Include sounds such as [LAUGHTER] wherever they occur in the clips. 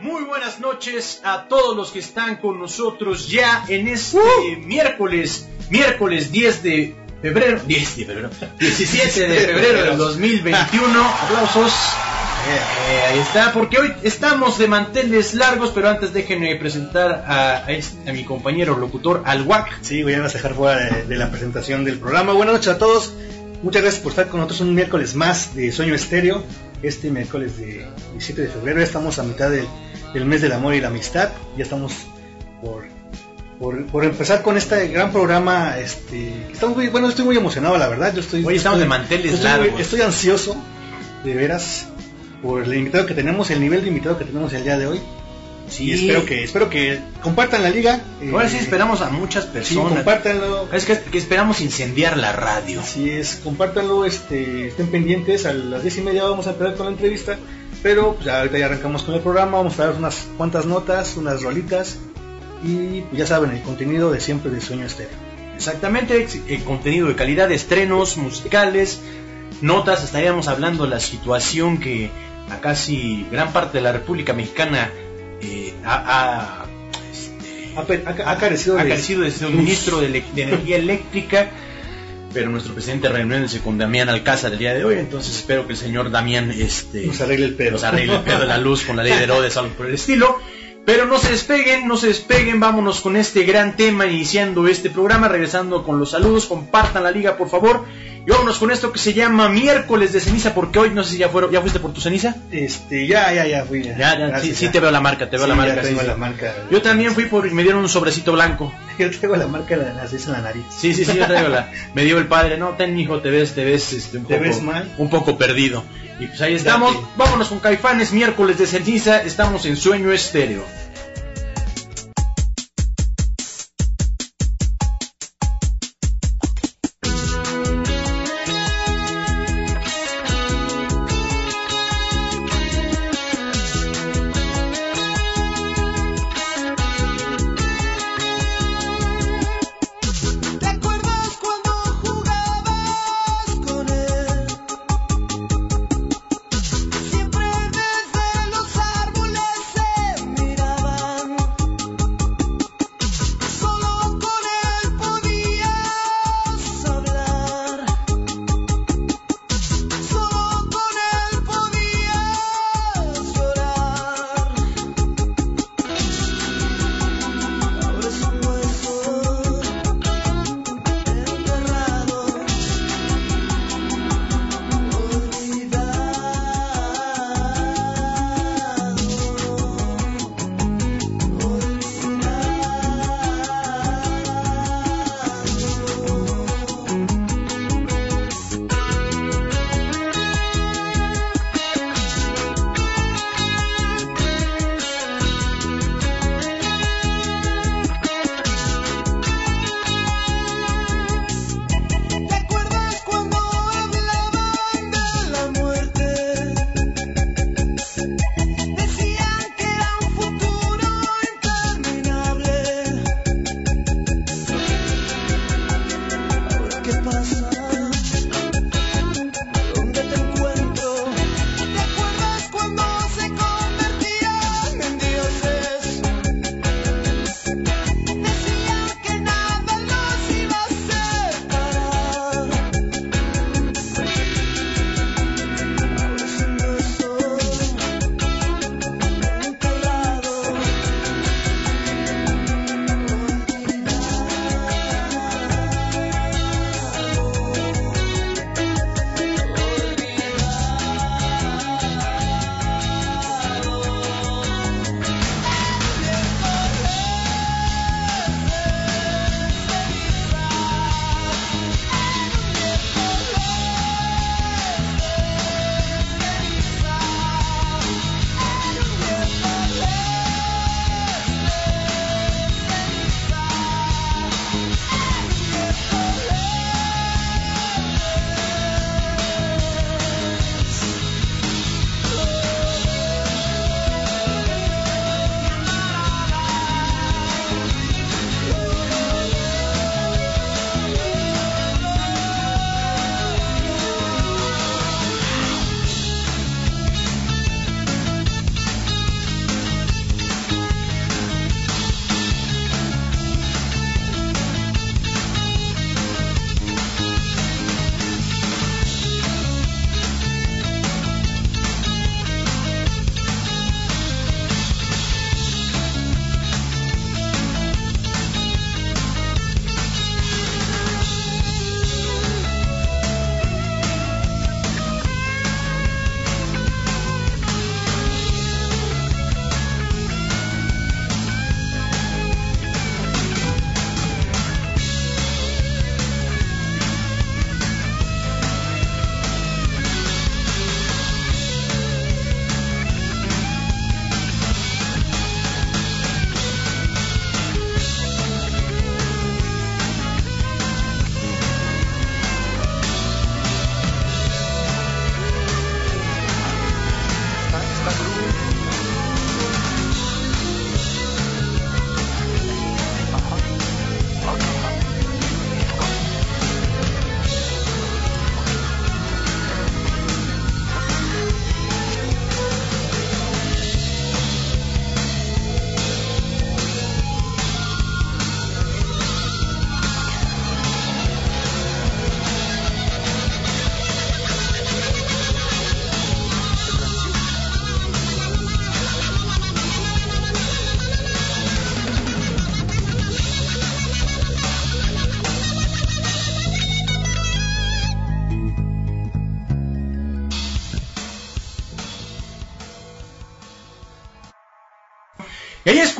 Muy buenas noches a todos los que están con nosotros ya en este miércoles, miércoles 10 de febrero, 10 de febrero, 17 de febrero del 2021. Aplausos. Eh, ahí está, porque hoy estamos de manteles largos, pero antes déjenme presentar a, a este- a mi compañero locutor Alwac. Sí, voy a dejar fuera de, de la presentación del programa. Buenas noches a todos. Muchas gracias por estar con nosotros un miércoles más de Sueño Estéreo. Este miércoles de 17 de febrero. Ya estamos a mitad del, del mes del amor y la amistad. Ya estamos por, por, por empezar con este gran programa. Este, estamos muy, bueno, estoy muy emocionado, la verdad. Yo estoy, Hoy estamos estoy- de manteles estoy, largos. estoy ansioso, de veras, por el invitado que tenemos, el nivel de invitado que tenemos el día de hoy. Y espero que, espero que compartan la liga. eh, Ahora sí esperamos a muchas Sí, personas. compártanlo. es que, que esperamos incendiar la radio. Así es, compártanlo, este, estén pendientes, a las 10 y media vamos a empezar con la entrevista, pero pues, ya ahorita ya arrancamos con el programa, vamos a dar unas cuantas notas, unas rolitas, y pues, ya saben, el contenido de siempre de Sueño Estéreo. Exactamente, ex- eh, contenido de calidad, estrenos musicales, notas, estaríamos hablando de la situación que a casi gran parte de la República Mexicana eh, ha, ha, este, Ha, carecido ha de- carecido de suministro de, energía eléctrica, pero nuestro presidente reuniéndose con Damián Alcázar el día de hoy, entonces espero que el señor Damián este, Nos arregle el pedo. nos arregle el pedo de la luz con la ley de Herodes, algo por el estilo. Pero no se despeguen, no se despeguen, vámonos con este gran tema, iniciando este programa, regresando con los saludos, compartan la liga por favor, y vámonos con esto que se llama miércoles de ceniza, porque hoy no sé si ya fueron, ya fuiste por tu ceniza. Este, ya, ya, ya fui. Ya, Ya, ya, Gracias, sí, te veo la marca, te veo Sí, la marca. sí, tengo sí. la marca. Yo también fui por, me dieron un sobrecito blanco. [LAUGHS] Yo tengo la marca de la nariz en la nariz. Sí, sí, sí, yo traigo la. Me dio el padre, no, ten hijo, te ves, te ves, este, un ¿Te poco, ves mal? un poco perdido. Y pues ahí estamos, vámonos con Caifanes, miércoles de ceniza, estamos en Sueño Estéreo.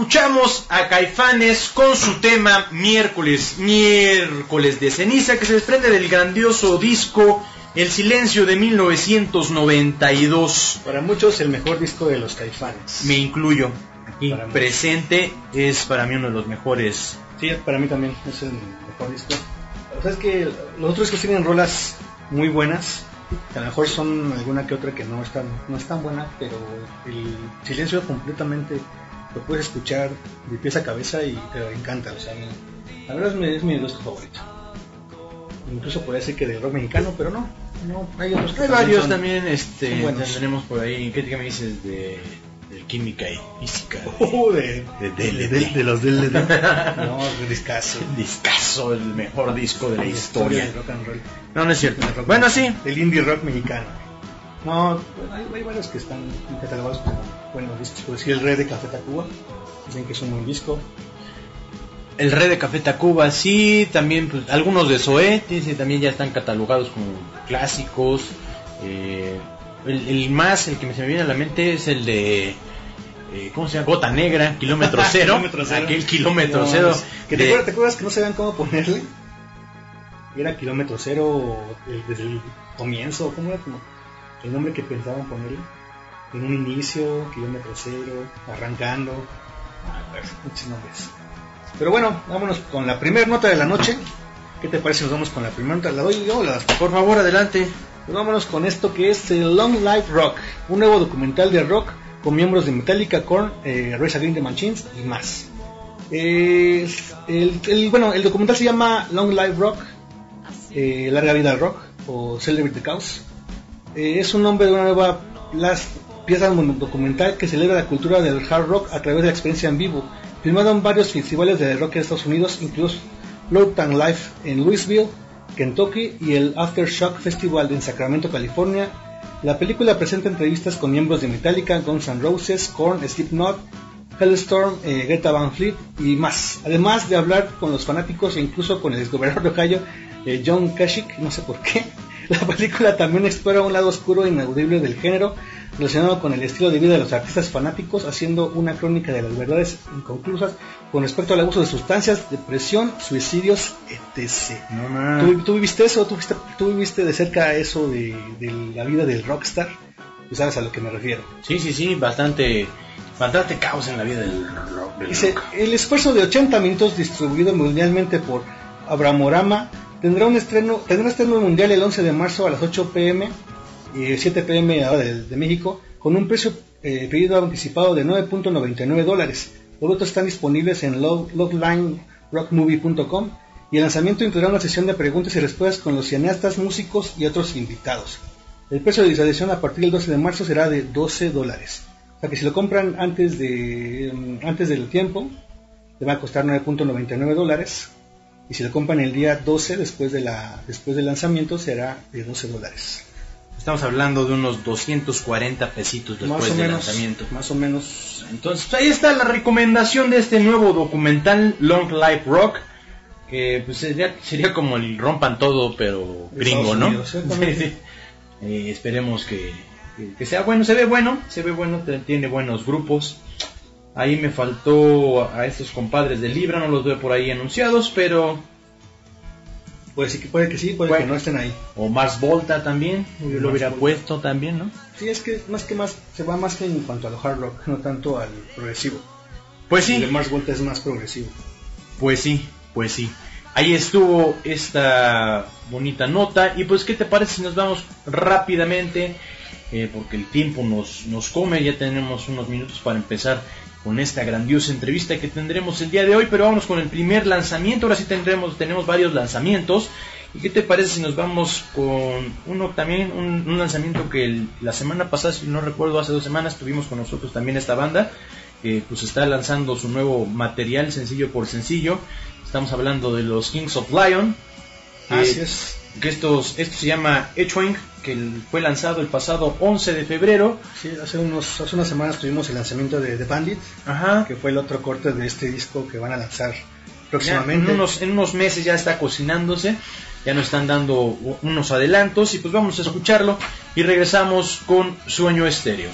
Escuchamos a Caifanes con su tema Miércoles, Miércoles de Ceniza, que se desprende del grandioso disco El Silencio de 1992. Para muchos el mejor disco de los Caifanes. Me incluyo. Aquí Para mí. presente es para mí uno de los mejores. Sí, para mí también es el mejor disco. O sea, es que los otros discos tienen rolas muy buenas. A lo mejor son alguna que otra que no están no es tan buena, pero el silencio completamente lo puedes escuchar de pies a cabeza y te encanta. O sea, la verdad es mi, es mi disco favorito. Incluso podría decir que de rock mexicano, pero no. no hay otros que Hay también varios son- también, este, son buenos. tendremos por ahí. ¿Qué, qué me dices de, de química y física? Uh, [LAUGHS] de, De de, DLD. de los DLD. [LAUGHS] no, discazo. Discaso, el mejor disco de la historia historia. del rock and roll. No, no es cierto. Del rock Bueno, sí. mexicano, Del indie rock mexicano. No, hay, hay varios que están catalogados como buenos discos. Por decir el Rey de Café Tacuba. Dicen que es un buen disco. El Rey de Café Tacuba, sí, también pues, algunos de Zoé, sí, también ya están catalogados como clásicos. Eh, el, el más, el que me se me viene a la mente es el de, eh, ¿cómo se llama? Gota Negra, Kilómetro [LAUGHS] Cero. Kilómetro Cero. Aquel Kilómetro No, Cero. que te, acuerdas, ¿Te acuerdas que no sabían cómo ponerle? Era Kilómetro Cero el- desde el comienzo. ¿Cómo era como el nombre que pensaban ponerle? En un inicio, Kilómetro Cero, arrancando. Ah, pues, muchos nombres. Pero bueno, vámonos con la primera nota de la noche. ¿Qué te parece nos vamos con la primera nota? ¿La doy yo? Por favor, adelante. Pues vámonos con esto que es el Long Life Rock, un nuevo documental de rock con miembros de Metallica, Korn, eh, Rise Against the Machines y más. Eh, el, el- bueno, el documental se llama Long Life Rock, eh, Larga Vida al Rock o Celebrate the Cause. Eh, es un nombre de una nueva las, pieza documental que celebra la cultura del hard rock a través de la experiencia en vivo, filmado en varios festivales de rock en Estados Unidos, incluidos Load and Life en Louisville, Kentucky y el Aftershock Festival en Sacramento, California. La película presenta entrevistas con miembros de Metallica, Guns N' Roses, Korn, Slipknot, Hellstorm, eh, Greta Van Fleet y más. Además de hablar con los fanáticos e incluso con el exgobernador de Ohio, eh, John Kasich, no sé por qué. La película también explora un lado oscuro e inaudible del género relacionado con el estilo de vida de los artistas fanáticos, haciendo una crónica de las verdades inconclusas con respecto al abuso de sustancias, depresión, suicidios, etc. No, ¿Tú, tú viviste eso? ¿Tú viviste, tú viviste de cerca eso de, de la vida del rockstar? Tú sabes a lo que me refiero. Sí, sí, sí, bastante, bastante caos en la vida del rock. del Dice, rock. el esfuerzo de 80 minutos distribuido mundialmente por Abramorama tendrá un estreno, tendrá un estreno mundial el 11 de marzo a las 8 pm y 7 pm ahora de, México con un precio eh, pedido anticipado de 9.99 dólares. Los otros están disponibles en log- loglinerockmovie.com y el lanzamiento incluirá una sesión de preguntas y respuestas con los cineastas, músicos y otros invitados. El precio de visualización a partir del 12 de marzo será de 12 dólares. O sea que si lo compran antes de mm, antes del tiempo, le va a costar 9.99 dólares. Y si lo compran el día 12 después de la después del lanzamiento será de 12 dólares. Estamos hablando de unos 240 pesitos después más o del menos, lanzamiento. más o menos. Entonces, pues, ahí está la recomendación de este nuevo documental Long Life Rock. Que pues, sería, sería como el rompan todo, pero gringo, ¿no? [LAUGHS] Sí, sí. Eh, esperemos que, que- que sea bueno. Se ve bueno, se ve bueno, tiene buenos grupos. Ahí me faltó a estos compadres de Libra, no los veo por ahí anunciados, pero. Puede, sí que, puede que sí, puede que no estén ahí. O Mars Volta también, yo lo hubiera Volta. puesto también, ¿no? Sí, es que más que más se va más que en cuanto al hard rock, no tanto al progresivo. Pues El sí, de Mars Volta es más progresivo. Pues sí, pues sí. Ahí estuvo esta bonita nota. Y pues, ¿qué te parece si nos vamos rápidamente? Eh, porque el tiempo nos, nos come. Ya tenemos unos minutos para empezar con esta grandiosa entrevista que tendremos el día de hoy. Pero vámonos con el primer lanzamiento. Ahora sí tendremos, tenemos varios lanzamientos. ¿Y qué te parece si nos vamos con uno también, un, lanzamiento que la semana pasada, si no recuerdo, hace dos semanas tuvimos con nosotros también esta banda, que pues está lanzando su nuevo material sencillo por sencillo. Estamos hablando de los Kings of Lion. Así es. Que estos, esto se llama Echoing, que fue lanzado el pasado 11 de febrero. Sí, hace, unos, hace unas semanas tuvimos el lanzamiento de The Bandit, Ajá. que fue el otro corte de este disco que van a lanzar Ya, próximamente. en, unos, en unos meses ya está cocinándose, ya nos están dando unos adelantos y pues vamos a escucharlo y regresamos con Sueño Estéreo.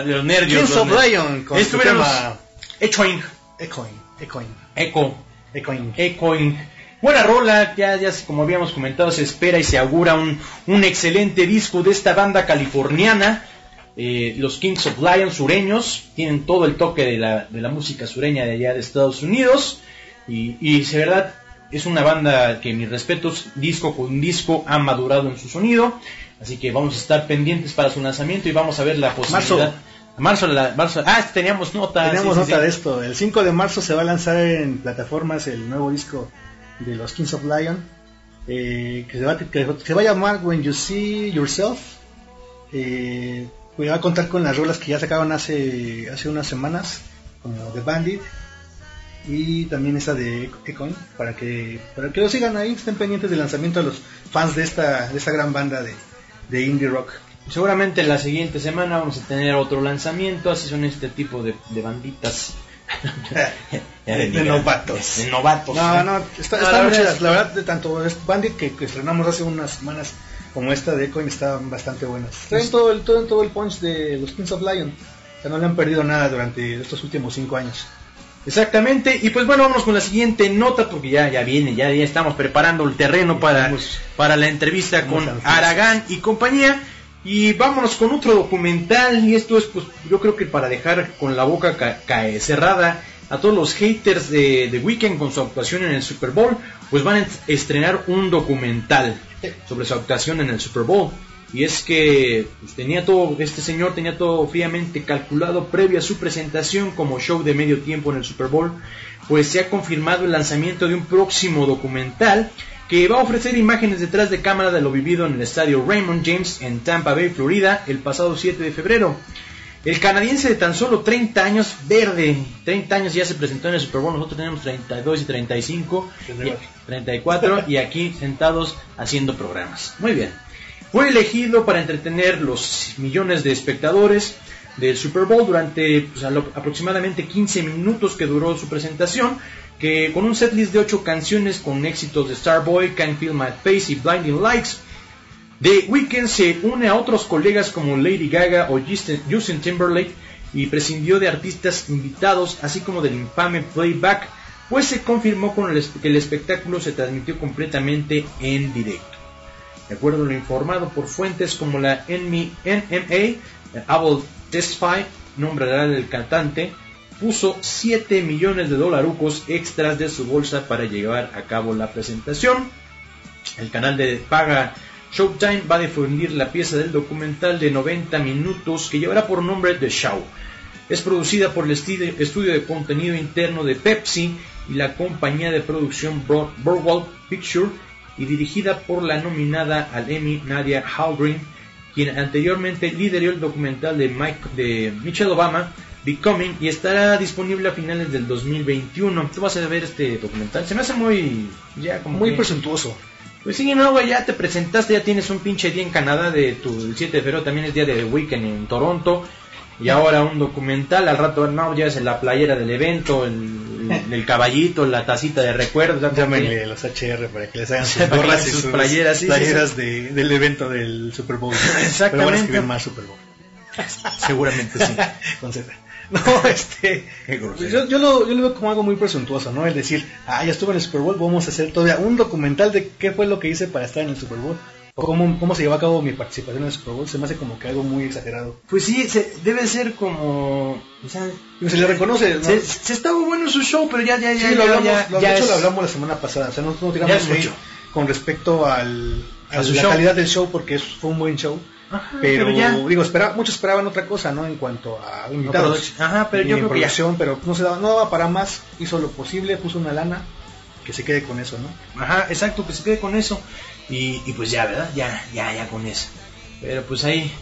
Eh, los nervios. Kings los of nervios. Lion con su Estuvieron Echoing. Echoing, Echoing, Echo. Echoing. Echoing. Buena rola, ya, ya como habíamos comentado, se espera y se augura un, un excelente disco de esta banda californiana. Eh, los Kings of Lion sureños tienen todo el toque de la, de la música sureña de allá de Estados Unidos. Y, y de verdad es una banda que mis respetos, disco con disco, ha madurado en su sonido. Así que vamos a estar pendientes para su lanzamiento y vamos a ver la posibilidad. Marzo, la- marzo, ah, teníamos nota. Tenemos sí, nota sí. de esto. El 5 de marzo se va a lanzar en plataformas el nuevo disco de los Kings of Lion. eh, que, se va, que se va a llamar When You See Yourself. Eh, va a contar con las rolas que ya sacaron hace, hace unas semanas, como The Bandit. Y también esa de Econ, para que, para que lo sigan ahí, estén pendientes del lanzamiento a los fans de esta, de esta gran banda de, de indie rock. Seguramente la siguiente semana vamos a tener otro lanzamiento, así son este tipo de, de banditas. [LAUGHS] De novatos. De novatos. No, no, está, No, están la verdad chidas. es- La verdad, de tanto Bandit que, que estrenamos hace unas semanas como esta de Ecoin estaban bastante buenas. Traen todo el, todo, todo el punch de los Kings of Lion. O sea, no le han perdido nada durante estos últimos cinco años. Exactamente, y pues bueno, vamos con la siguiente nota porque ya, ya viene, ya, ya estamos preparando el terreno para, para la entrevista con. Aragán y compañía. Y vámonos con otro documental, y esto es pues yo creo que para dejar con la boca ca- ca- cerrada a todos los haters de, de Weekend con su actuación en el Super Bowl, pues van a est- estrenar un documental sobre su actuación en el Super Bowl. Y es que pues, tenía todo, este señor tenía todo fríamente calculado previo a su presentación como show de medio tiempo en el Super Bowl, pues se ha confirmado el lanzamiento de un próximo documental que va a ofrecer imágenes detrás de cámara de lo vivido en el estadio Raymond James en Tampa Bay, Florida, el pasado 7 de febrero. El canadiense de tan solo 30 años, verde, 30 años ya se presentó en el Super Bowl, nosotros tenemos 32 y 35, y 34 y aquí sentados haciendo programas. Muy bien. Fue elegido para entretener los millones de espectadores del Super Bowl durante pues, aproximadamente 15 minutos que duró su presentación, que con un setlist de 8 canciones con éxitos de Starboy, Can't Feel My Face y Blinding Lights, The Weeknd se une a otros colegas como Lady Gaga o Justin, Timberlake y prescindió de artistas invitados, así como del infame playback, pues se confirmó que el espectáculo se transmitió completamente en directo. De acuerdo a lo informado por fuentes como la NMA, Apple Testify, nombre real del cantante, puso 7 millones de dolarucos extras de su bolsa para llevar a cabo la presentación. El canal de paga Showtime va a difundir la pieza del documental de 90 minutos que llevará por nombre The Show. Es producida por el estudio de contenido interno de Pepsi y la compañía de producción Broad- Boardwalk Picture y dirigida por la nominada al Emmy Nadia Hallgren, quien anteriormente lideró el documental de, Mike, de Michelle Obama, Becoming, y estará disponible a finales del 2021. ¿Tú vas a ver este documental? Se me hace muy... ya como Muy que- presuntuoso. pues sí, no, güey, ya te presentaste, ya tienes un pinche día en Canadá de tu el 7 de febrero, también es día de The Weekend en Toronto. Y ahora un documental, al rato no, ya es la playera del evento, el, [LAUGHS] el- el caballito, la tacita de recuerdos. Llámenle los HR para que les hagan sus gorras y hagan sus sus playeras, sí, sí, playeras de- del evento del Super Bowl. [LAUGHS] Exactamente. Pero van a escribir más Super Bowl. [LAUGHS] Seguramente sí. Con Z. No, este. Yo, lo, yo lo veo como algo muy presuntuoso, ¿no? El decir, ah, ya estuve en el Super Bowl, vamos a hacer todavía un documental de qué fue lo que hice para estar en el Super Bowl. Cómo, cómo se llevó a cabo mi participación en el Super Bowl. Se me hace como que algo muy exagerado. Pues sí, se- debe ser como... O sea, se le reconoce, ¿no? se, se estaba bueno su show, pero ya, ya, ya, Sí, lo ya, hablamos, ya, lo, ya de hecho es- lo hablamos la semana pasada. O sea, no Ya tiramos mucho. con respecto al, A a su la show. calidad del show porque es- fue un buen show. Ajá, Pero, ya... digo, espera, muchos esperaban otra cosa, ¿no? En cuanto a invitados. produc- Ajá, pero yo creo que ya. pero no se daba, no daba para más, hizo lo posible, puso una lana, que se quede con eso, ¿no? Ajá, exacto, que se quede con eso. Y, y pues ya, ¿verdad? Ya, ya, ya con eso. Pero pues ahí,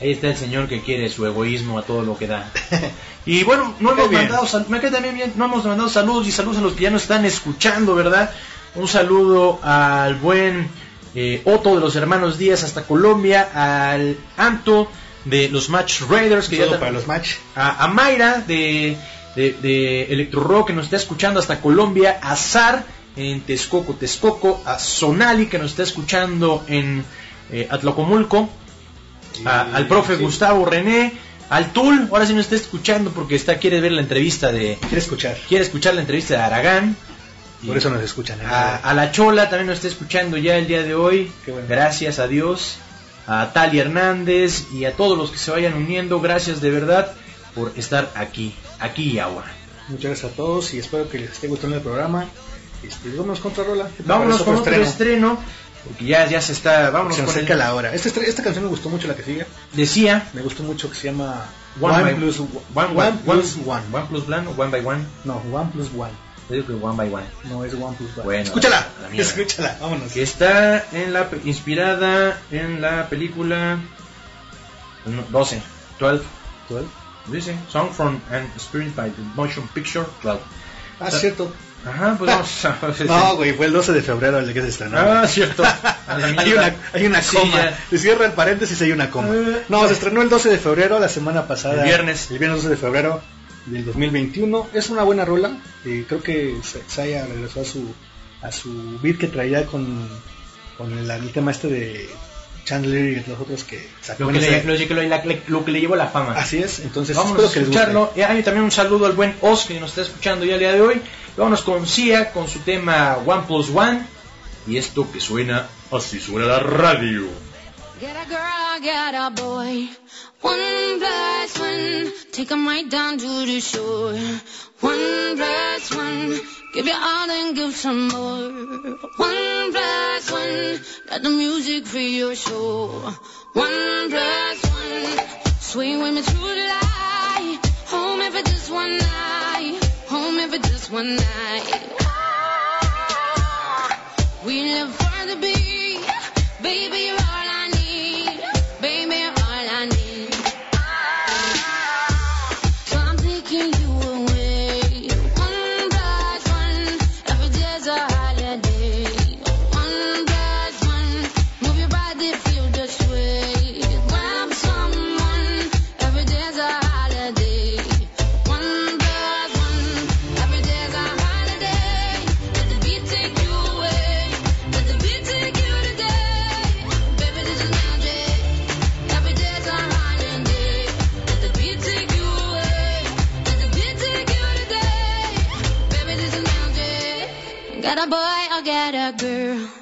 ahí está el señor que quiere su egoísmo a todo lo que da. [LAUGHS] Y bueno, no hemos bien. mandado, me cae también bien, no hemos mandado saludos y saludos a los que ya nos están escuchando, ¿verdad? Un saludo al buen eh, Otto de los hermanos Díaz hasta Colombia, al Anto de los Match Raiders, que ya para los match. a, a Mayra de, de, de Electro Rock que nos está escuchando hasta Colombia, a Zar en Texcoco, Texcoco, a Sonali que nos está escuchando en eh, Atlacomulco, a- al profe Sí. Gustavo René, al Tul, ahora sí nos está escuchando porque está quiere ver la entrevista de Quiere escuchar. quiere escuchar la entrevista de Aragán. Por eso nos escuchan. ¿eh? a, a la Chola también nos está escuchando ya el día de hoy. Bueno. Gracias a Dios. A Tali Hernández y a todos los que se vayan uniendo. Gracias de verdad por estar aquí, aquí y ahora. Muchas gracias a todos y espero que les esté gustando el programa. Este, vámonos con otra rola. ¿Qué te Vámonos con otro estreno. Porque ya, ya se está. Vámonos Se nos con el- acerca la hora. Esta, estre- esta canción me gustó mucho, la que sigue. Decía. Me gustó mucho que se llama One One, by- Plus One, One, one, Plus one, One. Plus one o one by one. No, One Plus One. Yo digo que one by one. No es One Plus One. Bueno, escúchala, escúchala, vámonos. Que está en la inspirada en la película no, 12, 12. ¿Cuál? Dice Song from and Spirit by the Motion Picture 12. Ah, cierto. Ajá, pues vamos a No, güey, fue el 12 de febrero el que se estrenó. Ah, cierto. [LAUGHS] Hay una, hay una coma. cierra el paréntesis y hay una coma. Eh. No, se estrenó el 12 de febrero, la semana pasada. El viernes. El viernes 12 de febrero del 2021. Es una buena rola. eh, creo que Sa- Saya regresó a su a su beat que traía con, con el, el tema este de Chandler y los otros que sacó Lo que, le, lo, que le- lo que le llevó la fama. Así es, entonces Vamos a escucharlo. Y hay también un saludo al buen Os que nos está escuchando ya el día de hoy. Vámonos con Sia con su tema One Plus One. Y esto que suena, así suena la radio. Get a girl, get a boy. One plus one, take 'em right down to the shore. One plus one, give you all and give some more. One plus one, got the music for your show. One plus one, swing with me through the light. Home if just one night. If it's just one night. We live for the beat, baby. You're a boy or get a girl.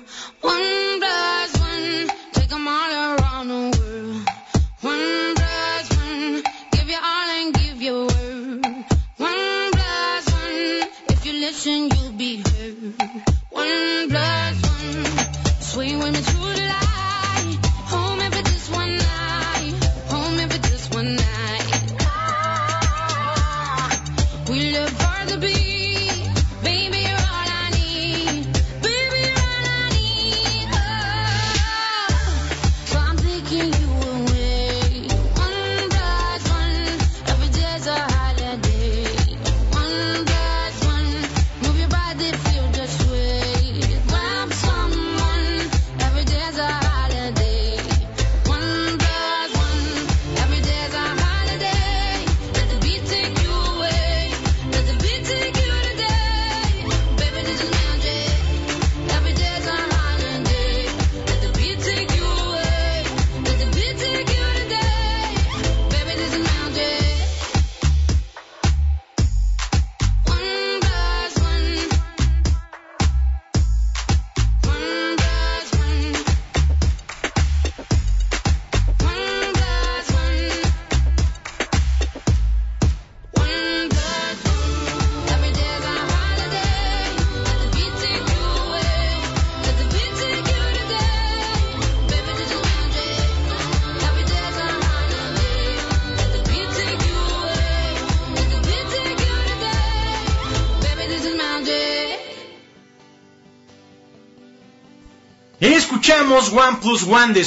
Escuchamos One Plus One de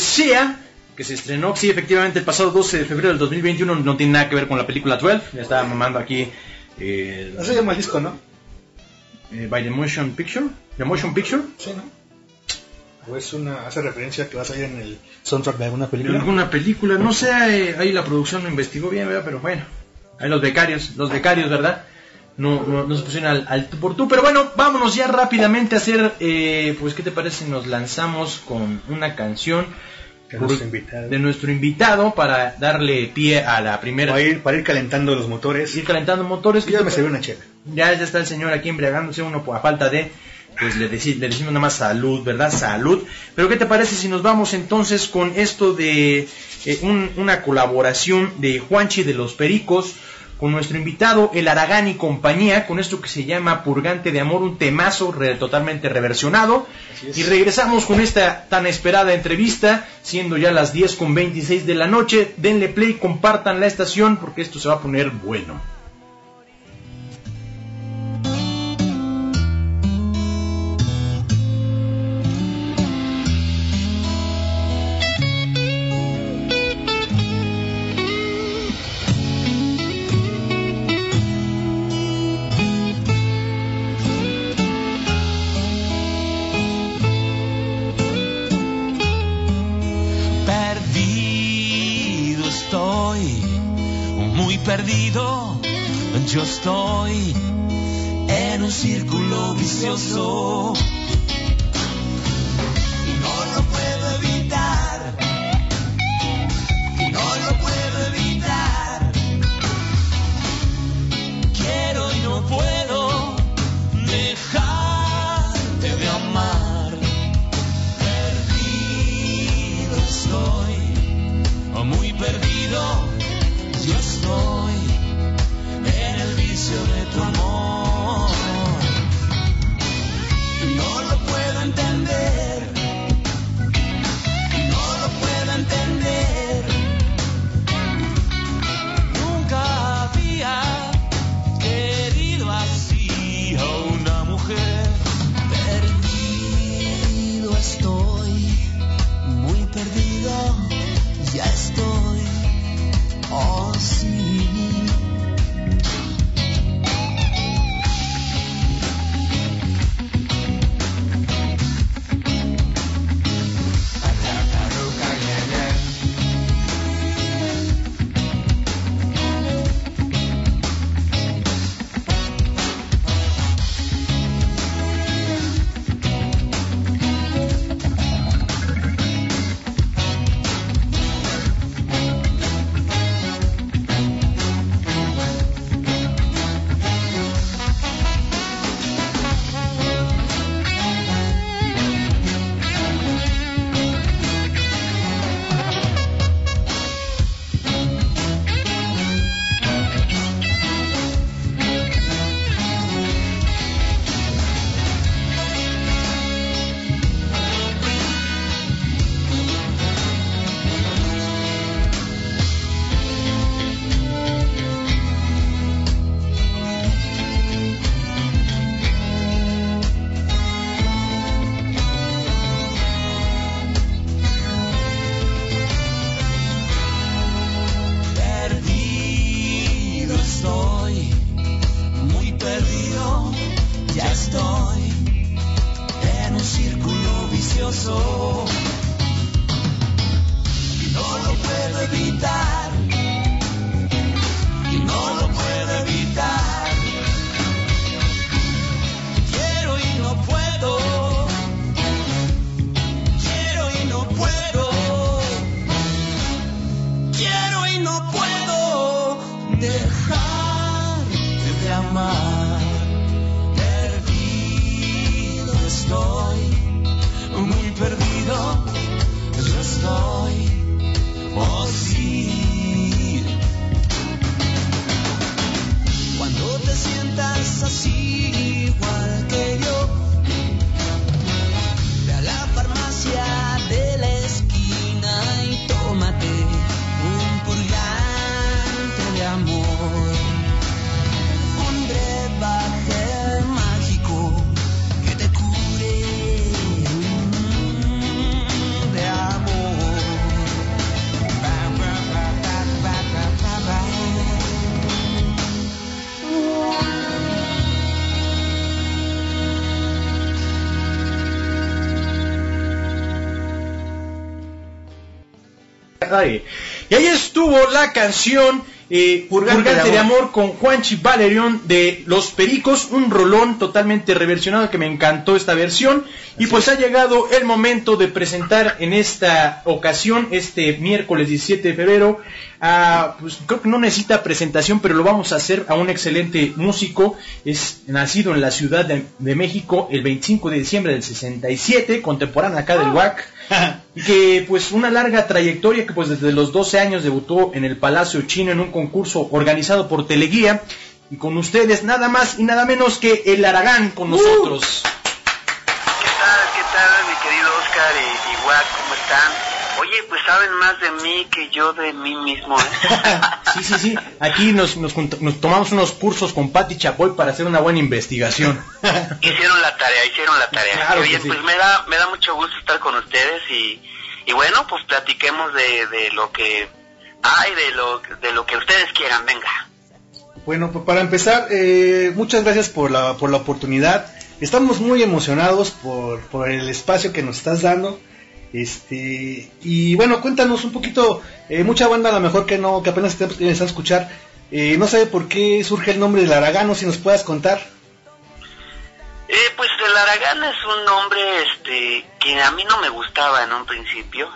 que se estrenó, sí, efectivamente, el pasado 12 de febrero del 2021. No tiene nada que ver con la película 12. Ya estaba mamando aquí. Eh, se llama el disco, ¿no? eh, by the Motion Picture. The Motion Picture. Sí, ¿no? O es una, hace referencia que va a salir en el soundtrack de alguna En película. alguna película, no sé, ahí la producción lo investigó bien, ¿verdad? Pero bueno, ahí los becarios, los becarios, ¿verdad? No, no, no se pusieron al, al tú por tú, pero bueno, vámonos ya rápidamente a hacer, eh, pues, ¿qué te parece nos lanzamos con una canción De nuestro invitado. de nuestro invitado para darle pie a la primera. Para ir, para ir calentando los motores. Ir calentando motores. Ya me sirvió una chela. Ya, ya está el señor aquí embriagándose uno a falta de, pues le, le decimos nada más salud, ¿verdad? Salud. Pero ¿qué te parece si nos vamos entonces con esto de eh, un- una colaboración de Juanchi de los Pericos con nuestro invitado el Aragán y compañía, con esto que se llama Purgante de Amor, un temazo re- totalmente reversionado. Y regresamos con esta tan esperada entrevista, siendo ya las 10 con 26 de la noche. Denle play, compartan la estación porque esto se va a poner bueno. Estoy en un círculo vicioso. La canción eh, Purgante Purgante, de de, amor. amor. con Juanchi Valerión de Los Pericos, un rolón totalmente reversionado que me encantó esta versión. Y pues ha llegado el momento de presentar en esta ocasión, este miércoles 17 de febrero, a, pues creo que no necesita presentación, pero lo vamos a hacer a un excelente músico. Es nacido en la Ciudad de, de México el 25 de diciembre del 67, contemporáneo acá del WAC. Y [LAUGHS] que pues una larga trayectoria que pues desde los 12 años debutó en el Palacio Chino en un concurso organizado por Teleguía y con ustedes nada más y nada menos que el Aragán con nosotros. ¿Qué tal, qué tal, mi querido Oscar y, y Wack, ¿cómo están? Oye, pues saben más de mí que yo de mí mismo, ¿eh? [LAUGHS] Sí, sí, sí. Aquí nos, nos, nos tomamos unos cursos con Patti Chapoy para hacer una buena investigación. [LAUGHS] hicieron la tarea, hicieron la tarea. Claro Oye, sí. pues me da, me da mucho gusto estar con ustedes y, y bueno, pues platiquemos de, de lo que hay, de lo, de lo que ustedes quieran, venga. Bueno, pues para empezar, eh, muchas gracias por la, por la oportunidad. Estamos muy emocionados por, por el espacio que nos estás dando. Este, y bueno, cuéntanos un poquito, eh, mucha banda a lo mejor que no, que apenas te empezando a escuchar, eh, no sabe por qué surge el nombre del Aragano, si nos puedas contar. Eh, pues el Aragán es un nombre este, que a mí no me gustaba en un principio.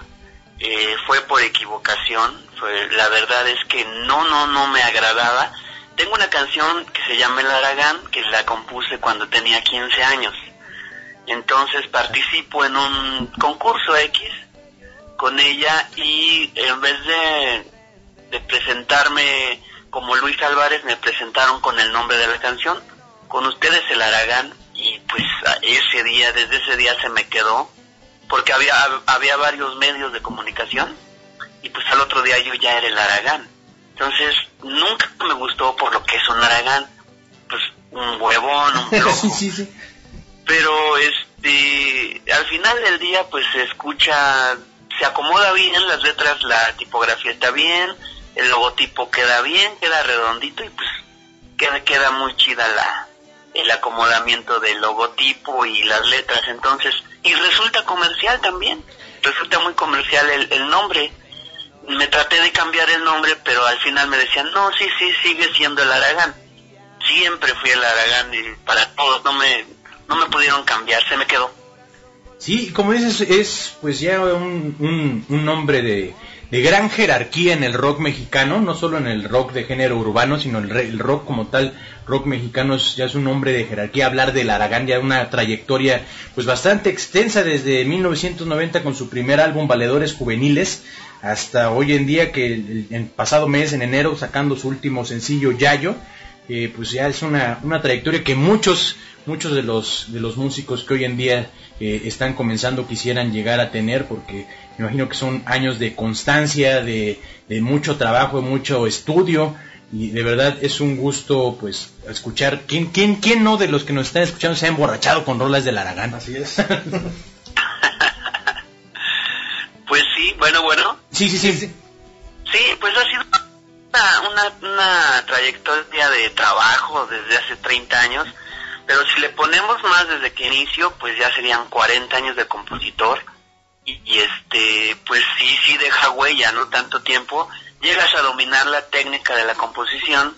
Eh, fue por equivocación. Fue, la verdad es que no, no, no me agradaba. Tengo una canción que se llama El Aragán, que la compuse cuando tenía 15 años. Entonces participo en un concurso X con ella y en vez de, de presentarme como Luis Álvarez, me presentaron con el nombre de la canción. Con ustedes el Aragán y pues ese día, desde ese día se me quedó, porque había, había varios medios de comunicación y pues al otro día yo ya era el Aragán. Entonces nunca me gustó por lo que es un Aragán, pues un huevón, un [LAUGHS] flojo sí, sí, sí. Pero este al final del día pues se escucha se acomoda bien las letras la tipografía está bien el logotipo queda bien queda redondito y pues queda queda muy chida la el acomodamiento del logotipo y las letras. Entonces y resulta comercial también resulta muy comercial el, el nombre. Me traté de cambiar el nombre pero al final me decían no sí sí sigue siendo el Aragán siempre fui el Aragán y para todos no me no me pudieron cambiar se me quedó Sí, como dices, es pues ya un, un, nombre de, de gran jerarquía en el rock mexicano, no solo en el rock de género urbano, sino el, el rock como tal, rock mexicano es, ya es un nombre de jerarquía. Hablar del Aragán ya una trayectoria pues bastante extensa desde 1990 con su primer álbum Valedores Juveniles hasta hoy en día que el, el pasado mes, en enero, sacando su último sencillo Yayo, eh, pues ya es una, una trayectoria que muchos muchos de los de los músicos que hoy en día eh, están comenzando quisieran llegar a tener porque me imagino que son años de constancia de, de mucho trabajo de mucho estudio y de verdad es un gusto pues escuchar. Quién quién quién no de los que nos están escuchando se ha emborrachado con rolas del Aragán Así es. [LAUGHS] pues sí bueno bueno. Sí sí sí, sí pues ha sido una, una, una trayectoria de trabajo desde hace 30 años pero si le ponemos más desde que inicio pues ya serían 40 años de compositor. Y, este pues sí sí deja huella no tanto tiempo llegas a dominar la técnica de la composición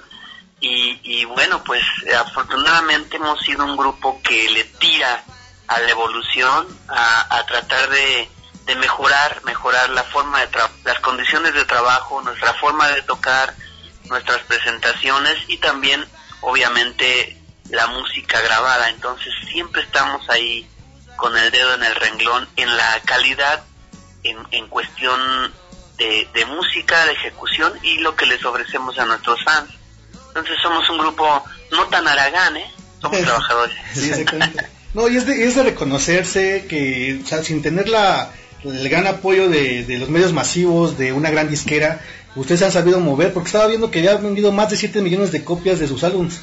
y, y bueno pues afortunadamente hemos sido un grupo que le tira a la evolución a, a tratar de, de mejorar mejorar la forma de tra- las condiciones de trabajo nuestra forma de tocar nuestras presentaciones y también obviamente la música grabada entonces siempre estamos ahí con el dedo en el renglón en la calidad en, en cuestión de, de música, de ejecución y lo que les ofrecemos a nuestros fans. Entonces somos un grupo no tan aragán, ¿eh? Somos trabajadores. Sí. No, y es de, es de reconocerse que, o sea, sin tener la, el gran apoyo de, de los medios masivos, de una gran disquera, ustedes han sabido mover, porque estaba viendo que ya han vendido más de 7 millones de copias de sus álbumes.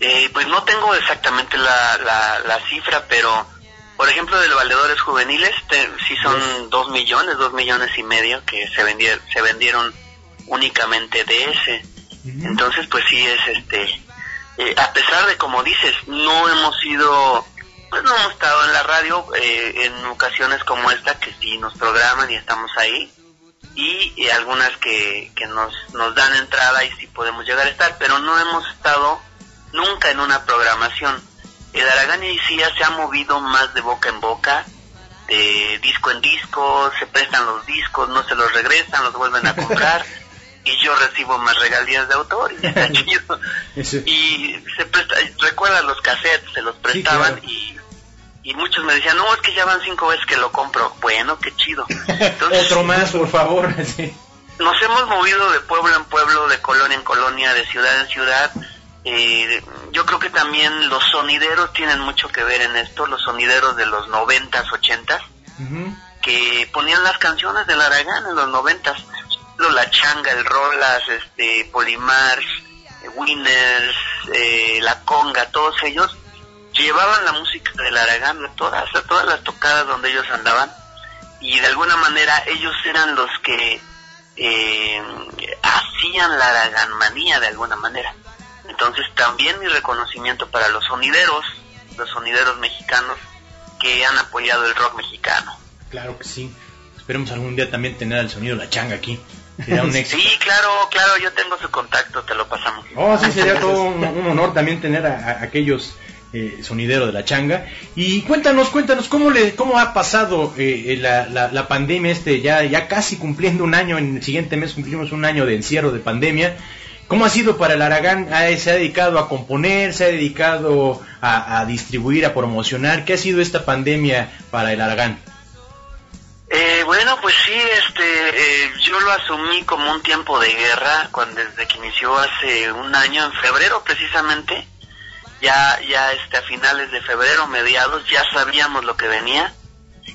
Eh, pues no tengo exactamente la, la, la cifra, pero por ejemplo de los valedores juveniles, te- sí son dos millones, dos millones y medio que se vendieron, se vendieron únicamente de ese. Entonces, pues sí es este, eh, a pesar de como dices, no hemos sido, pues no hemos estado en la radio eh, en ocasiones como esta que sí nos programan y estamos ahí. y, y algunas que, que nos, nos dan entrada y sí podemos llegar a estar, pero no hemos estado nunca en una programación. El Aragán y Icía se ha movido más de boca en boca, de disco en disco, se prestan los discos, no se los regresan, los vuelven a comprar [LAUGHS] y yo recibo más regalías de autor y está [LAUGHS] chido. Ese- Y se presta, recuerda los cassettes, se los prestaban claro. y, y muchos me decían, no, es que ya van cinco veces que lo compro. Bueno, qué chido. Entonces, Otro más, por favor. sí. [LAUGHS] nos hemos movido de pueblo en pueblo, de colonia en colonia, de ciudad en ciudad. Eh, yo creo que también los sonideros tienen mucho que ver en esto, los sonideros de los noventas, ochentas, Ujú. que ponían las canciones del Aragán en los noventas. La Changa, el Rolas, este, Polimars, eh, Winners, eh, La Conga, todos ellos llevaban la música del Aragán a todas, a todas las tocadas donde ellos andaban y de alguna manera ellos eran los que eh, hacían la Araganmanía de alguna manera. Entonces también mi reconocimiento para los sonideros, los sonideros mexicanos que han apoyado el rock mexicano. Claro que sí. Esperemos algún día también tener el sonido de la changa aquí. Sería un [LAUGHS] éxito. Sí, claro, claro, yo tengo su contacto, te lo pasamos. Oh, sí, sería todo un, un honor también tener a, a aquellos eh, sonideros de la changa. Y cuéntanos, cuéntanos, ¿cómo le cómo ha pasado eh, eh, la, la, la pandemia este, ya, ya casi cumpliendo un año, en el siguiente mes cumplimos un año de encierro de pandemia. ¿Cómo ha sido para el Aragán? Ah, ¿Se ha dedicado a componer? ¿Se ha dedicado a, a distribuir, a promocionar? ¿Qué ha sido esta pandemia para el Aragán? Eh, bueno, pues sí, este, eh, yo lo asumí como un tiempo de guerra cuando desde que inició hace un año, en febrero precisamente, ya, ya este, a finales de febrero, mediados, ya sabíamos lo que venía.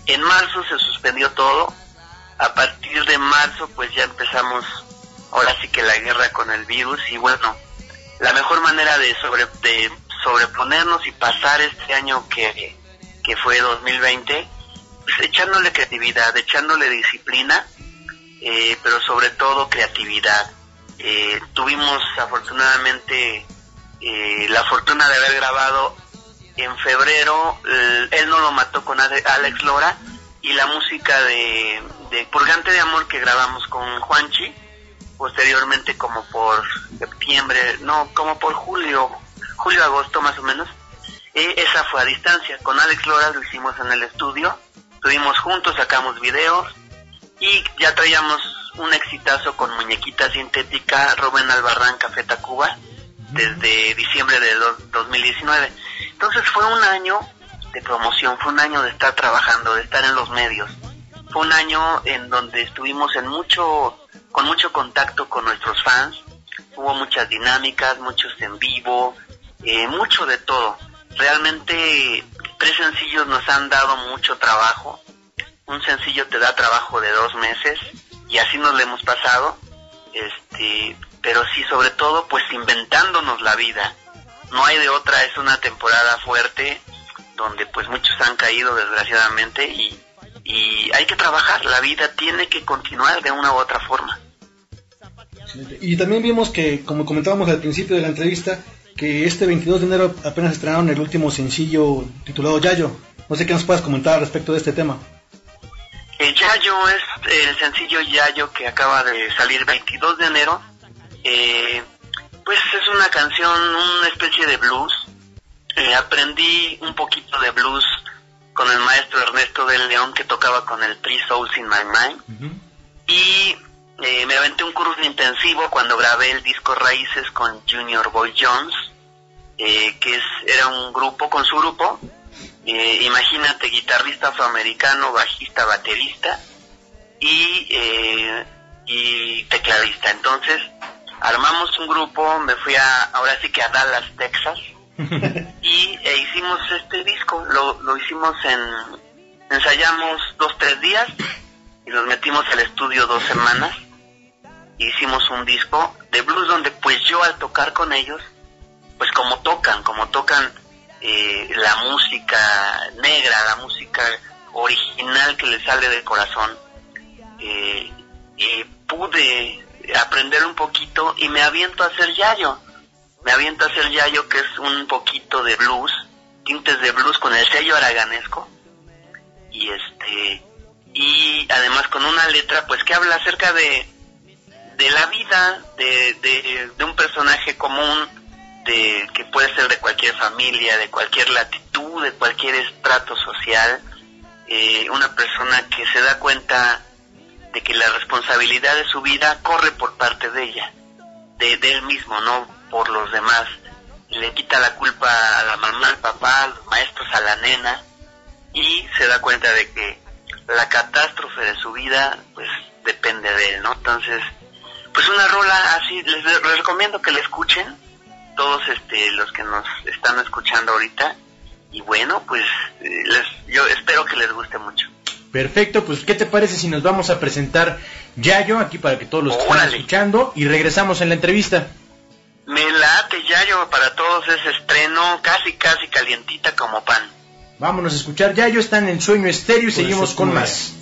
En marzo se suspendió todo. A partir de marzo, pues ya empezamos, ahora sí que la guerra con el virus y bueno, la mejor manera de sobre, de sobreponernos y pasar este año que, que fue 2020 pues, echándole creatividad, echándole disciplina, eh, pero sobre todo creatividad. Eh, tuvimos afortunadamente eh, la fortuna de haber grabado en febrero, él no lo mató con Ale- Alex Lora y la música de Purgante de Amor que grabamos con Juanchi, posteriormente como por septiembre, no, como por julio, julio, agosto más o menos, eh, esa fue a distancia. Con Alex Lora lo hicimos en el estudio, estuvimos juntos, sacamos videos y ya traíamos un exitazo con Muñequita Sintética, Rubén Albarrán, Café Tacuba, desde diciembre de do- 2019. Entonces fue un año de promoción, fue un año de estar trabajando, de estar en los medios. Fue un año en donde estuvimos en mucho, con mucho contacto con nuestros fans. Hubo muchas dinámicas, muchos en vivo, eh, mucho de todo. Realmente tres sencillos nos han dado mucho trabajo. Un sencillo te da trabajo de dos meses y así nos lo hemos pasado. Este, pero sí sobre todo pues inventándonos la vida. No hay de otra, es una temporada fuerte donde pues muchos han caído desgraciadamente y, y hay que trabajar, la vida tiene que continuar de una u otra forma. Y también vimos que, como comentábamos al principio de la entrevista, que este 22 de enero apenas estrenaron el último sencillo titulado Yayo. No sé qué nos puedas comentar respecto de este tema. El Yayo es el sencillo Yayo que acaba de salir 22 de enero. Eh, pues es una canción, una especie de blues. Eh, aprendí un poquito de blues con el maestro Ernesto del León que tocaba con el Three Souls in My Mind. Y eh, me aventé un curso intensivo cuando grabé el disco Raíces con Junior Boy Jones, eh, que es, era un grupo con su grupo. eh, imagínate, guitarrista afroamericano, bajista, baterista y, eh, y tecladista. Entonces, armamos un grupo, me fui a, ahora sí que a Dallas, Texas, [LAUGHS] y e hicimos este disco, lo, lo hicimos en, ensayamos dos, tres días y nos metimos al estudio dos semanas e hicimos un disco de blues donde pues yo al tocar con ellos, pues como tocan, como tocan eh, la música negra, la música original que les sale del corazón, eh, eh, pude aprender un poquito y me aviento a hacer yayo. Me aviento a hacer yayo que es un poquito de blues, tintes de blues con el sello araganesco. Y este y además con una letra pues que habla acerca de, de la vida de, de, un personaje común de que puede ser de cualquier familia, de cualquier latitud, de cualquier estrato social, eh, una persona que se da cuenta de que la responsabilidad de su vida corre por parte de ella, de él mismo, no por los demás. Le quita la culpa a la mamá, al papá, a los maestros, a la nena, y se da cuenta de que la catástrofe de su vida, pues depende de él, ¿no? Entonces, pues una rola así, les, les recomiendo que la escuchen, todos este, los que nos están escuchando ahorita, y bueno, pues eh, les, yo espero que les guste mucho. Perfecto, pues ¿qué te parece si nos vamos a presentar Yayo aquí para que todos los que están escuchando y regresamos en la entrevista? Me late Yayo para todos ese estreno, casi casi calientita como pan. Vámonos a escuchar Yayo, están en Sueño Estéreo y Por seguimos con ¿cómo más.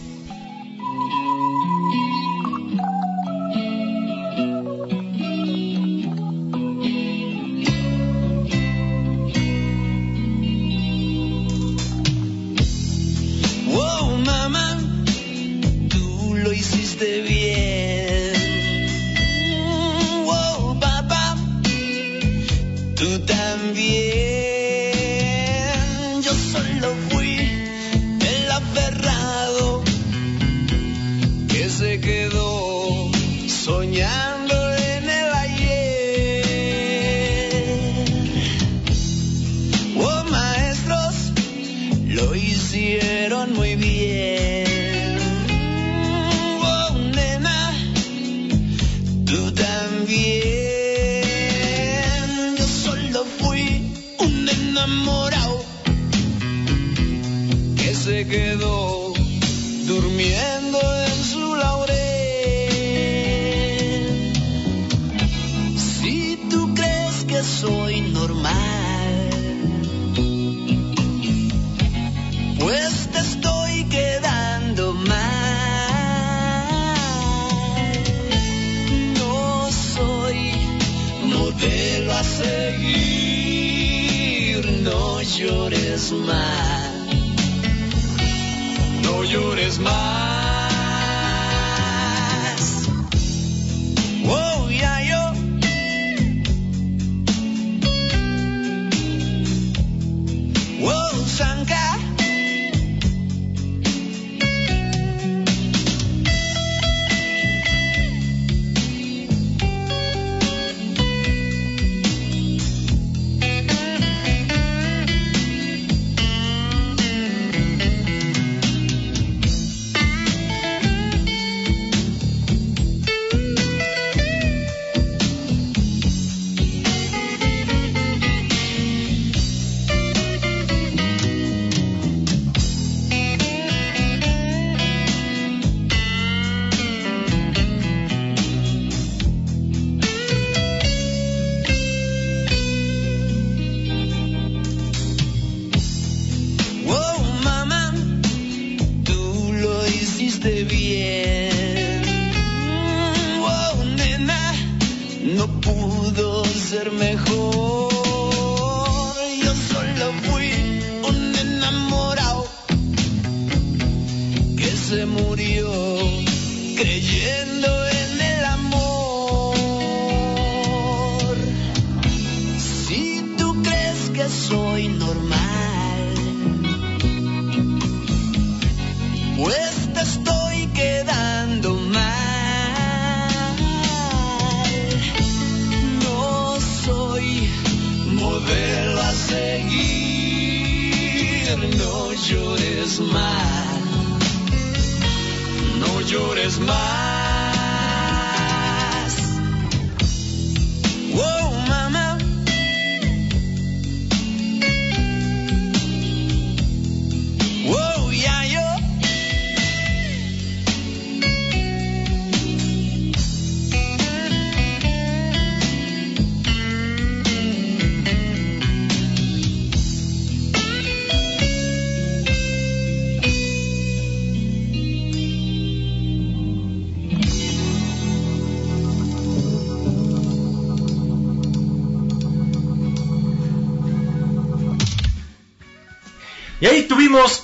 Wow, mamá, tú lo hiciste bien. Tú también. Yo solo fui el aferrado que se quedó soñando quedó durmiendo en su laurel. Si tú crees que soy normal, pues te estoy quedando mal. No soy modelo a seguir, no llores más. No llores más.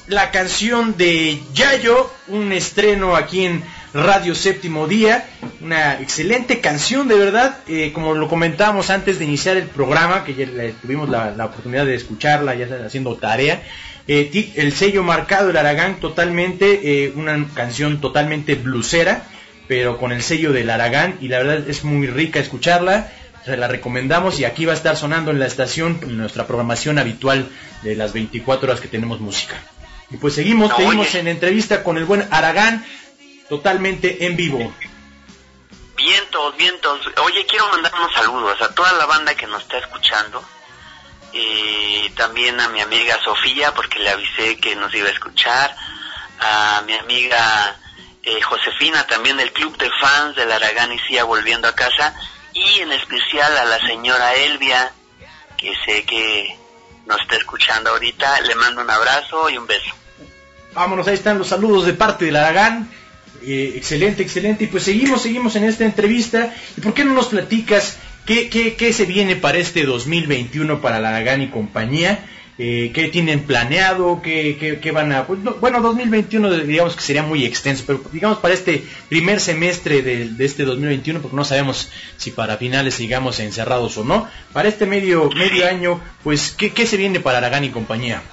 La canción de Yayo, un estreno aquí en Radio Séptimo Día, una excelente canción de verdad, eh, como lo comentábamos antes de iniciar el programa, que ya tuvimos la, oportunidad de escucharla, ya haciendo tarea, eh, el sello marcado, el Aragán, totalmente, eh, una canción totalmente blusera, pero con el sello del Aragán, y la verdad es muy rica escucharla, se la recomendamos y aquí va a estar sonando en la estación en nuestra programación habitual de las 24 horas que tenemos música. Y pues seguimos, Oye. seguimos en entrevista con el buen Aragán, totalmente en vivo. Vientos, vientos. Oye, quiero mandar unos saludos a toda la banda que nos está escuchando. Y también a mi amiga Sofía, porque le avisé que nos iba a escuchar. A mi amiga eh, Josefina, también del club de fans del Aragán y Cia volviendo a casa. Y en especial a la señora Elvia, que sé que nos está escuchando ahorita. Le mando un abrazo y un beso. Vámonos, ahí están los saludos de parte del Aragán. Eh, excelente, excelente. Y pues seguimos, seguimos en esta entrevista. ¿Y por qué no nos platicas qué, qué, qué se viene para este 2021 para el Aragán y compañía? Eh, ¿Qué tienen planeado? ¿Qué, qué, van a...? pues, no, bueno, 2021 digamos que sería muy extenso, pero digamos para este primer semestre de, de este 2021, porque no sabemos si para finales sigamos encerrados o no. Para este medio, medio año, pues, ¿qué, qué se viene para Aragán y compañía?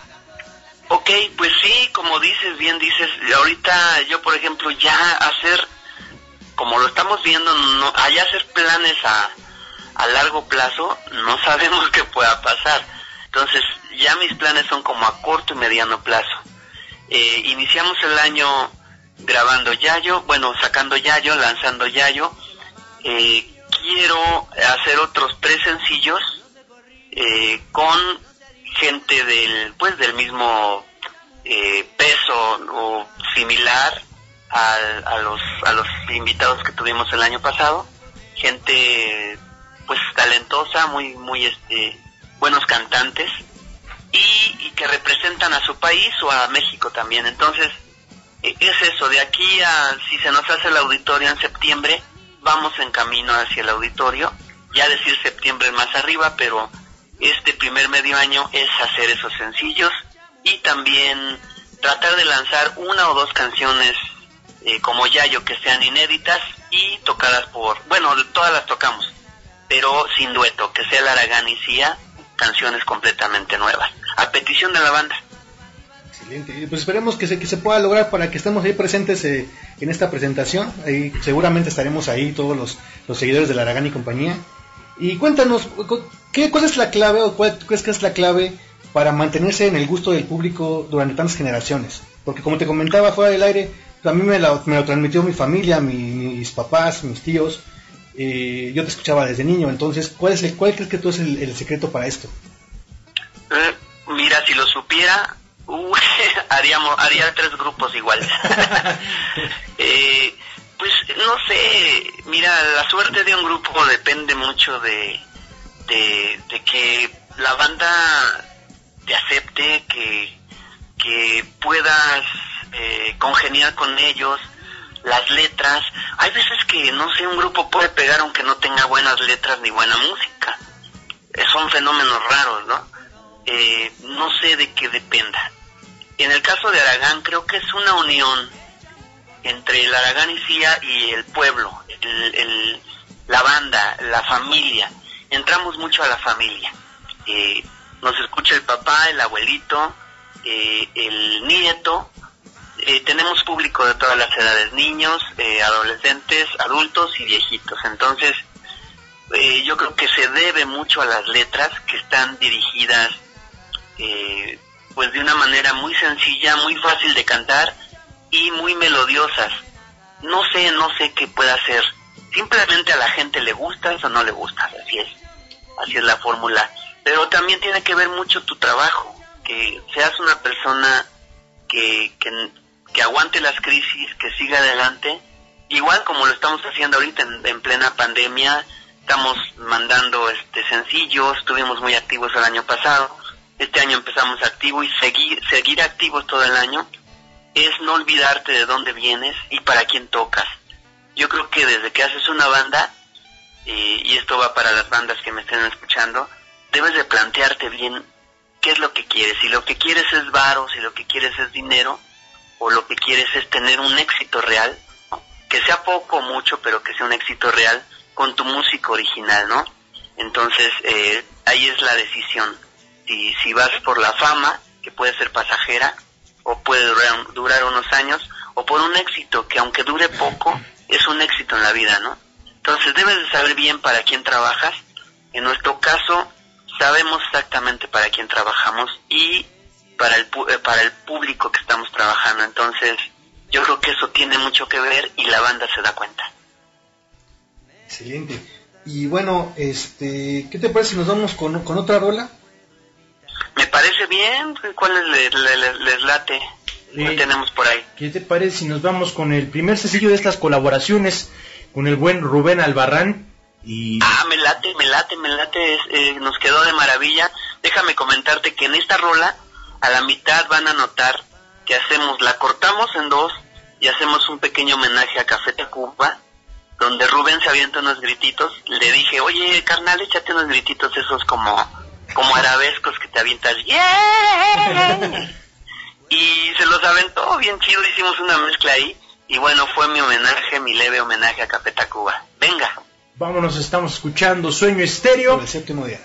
Ok, pues sí, como dices, bien dices, ahorita yo por ejemplo ya hacer, como lo estamos viendo, no, allá hacer planes a, a largo plazo, no [LAUGHS] sabemos qué pueda pasar. Entonces ya mis planes son como a corto y mediano plazo. Eh, iniciamos el año grabando Yayo, bueno, sacando Yayo, lanzando Yayo. Eh, quiero hacer otros tres sencillos eh, con gente del pues del mismo eh, peso o similar al- a, los a los invitados que tuvimos el año pasado gente pues talentosa muy muy este buenos cantantes y, y que representan a su país o a México también. Entonces e- es eso de aquí a si se nos hace el auditorio en septiembre vamos en camino hacia el auditorio. Ya decir septiembre más arriba pero este primer medio año es hacer esos sencillos y también tratar de lanzar una o dos canciones eh, como Yayo que sean inéditas y tocadas por, bueno, todas las tocamos, pero sin dueto, que sea el Aragán y Cia, canciones completamente nuevas, a petición de la banda. Excelente. Pues esperemos que se, que se pueda lograr para que estemos ahí presentes eh, en esta presentación. Ahí seguramente estaremos ahí todos los, los seguidores de la Aragán y compañía. Y cuéntanos, cu- ¿qué, ¿cuál es la clave o cuál crees que es la clave para mantenerse en el gusto del público durante tantas generaciones? Porque como te comentaba fuera del aire, a mí me, la- me lo transmitió mi familia, mi- mis papás, mis tíos. Eh, yo te escuchaba desde niño, entonces, ¿cuál, es el, cuál crees que tú es el, el secreto para esto? Eh, mira, si lo supiera, [LAUGHS] uy, haríamos, haría tres grupos iguales. [LAUGHS] Eh, pues no sé, mira, la suerte de un grupo depende mucho de, de, de que la banda te acepte, que, que puedas eh, congeniar con ellos, las letras. Hay veces que, no sé, un grupo puede pegar aunque no tenga buenas letras ni buena música. Eh, son fenómenos raros, ¿no? Eh, no sé de qué dependa. En el caso de Aragán creo que es una unión entre el Aragán y Cia y el pueblo, el- el- la banda, la familia. Entramos mucho a la familia. Eh, nos escucha el papá, el abuelito, eh, el nieto. Eh, tenemos público de todas las edades, niños, eh, adolescentes, adultos y viejitos. Entonces, eh, yo creo que se debe mucho a las letras que están dirigidas eh, pues de una manera muy sencilla, muy fácil de cantar y muy melodiosas. No sé, no sé qué pueda hacer. Simplemente a la gente le gustas o no le gustas, así es. Así es la fórmula. Pero también tiene que ver mucho tu trabajo, que seas una persona que, que, que aguante las crisis, que siga adelante, igual como lo estamos haciendo ahorita en, en plena pandemia, estamos mandando este sencillos, estuvimos muy activos el año pasado, este año empezamos activo y seguir, seguir activos todo el año es no olvidarte de dónde vienes y para quién tocas. Yo creo que desde que haces una banda, eh, y esto va para las bandas que me estén escuchando, debes de plantearte bien qué es lo que quieres. Si lo que quieres es varo, si lo que quieres es dinero, o lo que quieres es tener un éxito real, que sea poco o mucho, pero que sea un éxito real con tu música original, ¿no? Entonces, eh, ahí es la decisión. Si, si vas por la fama, que puede ser pasajera, o puede durar, durar unos años, o por un éxito que aunque dure poco, es un éxito en la vida, ¿no? Entonces debes de saber bien para quién trabajas. En nuestro caso, sabemos exactamente para quién trabajamos y para el, eh, para el público que estamos trabajando. Entonces, yo creo que eso tiene mucho que ver y la banda se da cuenta. Excelente. Y bueno, este, ¿qué te parece si nos vamos con, con otra rola? Me parece bien. ¿Cuál les, les- les- late? ¿Qué tenemos por ahí? ¿Qué te parece si nos vamos con el primer sencillo de estas colaboraciones con el buen Rubén Albarrán? Y Ah, me late, me late, me late, es- eh, nos quedó de maravilla. Déjame comentarte que en esta rola, a la mitad van a notar que hacemos, la cortamos en dos y hacemos un pequeño homenaje a Café Tacuba, donde Rubén se avienta unos grititos. Le dije, oye, carnal, échate unos grititos esos como, como arabescos que te avientas. ¡Yeah! [LAUGHS] y se los aventó bien chido, hicimos una mezcla ahí. Y bueno, fue mi homenaje, mi leve homenaje a Café Tacuba. Venga. vámonos, estamos escuchando Sueño Estéreo. Por el séptimo día.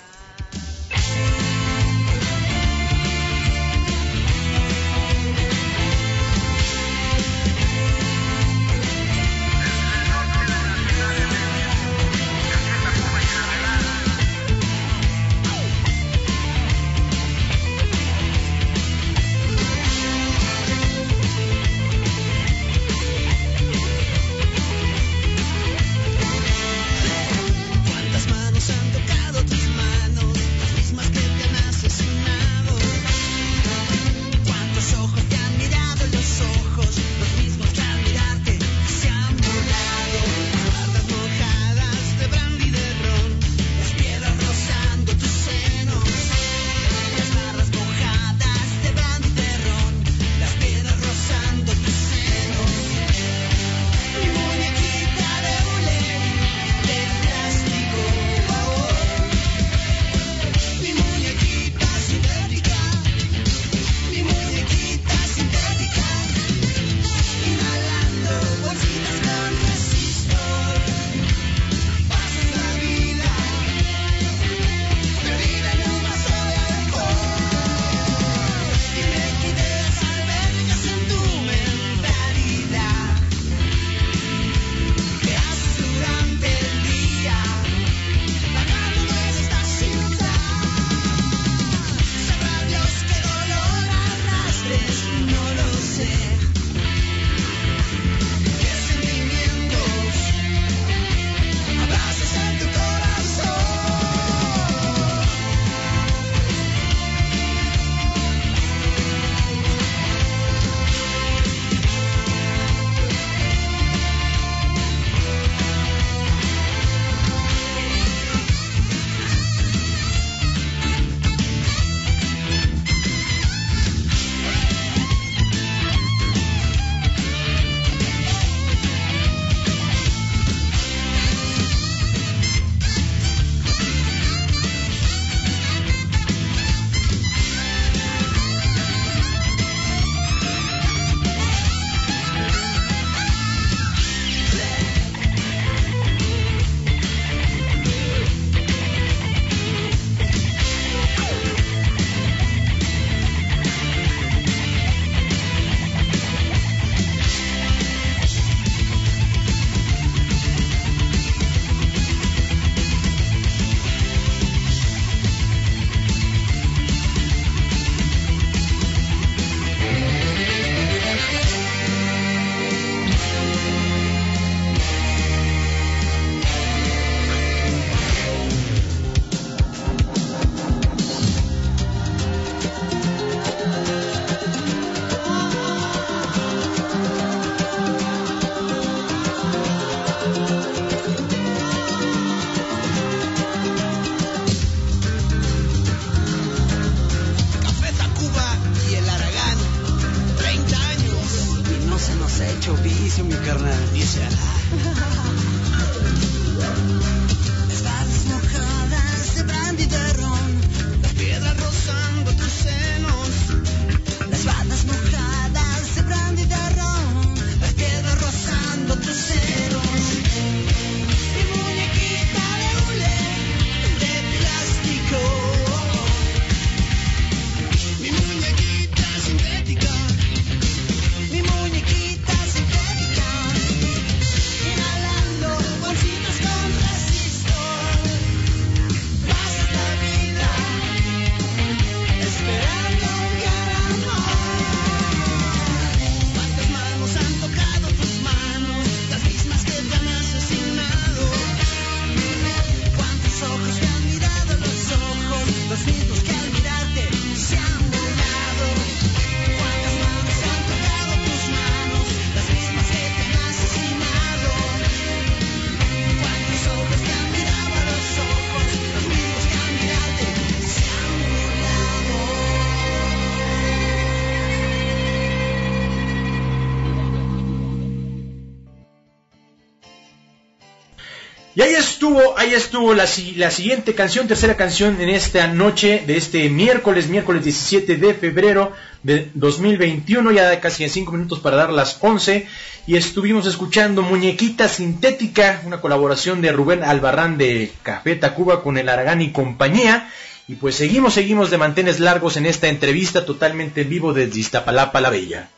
Estuvo, ahí estuvo la, si- la siguiente canción, tercera canción en esta noche de este miércoles, miércoles 17 de febrero de 2021, ya casi en 5 minutos para dar las 11. Y estuvimos escuchando Muñequita Sintética, una colaboración de Rubén Albarrán de Café Tacuba con el Aragán y compañía. Y pues seguimos, seguimos de mantenes largos en esta entrevista totalmente en vivo desde Iztapalapa la Bella.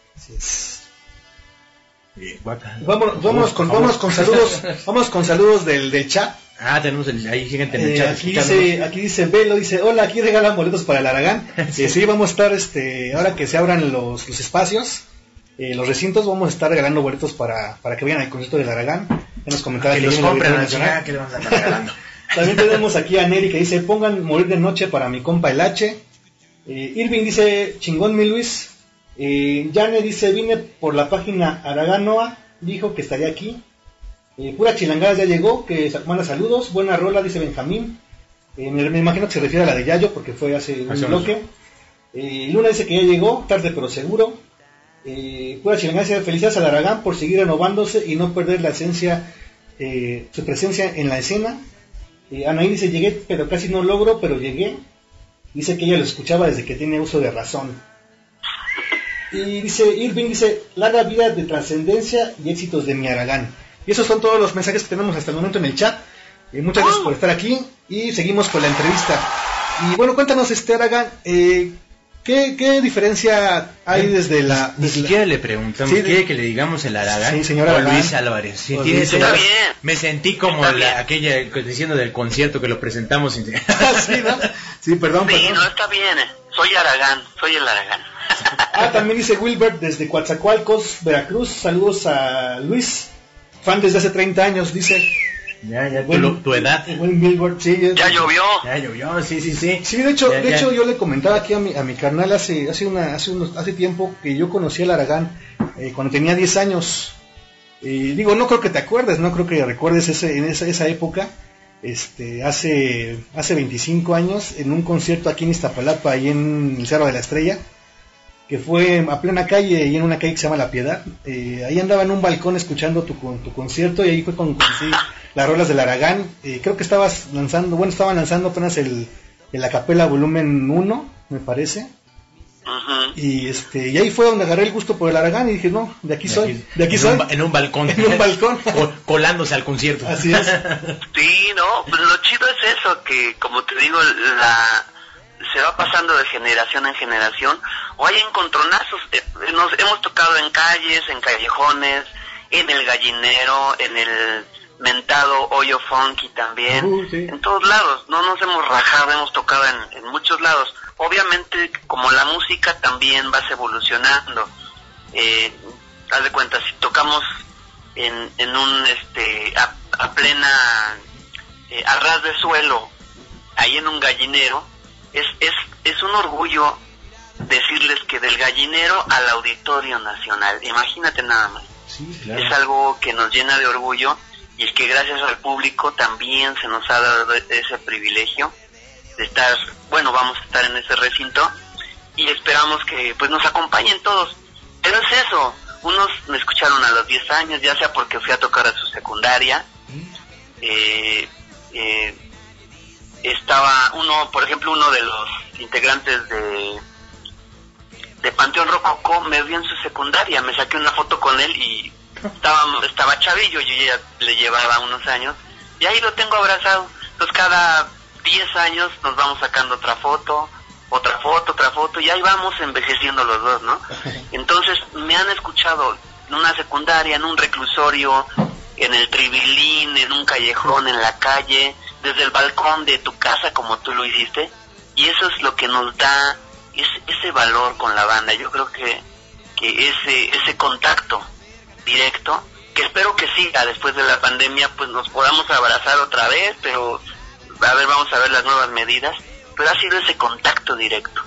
Eh. Vámonos, vámonos con, vámonos con saludos, vámonos con saludos del, del chat. Ah, tenemos el, ahí gente en el Eh, chat. aquí dice, aquí dice Velo, dice, hola, aquí regalan boletos para el Aragán. [LAUGHS] Sí. Eh, sí, vamos a estar, este, ahora que se abran los, los espacios, eh, los recintos, vamos a estar regalando boletos para, para que vayan al concierto del Aragán. Ya nos comentaba que que los compren Nacional. que le vamos a regalando. [LAUGHS] También tenemos aquí a Neri que dice, pongan morir de noche para mi compa el H. Eh, Irving dice, chingón mi Luis. Eh, Jane dice, vine por la página Araganoa, dijo que estaría aquí. Eh, Pura Chilangada ya llegó, que manda saludos. Buena rola, dice Benjamín. Eh, me, me imagino que se refiere a la de Yayo, porque fue hace un bloque. Eh, Luna dice que ya llegó, tarde pero seguro. Pura Chilangada dice, felicidades al Aragán por seguir renovándose y no perder la esencia, su presencia en la escena. Anaí dice, llegué, pero casi no logro, pero llegué. Dice que ella lo escuchaba desde que tiene uso de razón. Y dice, Irving dice, larga vida de trascendencia y éxitos de mi Aragán. Y esos son todos los mensajes que tenemos hasta el momento en el chat. Eh, muchas gracias por estar aquí y seguimos con la entrevista. Y bueno, cuéntanos, este Aragán, eh, ¿qué, qué diferencia hay desde la... Ni desde siquiera le preguntamos, Sí, de- ¿quiere que le digamos el Aragán? Sí, señor o Aragán. Luis Álvarez. Sí, O tiene Luis ese- Álvarez. Me sentí como la- aquella diciendo del concierto que lo presentamos. sin- [LAUGHS] [LAUGHS] sí, ¿no? Sí, perdón, Sí, perdón. no, está bien. eh. Soy Aragán, soy el Aragán. Ah, también dice Wilbert desde Coatzacoalcos, Veracruz. Saludos a Luis, fan desde hace 30 años, dice. ya, ya, tu, Buen- lo- tu edad. Buen Wilbert, sí. Ya llovió. Ya llovió, sí, sí, sí. Sí, de hecho, Ya, de ya. hecho yo le comentaba aquí a mi, a mi carnal hace hace una hace unos hace tiempo que yo conocí al Aragán eh, cuando tenía 10 años. Y digo, no creo que te acuerdes, no creo que recuerdes ese, en esa, esa época. Este, hace hace 25 años en un concierto aquí en Iztapalapa, ahí en el Cerro de la Estrella, que fue a plena calle y en una calle que se llama La Piedad. Eh, ahí andaba en un balcón escuchando tu, con- tu concierto y ahí fue cuando conocí las rolas del Aragán. Eh, creo que estabas lanzando, bueno, estaban lanzando apenas el, el Acapela volumen 1, me parece. Y este y ahí fue donde agarré el gusto por el Aragán y dije, no, de aquí soy, de aquí en soy. Un, en un balcón. [LAUGHS] En un balcón. [LAUGHS] Co- colándose al concierto. Así es. Sí, no, pues lo chido es eso, que como te digo, la se va pasando de generación en generación, o hay encontronazos, eh, nos hemos tocado en calles, en callejones, en el gallinero, en el mentado hoyo funky también, Uh, sí. en todos lados, no nos hemos rajado, hemos tocado en, en muchos lados. Obviamente, como la música también vas evolucionando, eh, haz de cuenta, si tocamos en, en un, este, a, a plena, eh, a ras de suelo, ahí en un gallinero, es, es, es un orgullo decirles que del gallinero al Auditorio Nacional, imagínate nada más. Sí, es algo que nos llena de orgullo y es que gracias al público también se nos ha dado ese privilegio de estar, bueno, vamos a estar en ese recinto y esperamos que pues nos acompañen todos. Pero es eso, unos me escucharon a los 10 años, ya sea porque fui a tocar a su secundaria, eh, eh, estaba uno, por ejemplo, uno de los integrantes de de Panteón Rococó me vio en su secundaria, me saqué una foto con él y estaba, estaba chavillo, yo ya le llevaba unos años y ahí lo tengo abrazado. Entonces cada 10 años nos vamos sacando otra foto, otra foto, otra foto y ahí vamos envejeciendo los dos, ¿no? [LAUGHS] Entonces me han escuchado en una secundaria, en un reclusorio, en el tribilín, en un callejón, en la calle, desde el balcón de tu casa como tú lo hiciste y eso es lo que nos da ese, ese valor con la banda. Yo creo que, que ese, ese contacto directo, que espero que siga después de la pandemia, pues nos podamos abrazar otra vez, pero a ver, vamos a ver las nuevas medidas, pero ha sido ese contacto directo.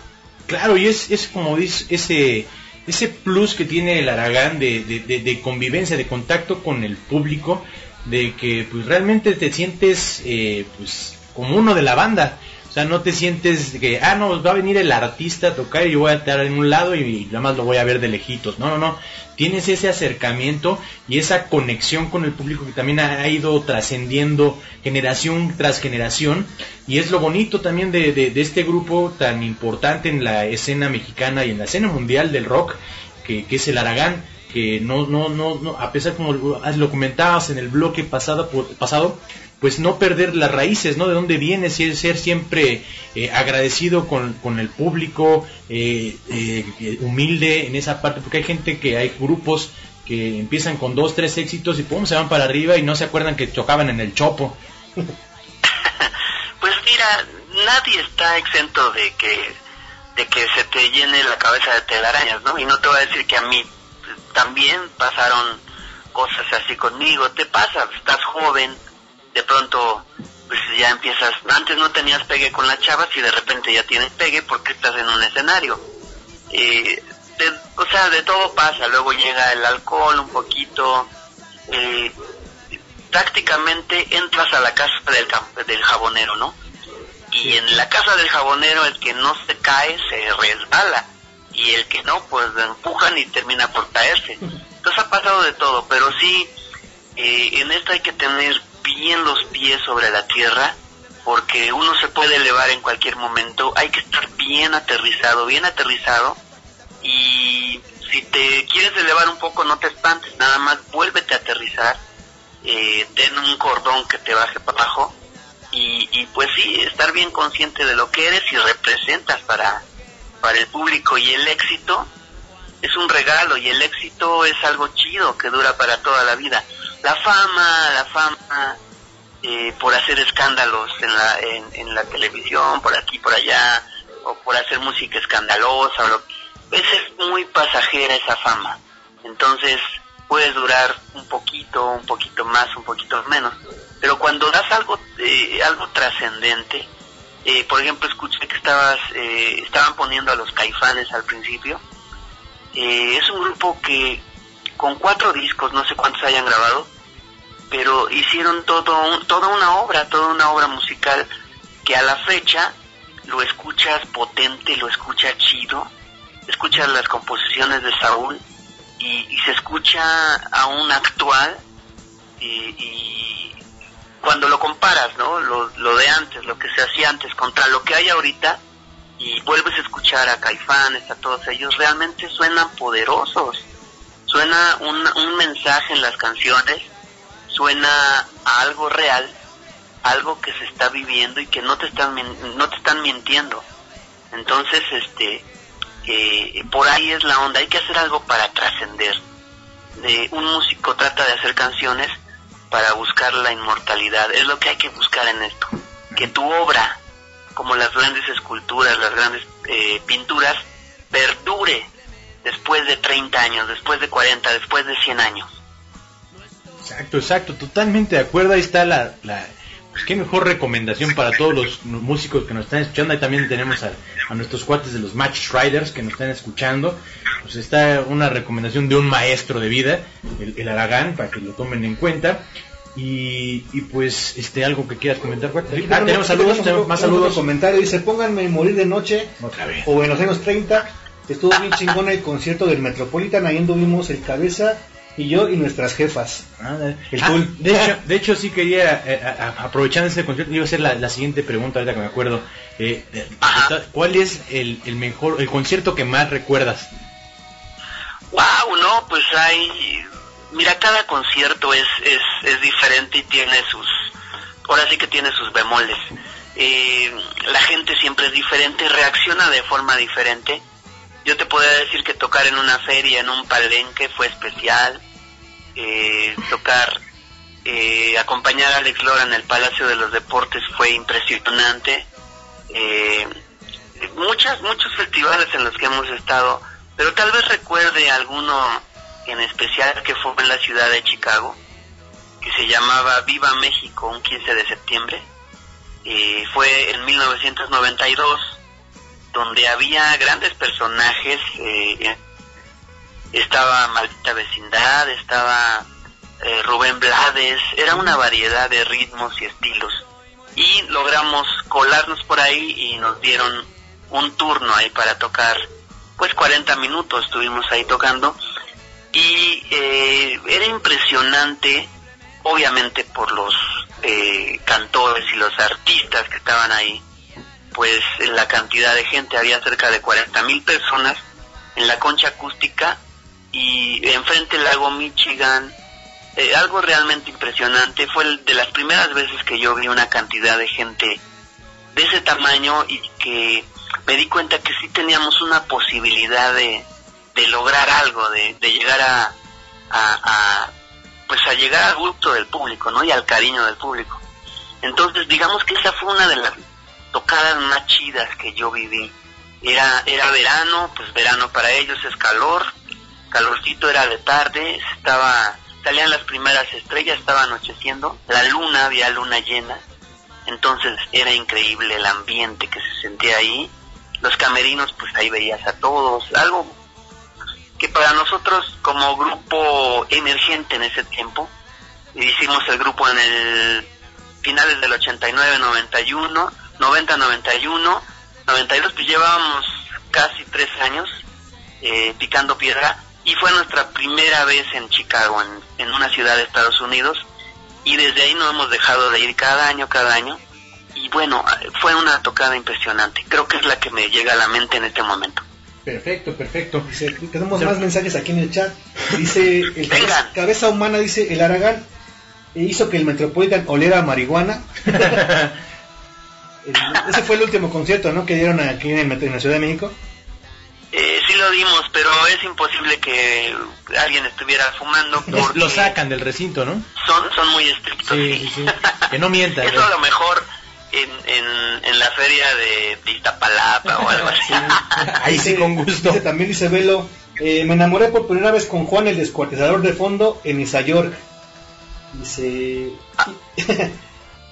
Claro, y es, es como dice, ese, ese plus que tiene el Aragán de- de convivencia, de contacto con el público, de que pues realmente te sientes eh, pues como uno de la banda. O sea, no te sientes que, ah, no, va a venir el artista a tocar y yo voy a estar en un lado y nada más lo voy a ver de lejitos. No, no, no. Tienes ese acercamiento y esa conexión con el público que también ha, ido trascendiendo generación tras generación. Y es lo bonito también de, de- de este grupo tan importante en la escena mexicana y en la escena mundial del rock, que, que es el Aragán que no, no, no, no, a pesar como lo lo comentabas en el bloque pasado, pasado pues no perder las raíces, ¿no? De dónde vienes y ser siempre eh, agradecido con, con el público, eh, eh, humilde en esa parte, porque hay gente que hay grupos que empiezan con dos, tres éxitos y pum, se van para arriba y no se acuerdan que tocaban en el chopo. [LAUGHS] Pues mira, nadie está exento de que de que se te llene la cabeza de telarañas, ¿no? Y no te voy a decir que a mí también pasaron cosas así conmigo. Te pasa, estás joven, de pronto pues ya empiezas, antes no tenías pegue con las chavas y de repente ya tienes pegue porque estás en un escenario. Eh, de- o sea, de todo pasa, luego llega el alcohol un poquito, eh, prácticamente entras a la casa del, del jabonero, ¿no? Y en la casa del jabonero el que no se cae se resbala y el que no pues lo empujan y termina por caerse. Entonces ha pasado de todo, pero sí eh, en esto hay que tener bien los pies sobre la tierra porque uno se puede elevar en cualquier momento, hay que estar bien aterrizado, bien aterrizado y si te quieres elevar un poco no te espantes, nada más vuélvete a aterrizar, eh, ten un cordón que te baje para abajo y, y pues sí, estar bien consciente de lo que eres y representas para, para el público y el éxito es un regalo y el éxito es algo chido que dura para toda la vida. La fama, la fama eh, por hacer escándalos en la, en, la televisión, por aquí, por allá, o por hacer música escandalosa, o lo, pues es muy pasajera esa fama. Entonces puede durar un poquito, un poquito más, un poquito menos. Pero cuando das algo, eh, algo trascendente, eh, por ejemplo, escuché que estabas, eh, estaban poniendo a los caifanes al principio. Eh, es un grupo que con cuatro discos, no sé cuántos hayan grabado, pero hicieron todo toda una obra, toda una obra musical que a la fecha lo escuchas potente, lo escuchas chido, escuchas las composiciones de Saúl y, se escucha aún actual y, y cuando lo comparas, ¿no? Lo, de antes, lo que se hacía antes contra lo que hay ahorita y vuelves a escuchar a Caifanes, a todos ellos, realmente suenan poderosos. Suena un, un mensaje en las canciones, suena a algo real, algo que se está viviendo y que no te están no te están mintiendo. Entonces, este, por ahí es la onda. Hay que hacer algo para trascender. Eh, un músico trata de hacer canciones para buscar la inmortalidad. Es lo que hay que buscar en esto. Que tu obra, como las grandes esculturas, las grandes eh, pinturas, perdure después de 30 años, después de 40, después de 100 años. Exacto, exacto, totalmente de acuerdo. Ahí está la, la qué mejor recomendación para todos los músicos que nos están escuchando. Ahí también tenemos a, a nuestros cuates de los Match Riders que nos están escuchando. Pues está una recomendación de un maestro de vida, el, el Aragán, para que lo tomen en cuenta. Y, y pues, este, algo que quieras comentar. Ah, tenemos saludos, tenemos más saludos. comentario dice, pónganme morir de noche Otra vez. o en los años 30. Estuvo bien chingón el concierto del Metropolitan, ahí anduvimos el cabeza y yo y nuestras jefas. Ah, El ah, cool. de, hecho, de hecho, sí quería, eh, aprovechando ese concierto, iba a hacer la, la siguiente pregunta ahorita que me acuerdo. Eh, eh, ¿Cuál es el, el mejor, el concierto que más recuerdas? Wow, no, pues hay, mira, cada concierto es, es, es diferente y tiene sus, ahora sí que tiene sus bemoles. Eh, la gente siempre es diferente, reacciona de forma diferente. Yo te podría decir que tocar en una feria, en un palenque fue especial. Eh, tocar, eh, acompañar a Alex Lora en el Palacio de los Deportes fue impresionante. Eh, muchas, muchos festivales en los que hemos estado, pero tal vez recuerde alguno en especial que fue en la ciudad de Chicago, que se llamaba Viva México, un 15 de septiembre. Eh, fue en 1992, donde había grandes personajes, eh, estaba Maldita Vecindad, estaba eh, Rubén Blades, era una variedad de ritmos y estilos. y logramos colarnos por ahí y nos dieron un turno ahí para tocar, pues 40 minutos estuvimos ahí tocando y eh, era impresionante, obviamente por los eh, cantores y los artistas que estaban ahí, pues la cantidad de gente, había cerca de 40 mil personas en la concha acústica y enfrente el lago Michigan, eh, algo realmente impresionante, fue de las primeras veces que yo vi una cantidad de gente de ese tamaño y que me di cuenta que sí teníamos una posibilidad de, de lograr algo, de, de llegar a, a, a, pues a llegar al gusto del público, ¿no? Y al cariño del público. Entonces, digamos que esa fue una de las tocadas más chidas que yo viví. Era, era verano, pues verano para ellos es calor, calorcito era de tarde, estaba, salían las primeras estrellas, estaba anocheciendo, la luna, había luna llena, entonces era increíble el ambiente que se sentía ahí, los camerinos pues ahí veías a todos, algo que para nosotros como grupo emergente en ese tiempo, hicimos el grupo en el finales del 89, 91, 90, 91, 92, pues llevábamos casi tres años eh, picando piedra y fue nuestra primera vez en Chicago, en, en una ciudad de Estados Unidos y desde ahí no hemos dejado de ir cada año, cada año y bueno, fue una tocada impresionante, creo que es la que me llega a la mente en este momento. Perfecto, perfecto. Dice, tenemos más mensajes aquí en el chat. Dice, el cabeza, humana dice, el Aragán hizo que el Metropolitan oliera a marihuana. [LAUGHS] El- [LAUGHS] ese fue el último concierto, ¿no? Que dieron aquí en, el Metro- en la Ciudad de México. Eh, sí lo dimos, pero es imposible que alguien estuviera fumando Lo, porque lo sacan del recinto, ¿no? son, son muy estrictos. Sí, sí, sí. Que no mientan. Eso a lo mejor en, en, en la feria de, de Iztapalapa o algo así. Ahí sí, con gusto. Dice, también dice Velo, eh, me enamoré por primera vez con Juan el descuartizador de fondo en Isa York. Dice... [LAUGHS]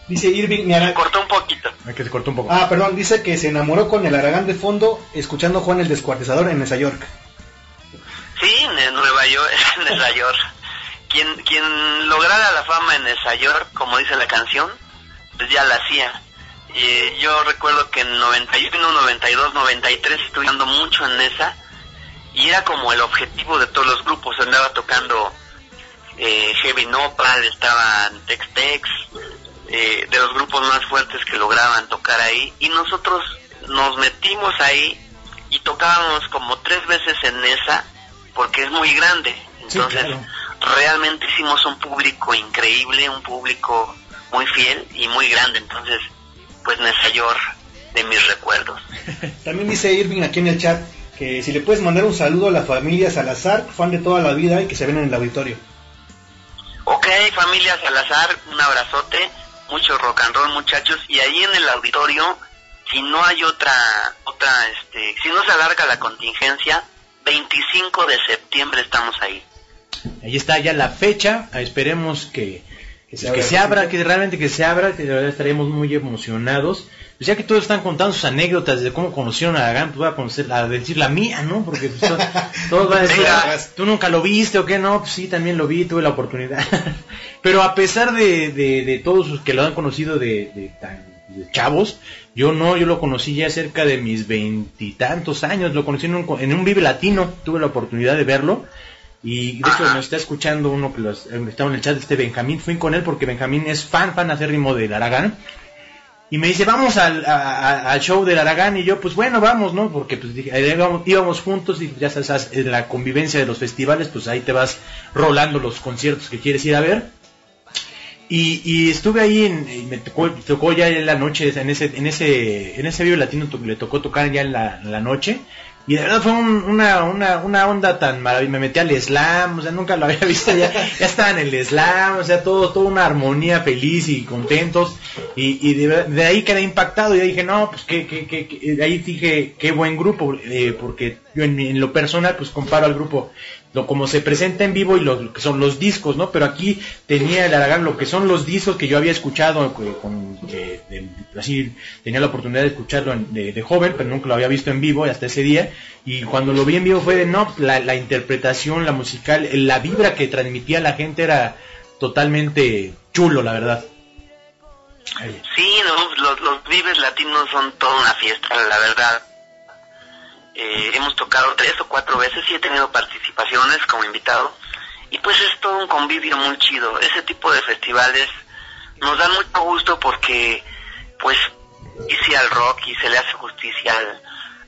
dice Irving, Ara- Cortó un poquito. Ay, Que se cortó un poco. Ah, perdón, dice que se enamoró con el Aragán de fondo escuchando Juan el descuartizador en Nueva York. Sí, en Nueva York, [LAUGHS] en Nueva York. Quien, quien lograra la fama en Nueva York, como dice la canción, pues ya la hacía. Y yo recuerdo que en 91, 92, 93 estuve andando mucho en esa y era como el objetivo de todos los grupos. Andaba tocando eh, Heavy Nopal, estaban Tex Tex, eh, de los grupos más fuertes que lograban tocar ahí y nosotros nos metimos ahí y tocábamos como tres veces en esa porque es muy grande Sí, entonces claro. realmente hicimos un público increíble un público muy fiel y muy grande entonces pues Nesayor de mis recuerdos [LAUGHS] También dice Irving aquí en el chat que si le puedes mandar un saludo a la familia Salazar, fan de toda la vida y que se ven en el auditorio. Ok, familia Salazar, un abrazote, mucho rock and roll muchachos, y ahí en el auditorio, si no hay otra, otra, este, si no se alarga la contingencia, 25 de septiembre estamos ahí. Ahí está ya la fecha. Esperemos que, Que pues, que se abra, que realmente que se abra, que de verdad estaremos muy emocionados. Pues ya que todos están contando sus anécdotas de cómo conocieron a Aragán, pues voy a, conocer, a decir la mía, ¿no? Porque pues, to- [LAUGHS] todos van a decir. "Ah, tú nunca lo viste o qué, no, pues sí, también lo vi, tuve la oportunidad. [LAUGHS] Pero a pesar de, de, todos los que lo han conocido de, chavos, yo no, yo lo conocí ya cerca de mis veintitantos años, lo conocí en un, en un Vive Latino, tuve la oportunidad de verlo. Y de hecho nos está escuchando uno que los, eh, estaba en el chat, este Benjamín, fui con él porque Benjamín es fan, fan acérrimo del Aragán. Y me dice, vamos al, al show del Aragán. Y yo, pues bueno, vamos, ¿no? Porque pues dije, íbamos, íbamos juntos y ya sabes, en la convivencia de los festivales, pues ahí te vas rolando los conciertos que quieres ir a ver. Y, y estuve ahí en, y me tocó, tocó ya en la noche, en ese, en ese, en ese video latino le tocó tocar ya en la, noche. Y de verdad fue un- una, una, una onda tan maravillosa. Me metí al slam, o sea, nunca lo [LAUGHS] había visto. Ya, ya estaba en el slam, o sea, todo, toda una armonía feliz y contentos. Y, de, de ahí quedé impactado. Y dije, no, pues que, que, que, que- de ahí dije, qué buen grupo. eh, porque yo en, en lo personal, pues comparo al grupo lo como se presenta en vivo y lo, que son los discos, ¿no? Pero aquí tenía el Aragán lo que son los discos que yo había escuchado, que, con, que, de- así tenía la oportunidad de escucharlo en- de, joven, pero nunca lo había visto en vivo hasta ese día. Y cuando lo vi en vivo fue de, no, la, la interpretación, la musical, la vibra que transmitía la gente era totalmente chulo, la verdad. Sí, los, los Vives Latinos son toda una fiesta, la verdad. Eh, hemos tocado tres o cuatro veces y he tenido participaciones como invitado. Y pues es todo un convivio muy chido. Ese tipo de festivales nos dan mucho gusto porque pues dice al rock y se le hace justicia al,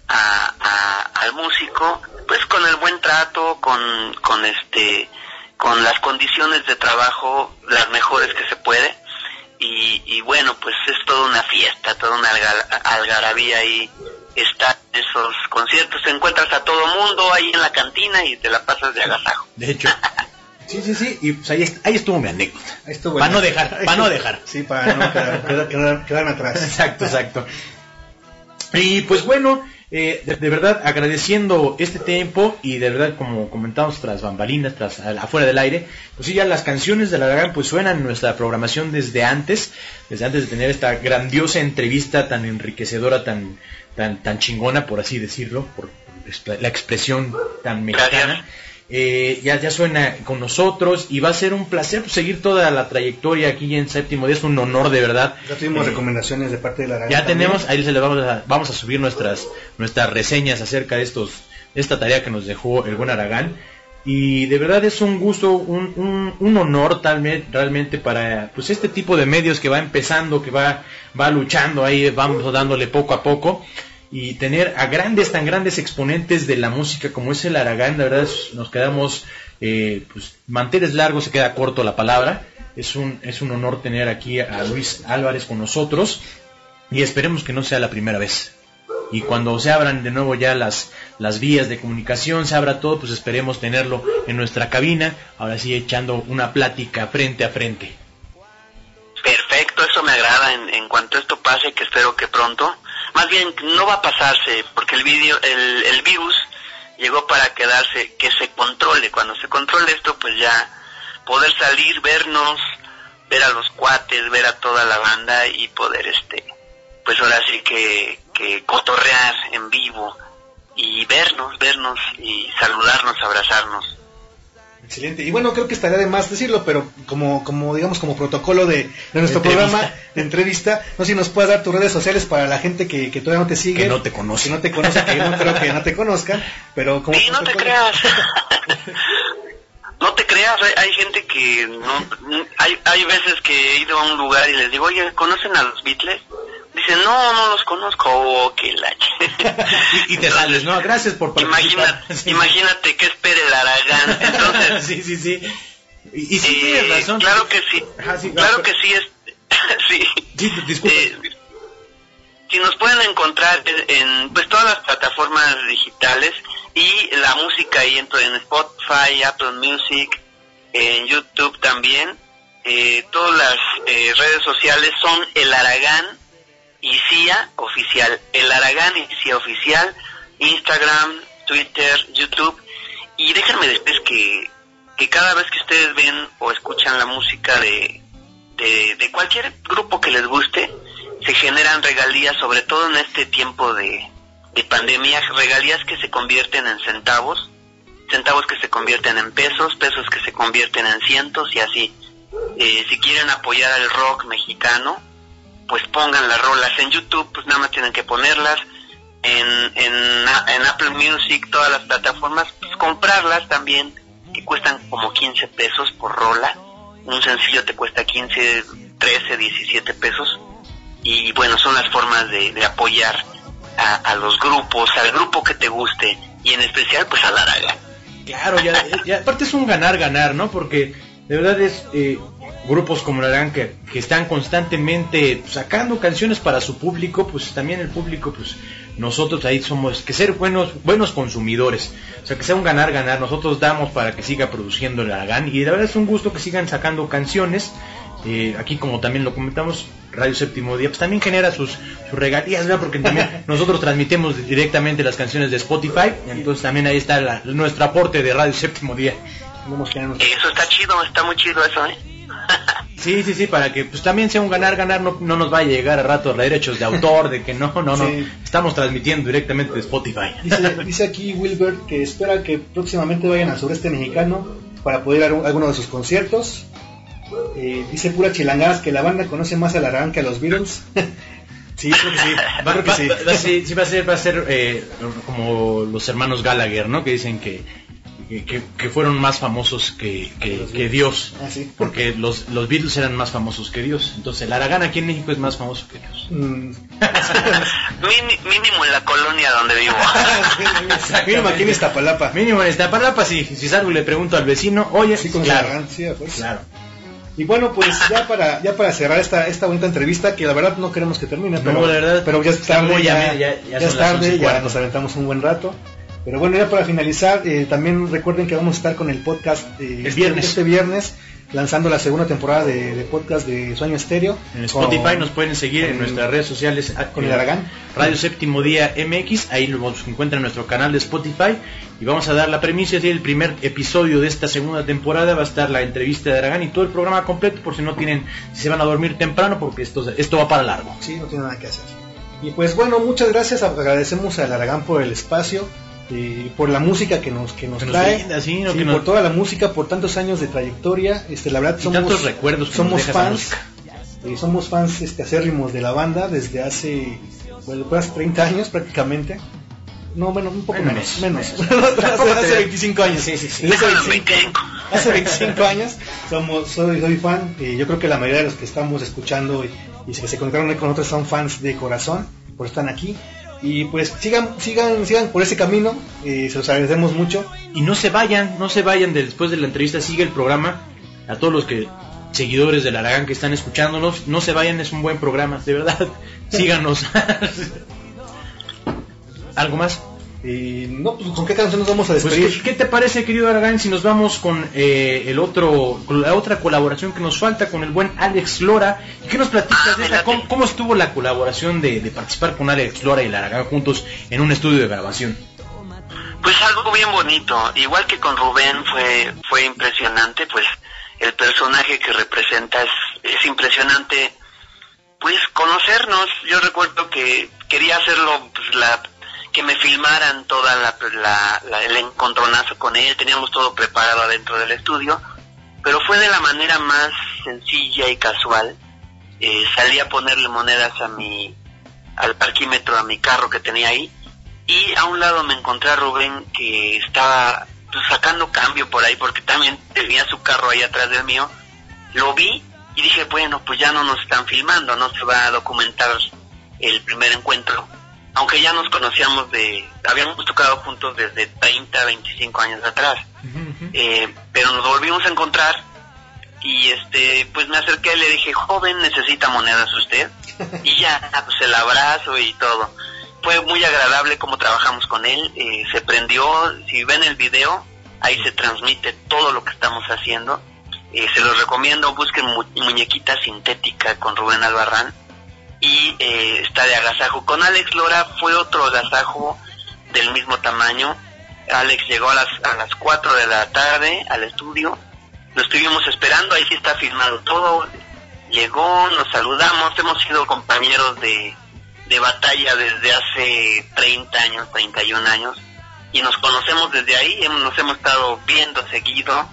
a- a- al músico, pues con el buen trato, con, con este con las condiciones de trabajo las mejores que se puede y, y bueno pues es toda una fiesta toda una alga- algarabía ahí está esos conciertos te encuentras a todo mundo ahí en la cantina y te la pasas de agasajo De hecho. [LAUGHS] Sí, sí, sí. Y pues ahí, est- ahí estuvo mi anécdota. Estuvo Para no dejar, para no dejar. Sí, para no quedar- quedar- quedar- quedarme atrás. [LAUGHS] Exacto, exacto. Y pues bueno, eh, de, de verdad agradeciendo este tiempo y de verdad como comentamos tras bambalinas, tras afuera del aire, pues sí ya las canciones de la Aragán pues suenan en nuestra programación desde antes, desde antes de tener esta grandiosa entrevista tan enriquecedora, tan tan tan chingona por así decirlo, por la expresión tan mexicana. Eh, ya, ya suena con nosotros y va a ser un placer pues, seguir toda la trayectoria aquí en séptimo día, es un honor de verdad. Ya tuvimos Eh, recomendaciones de parte de la ya tenemos, ahí se le vamos a, vamos a subir nuestras, nuestras reseñas acerca de estos, esta tarea que nos dejó el buen Aragán. Y de verdad es un gusto, un, un, honor tal vez realmente para pues este tipo de medios que va empezando, que va, va luchando ahí, vamos dándole poco a poco. Y tener a grandes, tan grandes exponentes de la música como es el Aragán, la verdad nos quedamos, eh, pues manteles largos, se queda corto la palabra. Es un, es un honor tener aquí a Luis Álvarez con nosotros y esperemos que no sea la primera vez. Y cuando se abran de nuevo ya las, las vías de comunicación, se abra todo, pues esperemos tenerlo en nuestra cabina, ahora sí echando una plática frente a frente. Perfecto, eso me agrada en, en cuanto esto pase, que espero que pronto. Más bien, no va a pasarse, porque el, video, el, el virus llegó para quedarse, que se controle. Cuando se controle esto, pues ya poder salir, vernos, ver a los cuates, ver a toda la banda y poder, este, pues ahora sí que, que cotorrear en vivo y vernos, vernos y saludarnos, abrazarnos. Excelente. Y bueno, creo que estaría de más decirlo, pero como, como digamos, como protocolo de, de nuestro programa de entrevista, no sé si nos puedas dar tus redes sociales para la gente que, que todavía no te sigue. Que no te conoce. Que no te conoce, que no creo que no te conozcan, pero como Sí, no te creas. [LAUGHS] no te creas, hay, hay gente que no, hay, hay veces que he ido a un lugar y les digo, oye, ¿conocen a los Beatles? Dicen, no, no los conozco. Oh, qué la ch-". [LAUGHS] Y, y te sales, ¿no? Gracias por participar. Imagina, [LAUGHS] imagínate que espere el Aragán. Entonces, [LAUGHS] sí, sí, sí. Y, y sí eh, tienes razón. claro que sí. Ajá, sí, claro que sí es. sí. Sí. Eh, si nos pueden encontrar en, en, pues todas las plataformas digitales y la música ahí en, en Spotify, Apple Music, en YouTube también. Eh, todas las eh, redes sociales son El Aragán y CIA Oficial. El Aragán y CIA Oficial, Instagram, Twitter, YouTube. Y déjenme decirles que, que cada vez que ustedes ven o escuchan la música de, de, cualquier grupo que les guste, se generan regalías, sobre todo en este tiempo de, de pandemia, regalías que se convierten en centavos, centavos que se convierten en pesos, pesos que se convierten en cientos y así. Eh, si quieren apoyar al rock mexicano, pues pongan las rolas en YouTube, pues nada más tienen que ponerlas. En, en, en Apple Music, todas las plataformas, pues comprarlas también, que cuestan como 15 pesos por rola. Un sencillo te cuesta 15, 13, 17 pesos. Y bueno, son las formas de, de apoyar a, a los grupos, al grupo que te guste, y en especial pues a la. Claro, ya, ya- aparte es un ganar-ganar, ¿no? Porque de verdad es eh, grupos como la Aragán que, que están constantemente sacando canciones para su público, pues también el público, pues nosotros ahí somos que ser buenos buenos consumidores, o sea que sea un ganar-ganar, nosotros damos para que siga produciendo el Aragán y de verdad es un gusto que sigan sacando canciones. Eh, aquí como también lo comentamos, Radio Séptimo Día, pues también genera sus, sus regalías, ¿verdad? Porque también [LAUGHS] nosotros transmitimos directamente las canciones de Spotify, entonces también ahí está la- nuestro aporte de Radio Séptimo Día. Eso está chido, está muy chido eso, ¿eh? Sí, sí, sí, para que pues también sea un ganar-ganar, no, no nos vaya a llegar a rato los derechos de autor, de que no, no, no, Sí. estamos transmitiendo directamente de Spotify. Dice, dice aquí Wilbert que espera que próximamente vayan al sureste mexicano para poder ir a un- alguno de sus conciertos. Eh, dice pura chilangadas que la banda conoce más a la Aragán que a los Beatles. [LAUGHS] sí, creo que sí. Va, Creo que [LAUGHS] va- sí. va- va- sí, sí va a ser, va a ser eh, como los hermanos Gallagher, ¿no? Que dicen que, que, que fueron más famosos que, que- que Dios. Ah, sí. Porque los, los Beatles eran más famosos que Dios. Entonces el Aragán aquí en México es más famoso que Dios. Mm, [LAUGHS] mínimo en la colonia donde vivo. [LAUGHS] Mínimo aquí en Iztapalapa. Mínimo en Iztapalapa, si, si salgo y le pregunto al vecino, oye, Sí, con claro, Aragán, sí, claro. Y bueno, pues ya para ya para cerrar esta esta bonita entrevista, que la verdad no queremos que termine, No, pero, la verdad, pero ya es está tarde, muy ya, ya- ya es tarde, ya nos aventamos un buen rato. Pero bueno, ya para finalizar, eh, también recuerden que vamos a estar con el podcast eh, El este- viernes. este viernes, lanzando la segunda temporada de, de podcast de Sueño Estéreo. En Spotify con- nos pueden seguir en con- nuestras redes sociales. con eh, el Aragán. Radio Séptimo Día MX, ahí nos encuentran en nuestro canal de Spotify. Y vamos a dar la premisa, es el primer episodio de esta segunda temporada va a estar la entrevista de Aragán y todo el programa completo por si no tienen, si se van a dormir temprano, porque esto, esto va para largo. Sí, no tiene nada que hacer. Y pues bueno, muchas gracias, agradecemos al Aragán por el espacio y por la música que nos que nos Que nos trae, brinda, sí, ¿no? Sí, Que por nos- toda la música, por tantos años de trayectoria, este la verdad Y somos tantos recuerdos que somos nos fans, eh, somos fans este acérrimos de la banda desde hace bueno, pues, 30 años prácticamente. No, bueno, un poco Menos, menos, menos. menos. [LAUGHS] hace, hace 25 años. Sí, sí, sí. Hace Déjalo en 25, hace 25 años somos, soy, soy fan. eh, yo creo que la mayoría de los que estamos escuchando y, y que se conectaron con nosotros son fans de corazón, por están aquí. Y pues sigan, sigan, sigan por ese camino. eh, se los agradecemos mucho. Y no se vayan, no se vayan de- después de la entrevista, sigue el programa. A todos los que seguidores del Aragán que están escuchándonos, no se vayan, es un buen programa, de verdad. [LAUGHS] Síganos. [LAUGHS] ¿Algo más? Y no, pues con qué canción nos vamos a Pues, despedir. ¿qué, qué te parece, querido Aragán, si nos vamos con eh, el otro, con la otra colaboración que nos falta con el buen Alex Lora? ¿Y qué nos platicas de esa? ¿Cómo, cómo estuvo la colaboración de, de participar con Alex Lora y el Aragán juntos en un estudio de grabación? Pues algo bien bonito, igual que con Rubén fue fue impresionante, pues el personaje que representa es, es impresionante, pues conocernos. Yo recuerdo que quería hacerlo, pues, la, que me filmaran toda la, la- la- el encontronazo con él, teníamos todo preparado adentro del estudio, pero fue de la manera más sencilla y casual. Eh, salí a ponerle monedas a mi al parquímetro a mi carro que tenía ahí y a un lado me encontré a Rubén que estaba pues, sacando cambio por ahí porque también tenía su carro ahí atrás del mío. Lo vi y dije, bueno, pues ya no nos están filmando, no se va a documentar el primer encuentro. Aunque ya nos conocíamos de, habíamos tocado juntos desde 30, 25 años atrás. Eh, pero nos volvimos a encontrar y este pues me acerqué y le dije joven necesita monedas usted [LAUGHS] y ya pues el abrazo y todo. Fue muy agradable como trabajamos con él eh, se prendió si ven el video ahí se transmite todo lo que estamos haciendo. Eh, se los recomiendo busquen mu- muñequita sintética con Rubén Albarrán y eh, está de agasajo. Con Alex Lora fue otro agasajo del mismo tamaño. Alex llegó a las, a las 4 de la tarde al estudio, lo estuvimos esperando, ahí sí está filmado todo, llegó, nos saludamos, hemos sido compañeros de, de batalla desde hace 30 años, 31 años, y nos conocemos desde ahí, nos hemos estado viendo seguido,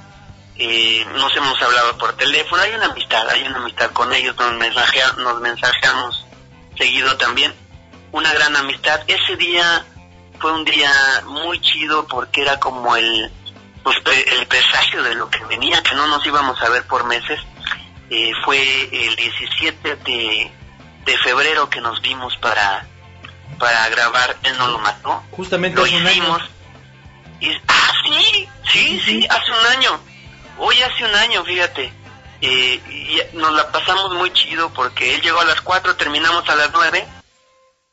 eh, nos hemos hablado por teléfono, hay una amistad, hay una amistad con ellos, nos, mensajea- nos mensajeamos seguido también, una gran amistad. Ese día fue un día muy chido porque era como el pues, el presagio de lo que venía, que no nos íbamos a ver por meses. Eh, fue el 17 de, de febrero que nos vimos para para grabar Él no lo mató. Justamente Lo hace un año. hicimos. Y, ah, sí, sí, sí, hace un año. Hoy hace un año, fíjate. Eh, y nos la pasamos muy chido porque él llegó a las 4, terminamos a las 9,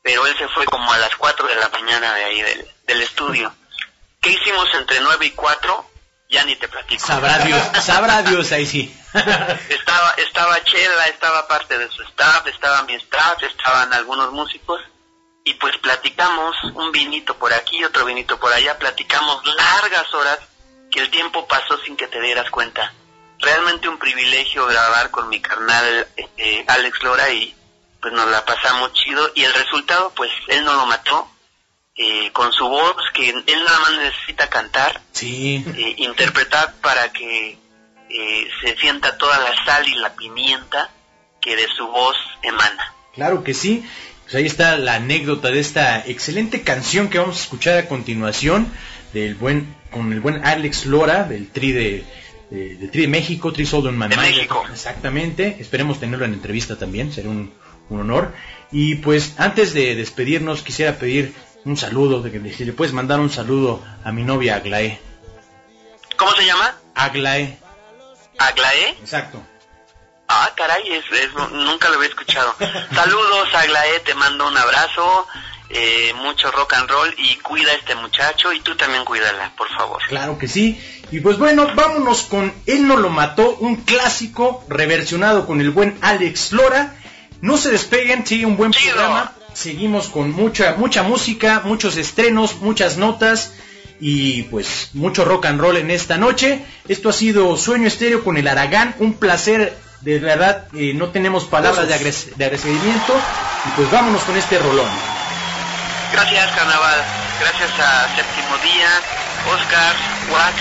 pero él se fue como a las 4 de la mañana de ahí del, del estudio. ¿Qué hicimos entre 9 y 4? Ya ni te platico. Sabrá Dios, sabrá Dios ahí sí. [LAUGHS] estaba estaba Chela, estaba parte de su staff, estaba mi staff, estaban algunos músicos y pues platicamos un vinito por aquí, otro vinito por allá, platicamos largas horas que el tiempo pasó sin que te dieras cuenta. Realmente un privilegio grabar con mi carnal eh, Alex Lora y pues nos la pasamos chido y el resultado pues él no lo mató eh, con su voz que él nada más necesita cantar Sí. eh, interpretar para que eh, se sienta toda la sal y la pimienta que de su voz emana. Claro que sí. Pues ahí está la anécdota de esta excelente canción que vamos a escuchar a continuación del buen con el buen Alex Lora del Tri de, de- del Tri de México, Tri Soul Man De. México. Exactamente. Esperemos tenerlo en entrevista también, sería un, un honor. Y pues antes de despedirnos quisiera pedir un saludo, de que si le puedes mandar un saludo a mi novia Aglae. ¿Cómo se llama? Aglae, Aglaé. exacto. Ah, caray, es, es- nunca lo había escuchado. [LAUGHS] Saludos, Aglaé, te mando un abrazo, eh, mucho rock and roll y cuida a este muchacho y tú también cuídala, por favor. Claro que sí. Y pues bueno, vámonos con Él no lo mató, un clásico reversionado con el buen Alex Lora. No se despeguen, sigue un buen Chido. programa. Seguimos con mucha mucha música, muchos estrenos, muchas notas y pues mucho rock and roll en esta noche. Esto ha sido Sueño Estéreo con el Aragán, un placer. De verdad, eh, no tenemos palabras de, agres- de agradecimiento. Y pues vámonos con este rolón. Gracias, Carnaval. Gracias a Séptimo Día, Oscar, Wax.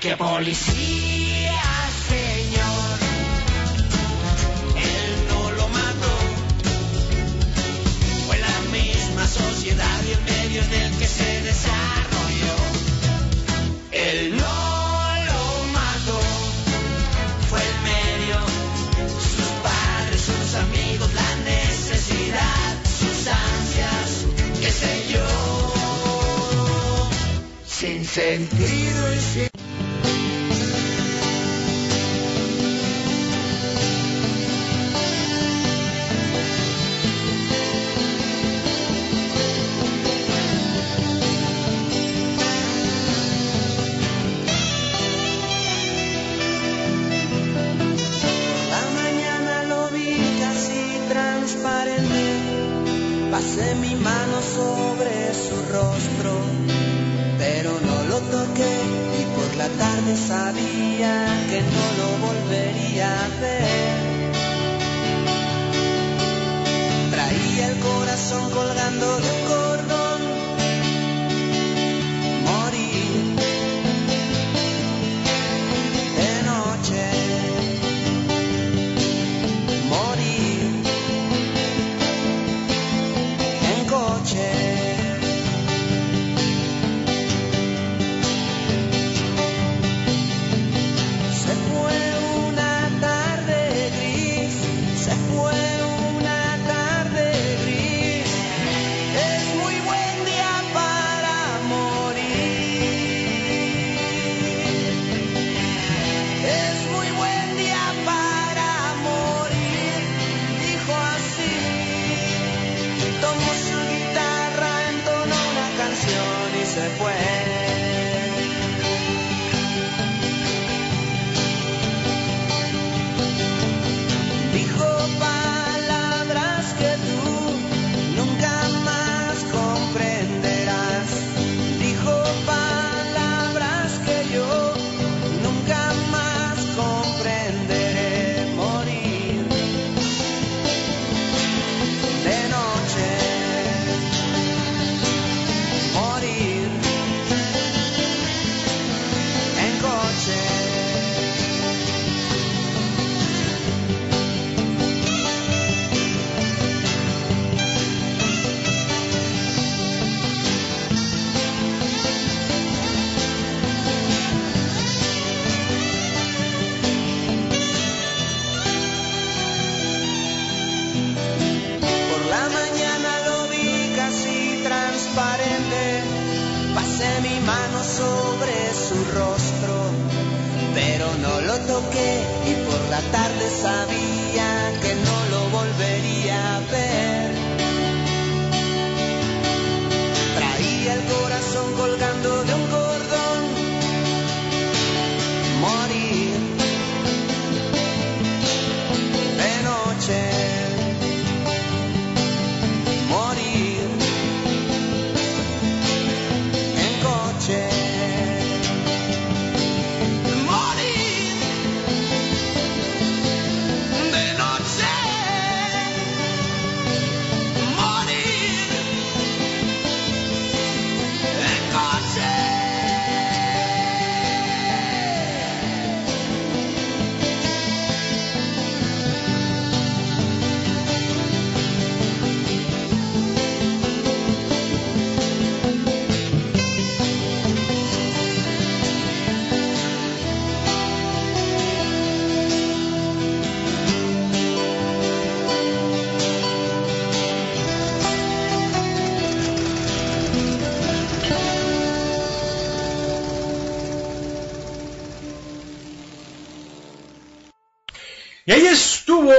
Qué policía, señor. Él no lo mató. Fue la misma sociedad y en el que se desarrolló. Él no lo mató. Fue el medio. Sus padres, sus amigos, la necesidad, sus ansias, qué sé yo. Sin sentido y sin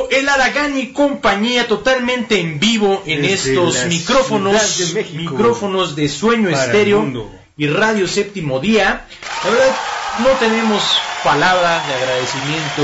el Aragán y compañía totalmente en vivo en Desde estos micrófonos, de México. micrófonos de sueño estéreo y radio séptimo día. La verdad, no tenemos palabras de agradecimiento.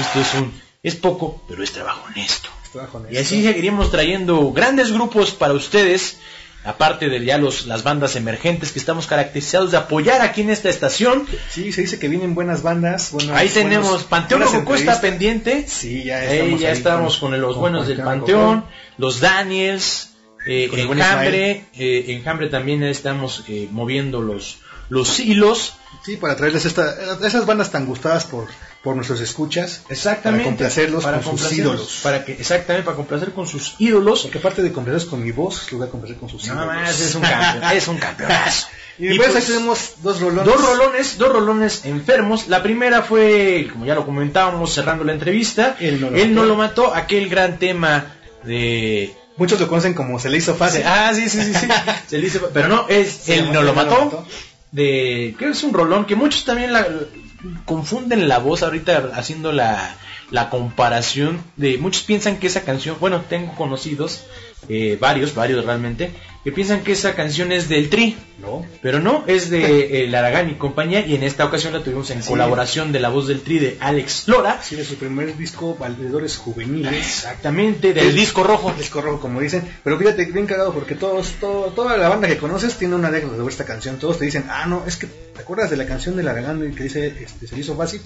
Esto es un, es poco, pero es trabajo honesto. Trabajo honesto. Y así seguiríamos trayendo grandes grupos para ustedes, aparte de ya los, las bandas emergentes que estamos caracterizados de apoyar aquí en esta estación. Sí, se dice que vienen buenas bandas. Ahí tenemos buenos- Panteón Rococó está pendiente. Sí, ya Ahí estamos. ya ahí estamos con, los con buenos del Panteón los Daniels, eh, Enjambre, eh, Enjambre también ya estamos eh, moviendo los, los hilos. Sí, para traerles esta, esas bandas tan gustadas por, por nuestros escuchas. Exactamente. Para complacerlos para con sus complacerlos, ídolos. Para que, exactamente, para complacer con sus ídolos. Porque aparte de complacerlos con mi voz, los voy a complacer con sus Nada ídolos. más, es un campeón, [LAUGHS] es un campeonazo. Y, después pues, ahí tenemos dos rolones. Dos rolones, dos rolones enfermos. La primera fue, como ya lo comentábamos cerrando la entrevista, Él no lo Él mató. no lo mató, aquel gran tema de... Muchos lo conocen como se le hizo fácil. Ah, sí, sí, sí, sí. [LAUGHS] Se le hizo- pero no, es no lo Él no lo mató. De, que es un rolón que muchos también confunden la voz ahorita haciendo la, la comparación de muchos piensan que esa canción, bueno, tengo conocidos, eh, varios, varios realmente, que piensan que esa canción es del Tri. No. Pero no, es de el Aragán y compañía y en esta ocasión la tuvimos en Sí. colaboración de la voz del Tri de Alex Lora. Sí, de su primer disco, Valedores Juveniles. Exactamente, del disco rojo. Disco rojo, como dicen. Pero fíjate, bien cagado, porque todos, todo, toda la banda que conoces tiene una anécdota sobre esta canción. Todos te dicen, ah, no, es que, ¿te acuerdas de la canción del Aragán que dice, este, se hizo fácil?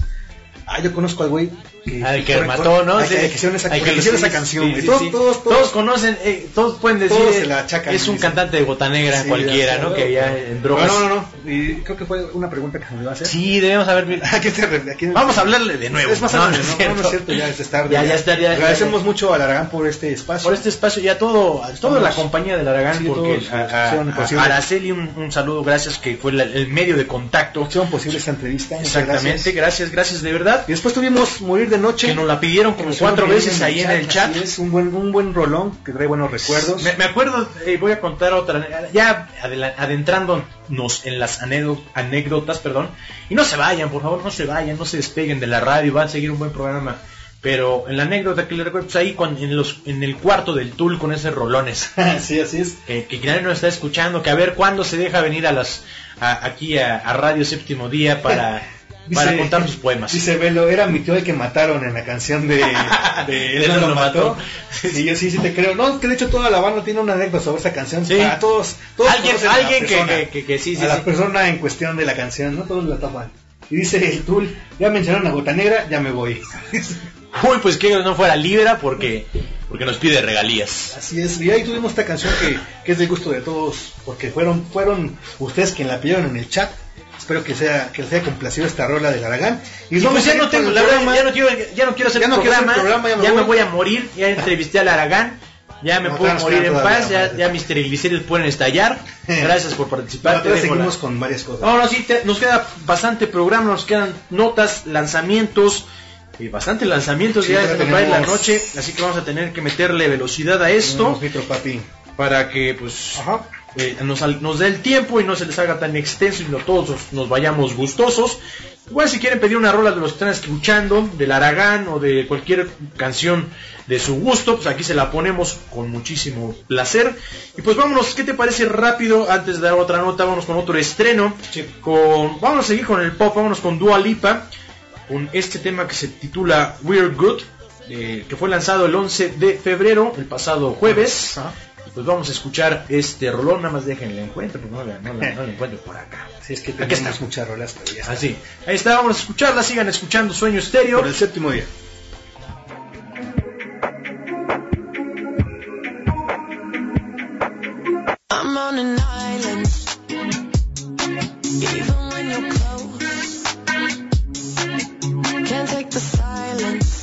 Ah, yo conozco al güey que, Al que mató, ¿no? al Sí. que, que hicieron esa, Al que hicieron sí, esa canción. sí, sí, todos, sí. todos, todos, Todos conocen, eh, todos pueden decir, Todos se eh, la achacan, es un dicen. cantante de bota negra Sí, cualquiera, ¿no? Que ya en drogas. No, no, no. Y creo que fue una pregunta que se me iba a hacer. Sí, debemos haber... ¿A te a quién- Vamos a hablarle de nuevo. Es más No, no no, es no, no es cierto. cierto, ya es tarde. Ya, ya ya- Agradecemos ya- mucho al Aragán por este espacio. por este espacio y a todo, a toda la compañía del Aragán, Sí, porque a, a- a- a Araceli un, saludo, gracias, que fue el medio de contacto. Hicieron posible esta entrevista. Exactamente, gracias, gracias de verdad. Y después tuvimos Morir de Noche. Que nos la pidieron como cuatro veces ahí en el chat. Es un buen, un buen rolón que trae buenos recuerdos. Me, me acuerdo, eh, voy a contar otra, ya adentrándonos en las anécdo- anécdotas, perdón, y no se vayan, por favor, no se vayan, no se despeguen de la radio, van a seguir un buen programa. Pero en la anécdota que le recuerdo, pues ahí cuando- en, los, en el cuarto del Tul con esos rolones, [LAUGHS] sí, así es. que, que nadie nos está escuchando, que a ver cuándo se deja venir a las a- aquí a, a Radio Séptimo Día para, [LAUGHS] para contar sus poemas. Dice Velo, era mi tío el que mataron en la canción de, [LAUGHS] de Él no lo mató. Sí, yo sí, sí te creo. No, que de hecho toda la banda tiene una anécdota sobre esa canción. Sí. Para todos, todos Alguien- persona, que- que sí, sí, a la sí. persona en cuestión de la canción, no todos la tapan. Y dice el Tul, ya mencionaron a Gota Negra, ya me voy. [LAUGHS] Uy, pues que no fuera Libra porque, porque nos pide regalías. Así es, y ahí tuvimos esta canción que, que es del gusto de todos, porque fueron, fueron ustedes quien la pidieron en el chat. Espero que sea que les haya complacido esta rola del Aragán. Y pues ya no tengo, la verdad, programa. ya no quiero, ya no quiero hacer Ya no quiero hacer programa, ya me ya voy. me voy a morir, ya entrevisté al Aragán, ya me No, puedo morir en paz, ya, ya mis triglicéridos pueden estallar. [LAUGHS] Gracias por participar. Te la- seguimos con varias cosas. No, no, sí, te- nos queda bastante programa, nos quedan notas, lanzamientos, y bastante lanzamientos, Sí, ya ir la noche, así que vamos a tener que meterle velocidad a esto Tenemos papi. para que pues Ajá. Eh, nos, dé el tiempo y no se les haga tan extenso y no todos nos, vayamos gustosos. Igual si quieren pedir una rola de los que están escuchando, del Aragán o de cualquier canción de su gusto, pues aquí se la ponemos con muchísimo placer. Y pues vámonos, ¿qué te parece rápido? Antes de dar otra nota, vámonos con otro estreno. Con, vamos a seguir con el pop, vámonos con Dua Lipa, con este tema que se titula We're Good, eh, que fue lanzado el 11 de febrero, el pasado jueves. Pues vamos a escuchar este rolón, nada más déjenle encuentro, porque no la, no la- no la encuentro por acá. Si es que Aquí tenemos está. muchas rolas, pero ya está. Así, ahí está, vamos a escucharla, sigan escuchando Sueño Estéreo. Por el séptimo día. I'm on an island. Even when you're close, can't take the silence.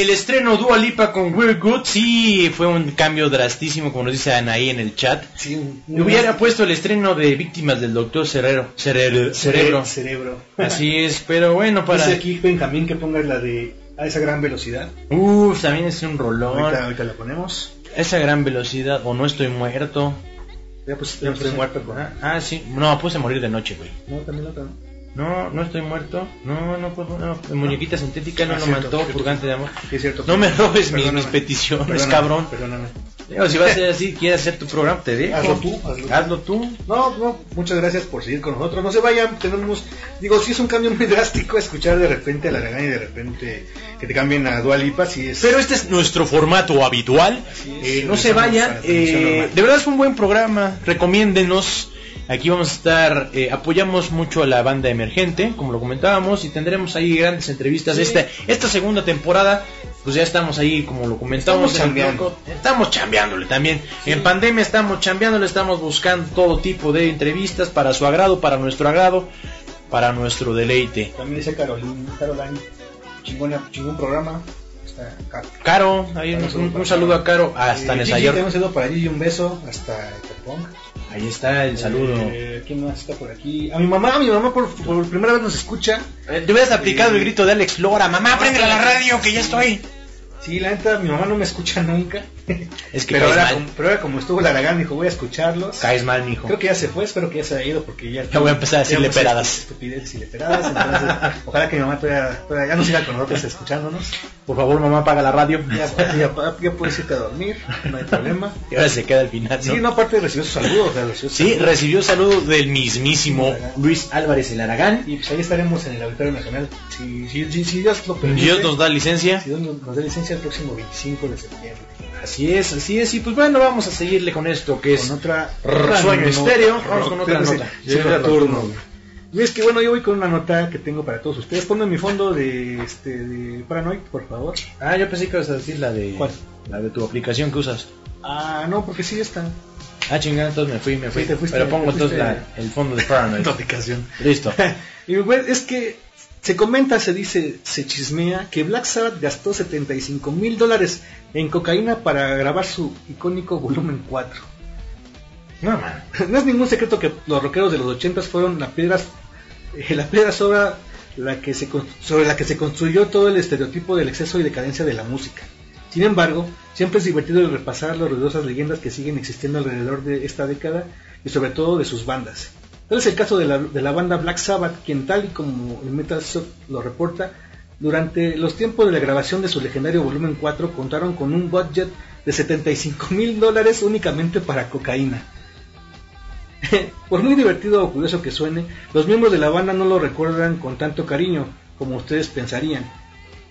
El estreno Dua Lipa con We're Good, sí, fue un cambio drastísimo, como nos dice Anaí en el chat. Sí, hubiera puesto el estreno de Víctimas del Doctor Cerebro. Cerebro. cerebro. Cerebro. Así es, pero bueno, para... Dice aquí Benjamín que pongas la de a esa gran velocidad. Uf, también es un rolón. Ahorita, ahorita la ponemos. Esa gran velocidad, o no estoy muerto. Ya pues ya estoy muerto. Ah, sí. No, puse a morir de noche, güey. No, también otra. No, no estoy muerto. No, no puedo. No, muñequita sintética no Ah, lo cierto, mató, cierto. purgante de amor. Sí, es cierto. No me robes mis, mis peticiones, Perdóname, cabrón. Perdóname. Digo, si vas a ser así, quieres hacer tu programa, te dejo. Hazlo tú, hazlo tú. Hazlo tú. No, no, muchas gracias por seguir con nosotros. No se vayan, tenemos, digo, sí es un cambio muy [LAUGHS] drástico escuchar de repente a la Aragán y de repente que te cambien a Dualipa, sí es. Pero este es nuestro formato habitual. Es, Eh, no se vayan. eh, de verdad es un buen programa. Recomiéndenos. Aquí vamos a estar, eh, apoyamos mucho a la banda emergente, como lo comentábamos, y tendremos ahí grandes entrevistas. Sí. Esta, esta segunda temporada, pues ya estamos ahí, como lo comentamos. Estamos en chambeando. chambeándole también. En pandemia estamos chambeándole, estamos buscando todo tipo de entrevistas para su agrado, para nuestro agrado, para nuestro deleite. También dice Carolina, Caroline, chingona, chingón programa. Caro, ahí un, un- un saludo a Caro, hasta Eh, Gigi, York. Un saludo para Gigi, un beso hasta Ecatepong. Ahí está el saludo. Eh, ¿Quién más está por aquí? A mi mamá, mi mamá por, por primera vez nos escucha. Eh, Te hubieras aplicado Eh, el grito de Alex Lora, mamá, prende la radio que ya estoy. Sí, la neta, mi mamá no me escucha nunca. [LAUGHS] Es que pero, ahora, mal. como, pero ahora como estuvo la Aragán, dijo, voy a escucharlos. Caes mal, mijo. Creo que ya se fue, espero que ya se haya ido porque ya... Ya voy a empezar a decirle peradas. Estupideces y leperadas, entonces [LAUGHS] ojalá que mi mamá todavía ya no siga con nosotros escuchándonos. Por favor, mamá, apaga la radio. Ya, ya, ya puedes irte a dormir, no hay problema. Y ahora se queda al final, ¿no? Sí, no, aparte recibió sus saludos. o sea, recibió sus Sí, saludos. recibió saludo del mismísimo Luis Álvarez el Aragán. Y pues ahí estaremos en el Auditorio Nacional. Si, si, si, si Dios lo permite. Dios nos da licencia. Si Dios nos, nos da licencia el próximo 25 de septiembre. Así es, así es. Y pues bueno, vamos a seguirle con esto que es Con otra... Sueño Estéreo. Vamos con otra nota. Llega el turno. turno. Y es que bueno, yo voy con una nota que tengo para todos ustedes. Ponme mi fondo de, este, de Paranoid, por favor. Ah, yo pensé que ibas a decir la de... ¿Cuál? La de tu aplicación que usas. Ah, no, porque sí está. Ah, chingada, entonces me fui, me fui. Sí, te fuiste, Pero pongo te entonces la- el fondo de Paranoid. [LAUGHS] Tu aplicación. Listo. [LAUGHS] y bueno, es que se comenta, se dice, se chismea que Black Sabbath gastó 75 mil dólares en cocaína para grabar su icónico volumen 4. No, man. [LAUGHS] No es ningún secreto que los rockeros de los 80 fueron la piedra, eh, la piedra sobre la, que se, sobre la que se construyó todo el estereotipo del exceso y decadencia de la música. Sin embargo, siempre es divertido el repasar las ruidosas leyendas que siguen existiendo alrededor de esta década y sobre todo de sus bandas. Tal es el caso de la, banda Black Sabbath, quien tal y como el Metal Shock lo reporta, durante los tiempos de la grabación de su legendario volumen 4 contaron con un budget de 75 mil dólares únicamente para cocaína. [LAUGHS] Por muy divertido o curioso que suene, los miembros de la banda no lo recuerdan con tanto cariño como ustedes pensarían.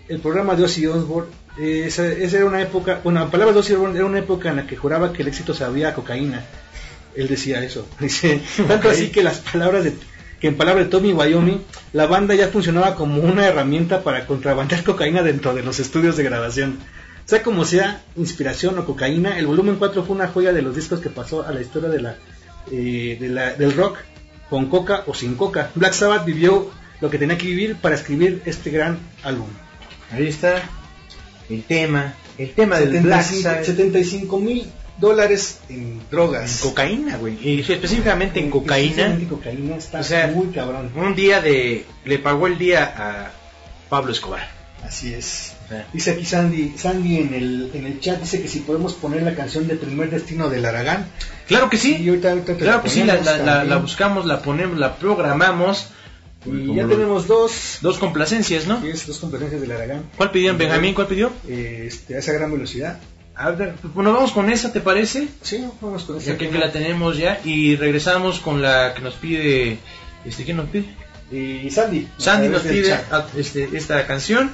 El programa de Ozzy Osbourne, esa, era una época, bueno, en palabras de Ozzy Osbourne, era una época en la que juraba que el éxito sabía cocaína. Él decía eso. [LAUGHS] Dice, tanto así que las palabras de que en palabras de Tommy Wyoming, la banda ya funcionaba como una herramienta para contrabandear [LAUGHS] cocaína dentro de los estudios de grabación. Sea como sea, inspiración o cocaína, el volumen 4 fue una joya de los discos que pasó a la historia de la, eh, de la- del rock, con coca o sin coca. Black Sabbath vivió lo que tenía que vivir para escribir este gran álbum. Ahí está el tema, el tema del Black 75 Sabbath. 75 mil dólares en En drogas. cocaína, güey. Y específicamente en cocaína. Está O sea, muy cabrón. Un día de. Le pagó el día a Pablo Escobar. Así es. O sea, Dice aquí Sandy, Sandy en el, en el chat, dice que si podemos poner la canción de Primer Destino del Aragán. Claro que sí. Y ahorita- ahorita te claro que sí, la, la- la- la buscamos, la ponemos, la programamos. Y ya tenemos dos, Dos complacencias, ¿no? es dos competencias del Aragán. ¿Cuál pidieron, Benjamín? ¿Cuál pidió? Eh, este, a esa gran velocidad. A ver, bueno, vamos con esa, ¿te parece? Sí, vamos con esta. Ya que, que la tenemos ya. Y regresamos con la que nos pide. Este, ¿Quién nos pide? Y Sandy. Sandy nos pide a- este, esta canción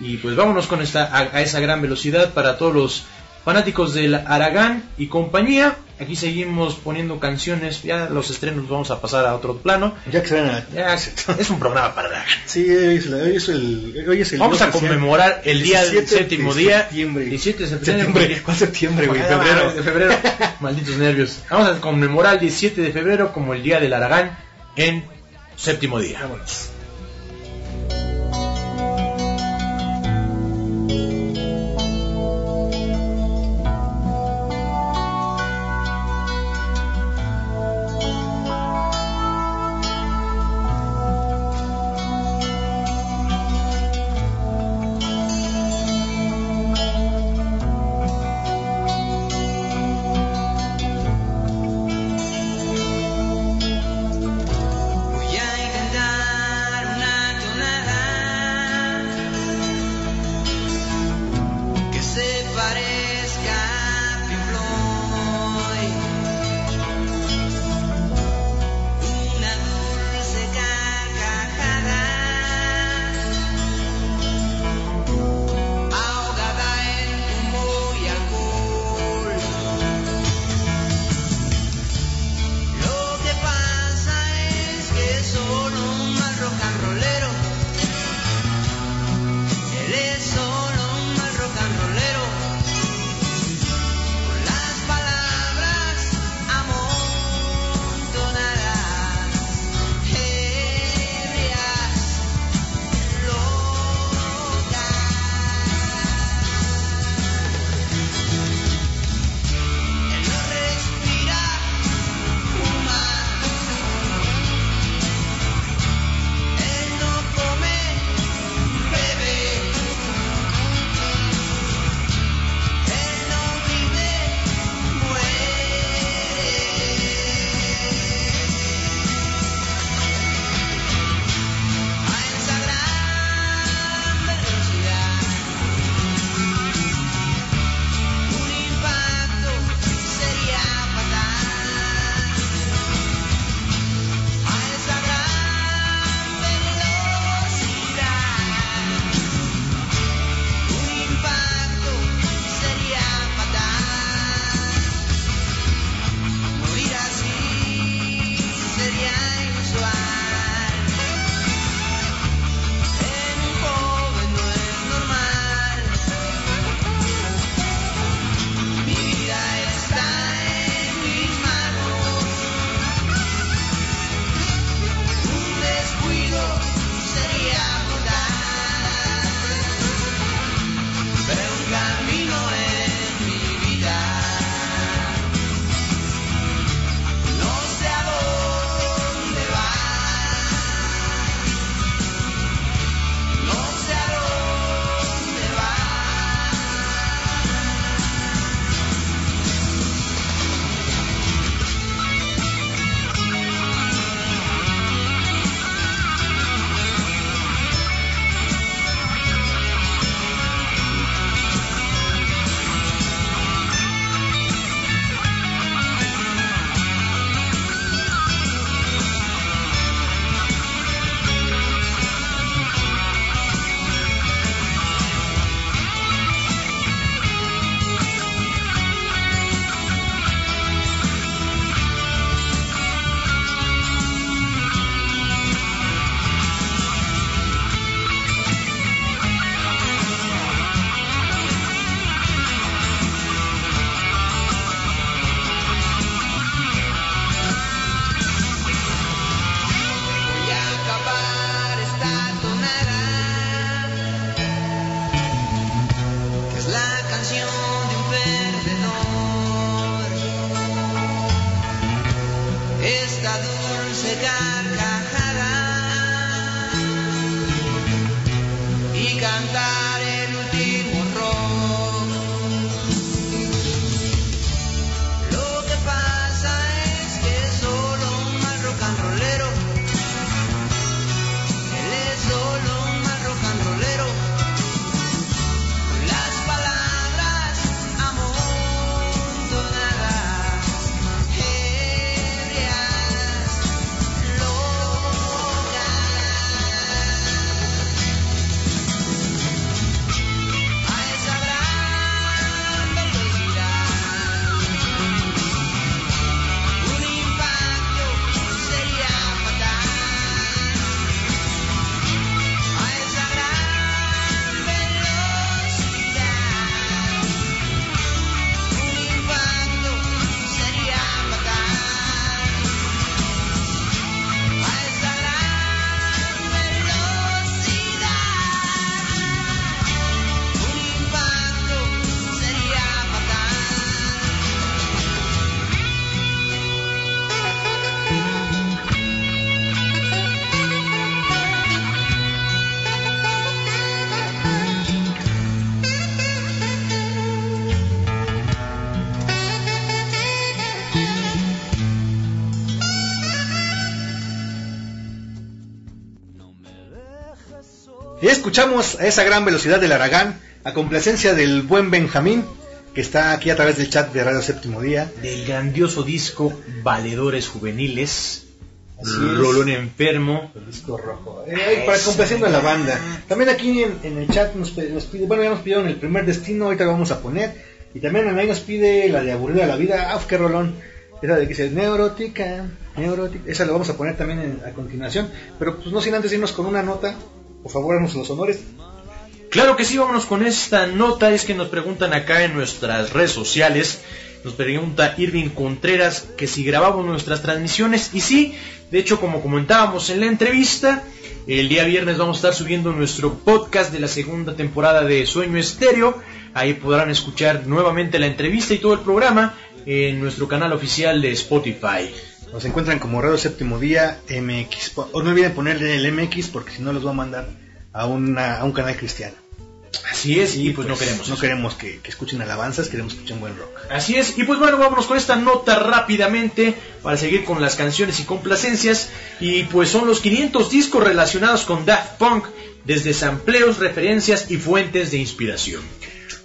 y pues vámonos con esta a, a esa gran velocidad para todos los fanáticos del Aragán y compañía. Aquí seguimos poniendo canciones, ya los estrenos vamos a pasar a otro plano. Ya que se van a- Ya, es un programa para Aragán. Sí, hoy es, la- hoy es el, hoy es el Vamos a conmemorar el día del 17 de séptimo día. septiembre. 17 de septiembre. Septiembre. ¿Cuál septiembre, güey? Febrero. de febrero. [LAUGHS] Malditos nervios. Vamos a conmemorar el 17 de febrero como el día del Aragán en séptimo día. Vámonos. Y escuchamos a esa gran velocidad del Aragán, a complacencia del buen Benjamín, que está aquí a través del chat de Radio Séptimo Día. Del grandioso disco Valedores Juveniles. Rolón Enfermo. El disco rojo. Eh, para complaciendo a la banda. También aquí en, en el chat nos, pide, bueno, ya nos pidieron el primer destino, ahorita lo vamos a poner. Y también ahí nos pide la de aburrida la vida. ¡Ah, qué rolón! Esa de que dice neurótica, neurótica. Esa la vamos a poner también en- a continuación. Pero pues no sin antes irnos con una nota. Por favor, haznos los honores. Claro que sí, vámonos con esta nota. Es que nos preguntan acá en nuestras redes sociales. Nos pregunta Irving Contreras que si grabamos nuestras transmisiones. Y sí, de hecho, como comentábamos en la entrevista, el día viernes vamos a estar subiendo nuestro podcast de la segunda temporada de Sueño Estéreo. Ahí podrán escuchar nuevamente la entrevista y todo el programa en nuestro canal oficial de Spotify. Nos encuentran como Radio Séptimo Día MX. O no olviden ponerle el MX porque si no los va a mandar a, una- a un canal cristiano. Así es, y pues, no queremos. No eso. queremos que, que escuchen alabanzas, queremos que escuchen buen rock. Así es, y pues bueno, vámonos con esta nota rápidamente para seguir con las canciones y complacencias. Y pues son los 500 discos relacionados con Daft Punk, desde sampleos, referencias y fuentes de inspiración.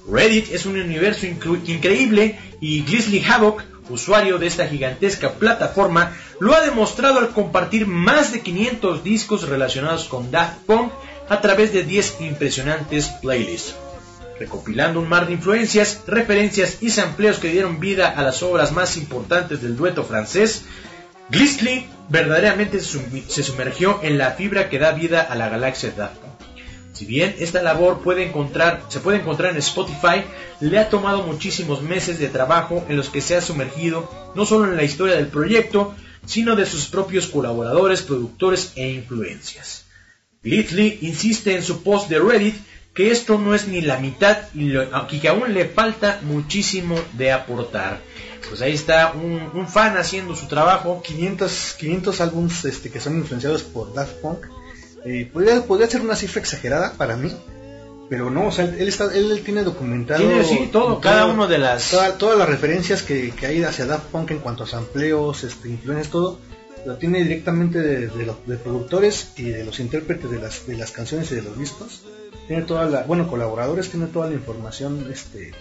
Reddit es un universo increíble y Glizzly Havoc, usuario de esta gigantesca plataforma, lo ha demostrado al compartir más de 500 discos relacionados con Daft Punk a través de 10 impresionantes playlists recopilando un mar de influencias, referencias y sampleos que dieron vida a las obras más importantes del dueto francés, Glizzly verdaderamente se sum- se sumergió en la fibra que da vida a la galaxia Daft. Si bien esta labor se puede encontrar en Spotify, le ha tomado muchísimos meses de trabajo en los que se ha sumergido no solo en la historia del proyecto, sino de sus propios colaboradores, productores e influencias. Glitzly insiste en su post de Reddit que esto no es ni la mitad y, que aún le falta muchísimo de aportar. Pues ahí está un, fan haciendo su trabajo. 500, 500 álbums que son influenciados por Daft Punk. Eh, podría, podría ser una cifra exagerada para mí, pero no, o sea, él, está, él tiene documentado Tiene, sí, todo, cada uno de las- toda- todas las referencias que, que hay hacia Daft Punk en cuanto a sampleos, este, influencias, todo, lo tiene directamente de, de los de productores y de los intérpretes de las, de las canciones y de los discos. Tiene toda la, bueno, colaboradores, tiene toda la información este,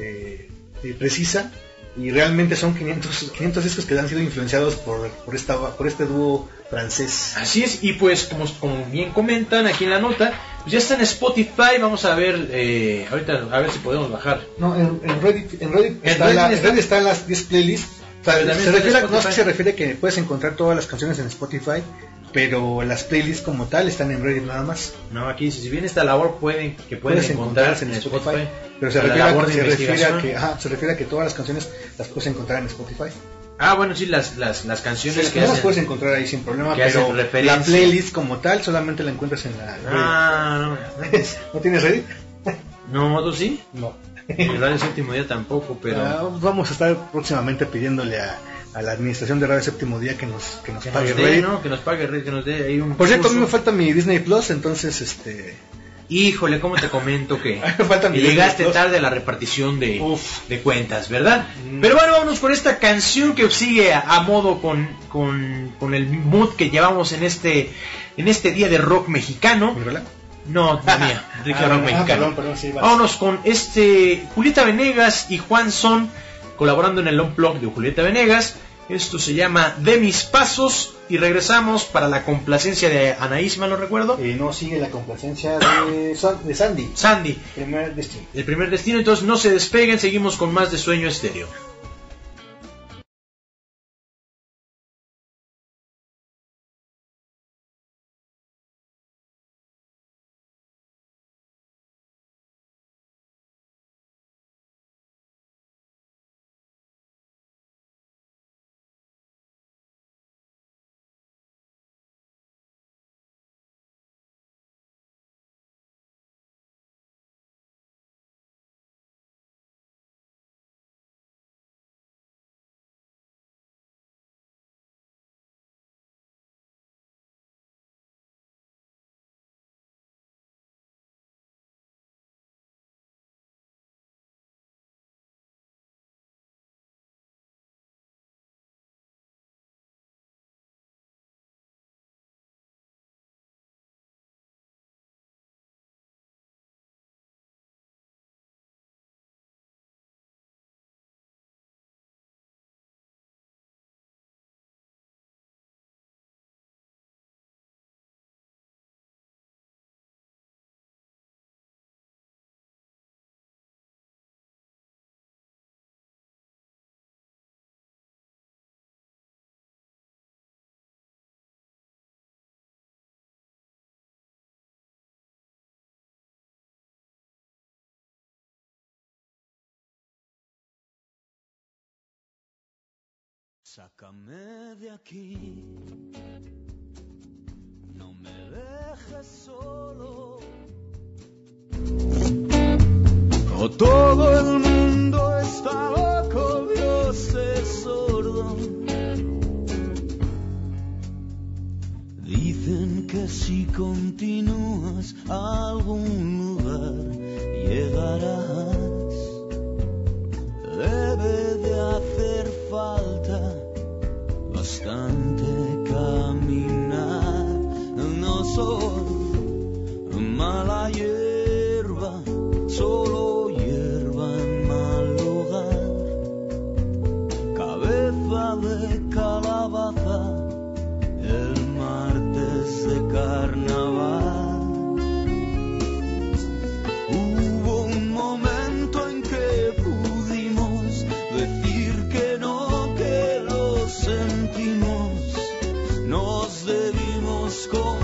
eh, eh, precisa y realmente son 500, 500 discos que han sido influenciados por, por, esta, por este dúo francés. Así es, y pues como, como bien comentan aquí en la nota, pues ya está en Spotify, vamos a ver, eh, ahorita a ver si podemos bajar. No, en, en Reddit, en Reddit, En está Reddit la- en está- Reddit están las 10 playlists. O sea, se refiere, a- no es que Spotify. se refiere que puedes encontrar todas las canciones en Spotify, pero las playlists como tal están en Reddit nada más. No, aquí si bien esta labor pueden, que pueden Puedes encontrar encontrarse en Spotify, Spotify, pero se la refiere, a, labor de se refiere a que, ajá, se refiere a que todas las canciones las puedes encontrar en Spotify. Ah, bueno, sí, las, las, las Sí, canciones que no las puedes encontrar ahí sin problema, pero la playlist como tal solamente la encuentras en la Reddit. Ah, [LAUGHS] ¿No tienes Reddit? no, no, ¿tú sí? No. En Radio Séptimo Día tampoco, pero... Ah, vamos a estar próximamente pidiéndole a a la administración de Radio Séptimo Día que nos, que nos Que pague nos dé, Reddit. ¿no? Que nos pague Reddit, que nos dé ahí un Por cierto, a mí me falta mi Disney Plus, entonces este Híjole, ¿cómo te comento que [LAUGHS] llegaste tarde a la repartición de, Uf. de cuentas, ¿verdad? Mm. Pero bueno, vámonos con esta canción que sigue a, a modo con, con, con el mood que llevamos en este en este día de rock mexicano. No, no mía, [LAUGHS] Ah, Rock ah, mexicano. perdón, perdón, sí, vale. Vámonos con este Julieta Venegas y Juan Son colaborando en el long blog de Julieta Venegas. Esto se llama De mis pasos y regresamos para la complacencia de Anaís, mal lo recuerdo. Eh, no sigue la complacencia de, [COUGHS] San- de Sandy, Sandy, primer destino. el primer destino, entonces no se despeguen, seguimos con más de Sueño Estéreo. Sácame de aquí, no me dejes solo. No todo el mundo está loco, Dios es sordo. Dicen que si continúas a algún lugar llegarás. Debe de hacer falta school.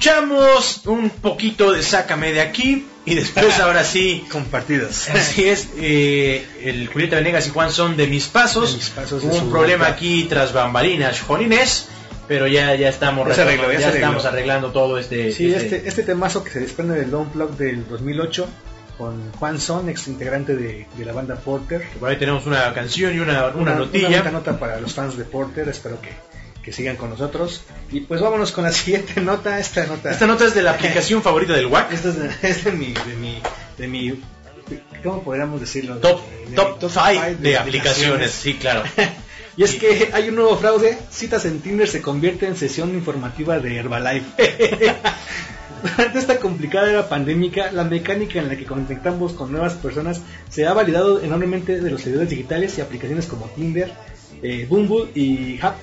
Escuchamos un poquito de Sácame de aquí y después [LAUGHS] ahora sí, Compartidos. así es, eh, el Julieta Venegas y Juan son de mis pasos. De Mis Pasos, Hubo un problema aquí tras bambalinas, Jolines, pero ya, ya estamos Ya arregló, estamos arreglando todo este... Sí, este, este temazo que se desprende del Long Plug del 2008 con Juan Son, ex integrante de, de la banda Porter. Por ahí tenemos una canción y una, una, notilla. bonita nota para los fans de Porter, espero que, que sigan con nosotros. Y pues vámonos con la [LAUGHS] siguiente nota, esta nota. Esta nota es de la aplicación favorita del WAC. Esta es de, [LAUGHS] es de mi, de mi, de mi, ¿cómo podríamos decirlo? Top, De top 5 five de, aplicaciones, sí, claro. [LAUGHS] Y es que hay un nuevo fraude, citas en Tinder se convierte en sesión informativa de Herbalife. Durante esta complicada era pandémica, la mecánica en la que conectamos con nuevas personas se ha validado enormemente de los servidores digitales y aplicaciones como Tinder, eh, Bumble y Hap,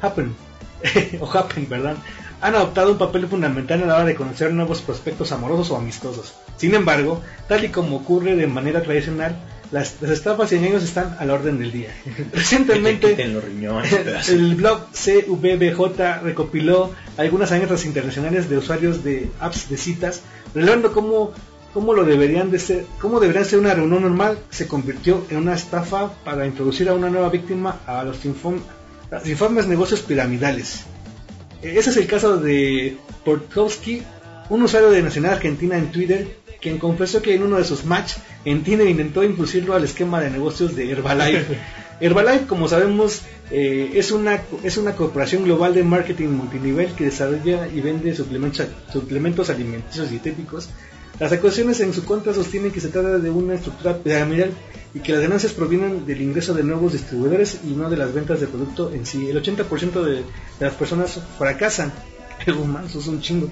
Happen, [LAUGHS] o Happen, ¿verdad? Han adoptado un papel fundamental a la hora de conocer nuevos prospectos amorosos o amistosos. Sin embargo, tal y como ocurre de manera tradicional, las, las estafas y engaños están a la orden del día. [LAUGHS] Recientemente, riñones, el blog CVBJ recopiló algunas anécdotas internacionales de usuarios de apps de citas, revelando cómo, cómo lo deberían de ser, cómo deberían ser una reunión normal se convirtió en una estafa para introducir a una nueva víctima a los los informes negocios piramidales. Eh, Ese es el caso de Portkowski, un usuario de Nacional Argentina en Twitter, quien confesó que en uno de sus match en Tinder intentó inducirlo al esquema de negocios de Herbalife. [LAUGHS] Herbalife, como sabemos, eh, es, una, es una corporación global de marketing multinivel que desarrolla y vende suplementos, suplementos alimenticios y dietéticos. Las acusaciones en su contra sostienen que se trata de una estructura piramidal y que las ganancias provienen del ingreso de nuevos distribuidores y no de las ventas de producto en sí. El 80% de, las personas fracasan. El manso es un chingo.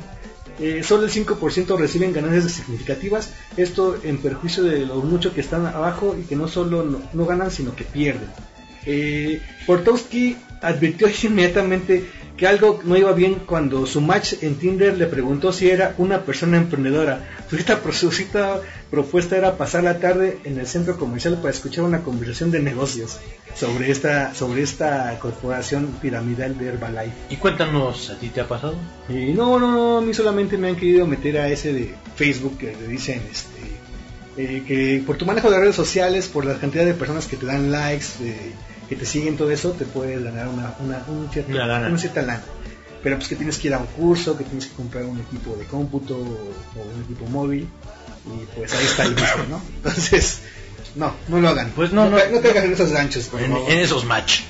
Eh, solo el 5% reciben ganancias significativas, esto en perjuicio de lo mucho que están abajo y que no solo no, no ganan, sino que pierden. Eh, Portowski advirtió [LAUGHS] inmediatamente que algo no iba bien cuando su match en Tinder le preguntó si era una persona emprendedora. [LAUGHS] Su cita, su cita propuesta era pasar la tarde en el centro comercial para escuchar una conversación de negocios sobre esta, sobre esta corporación piramidal de Herbalife. Y cuéntanos, ¿a ti te ha pasado? Y no, no, no, a mí solamente me han querido meter a ese de Facebook que le dicen este, eh, que por tu manejo de redes sociales, por la cantidad de personas que te dan likes, eh, que te siguen, todo eso, te puedes ganar una, una, un cierto- Una lana. una cierta lana. Pero pues que tienes que ir a un curso, que tienes que comprar un equipo de cómputo o un equipo móvil. Y pues ahí está el vicio, ¿no? [LAUGHS] Entonces, no, no lo hagan. Pues no, no. no caigan en esos ganchos, por En, favor. en esos match.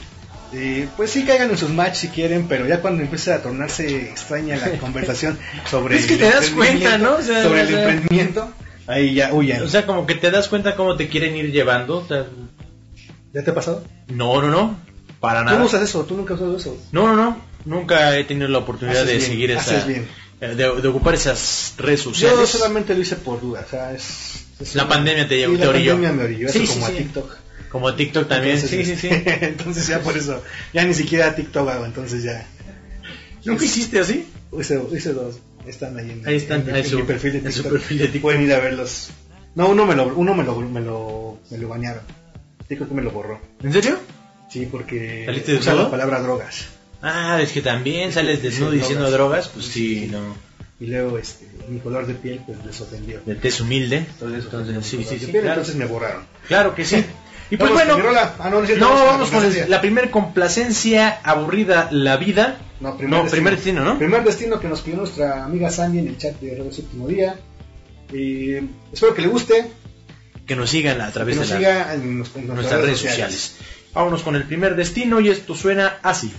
Eh, pues sí caigan en sus match si quieren, pero ya cuando empieza a tornarse extraña la [LAUGHS] conversación sobre Es que el te das cuenta, ¿no? O sea, sobre o el emprendimiento, ahí ya huyan. O sea, como que te das cuenta cómo te quieren ir llevando. o sea, ¿Ya te ha pasado? no, no, no. Para ¿Tú nada. no usas eso? ¿Tú nunca has usado eso? No, no, no. Nunca he tenido la oportunidad Haces de bien, seguir esa. bien. eh, De, de ocupar esas redes Yo sociales. solamente lo hice por duda, o sea, es... es La una- pandemia te Sí, llevó- la te orilló. pandemia me orilló, Sí, eso sí, como sí. a TikTok. Como TikTok también. Entonces, sí, sí, sí. este, [LAUGHS] entonces ya por eso, ya ni siquiera TikTok hago, entonces ya... ¿Nunca hiciste así? Hice, hice dos, están ahí en, Ahí están, en, en su- mi perfil de TikTok. perfil de TikTok. Pueden ir a verlos. No, uno me lo, uno me lo, me lo, me lo bañaron. TikTok me lo borró. ¿En serio? Sí, porque ¿Saliste usa desnudo? la palabra drogas. Ah, es que también sales desnudo Sí, diciendo drogas, pues sí, no. Y luego este, mi color de piel pues les ofendió. De tez humilde. Entonces, Entonces, sí, sí, sí. piel, Claro, entonces me borraron. claro que sí. [LAUGHS] Y pues Vamos bueno. Ah, no, vamos con la la primer complacencia aburrida, la vida. No, No, primer destino, ¿no? Primer destino que nos pidió nuestra amiga Sandy en el chat de Radio Séptimo Día. Eh, espero que le guste, Que nos sigan a través nos de la- siga en, nos- en nuestras redes sociales. Vámonos con el primer destino y esto suena así.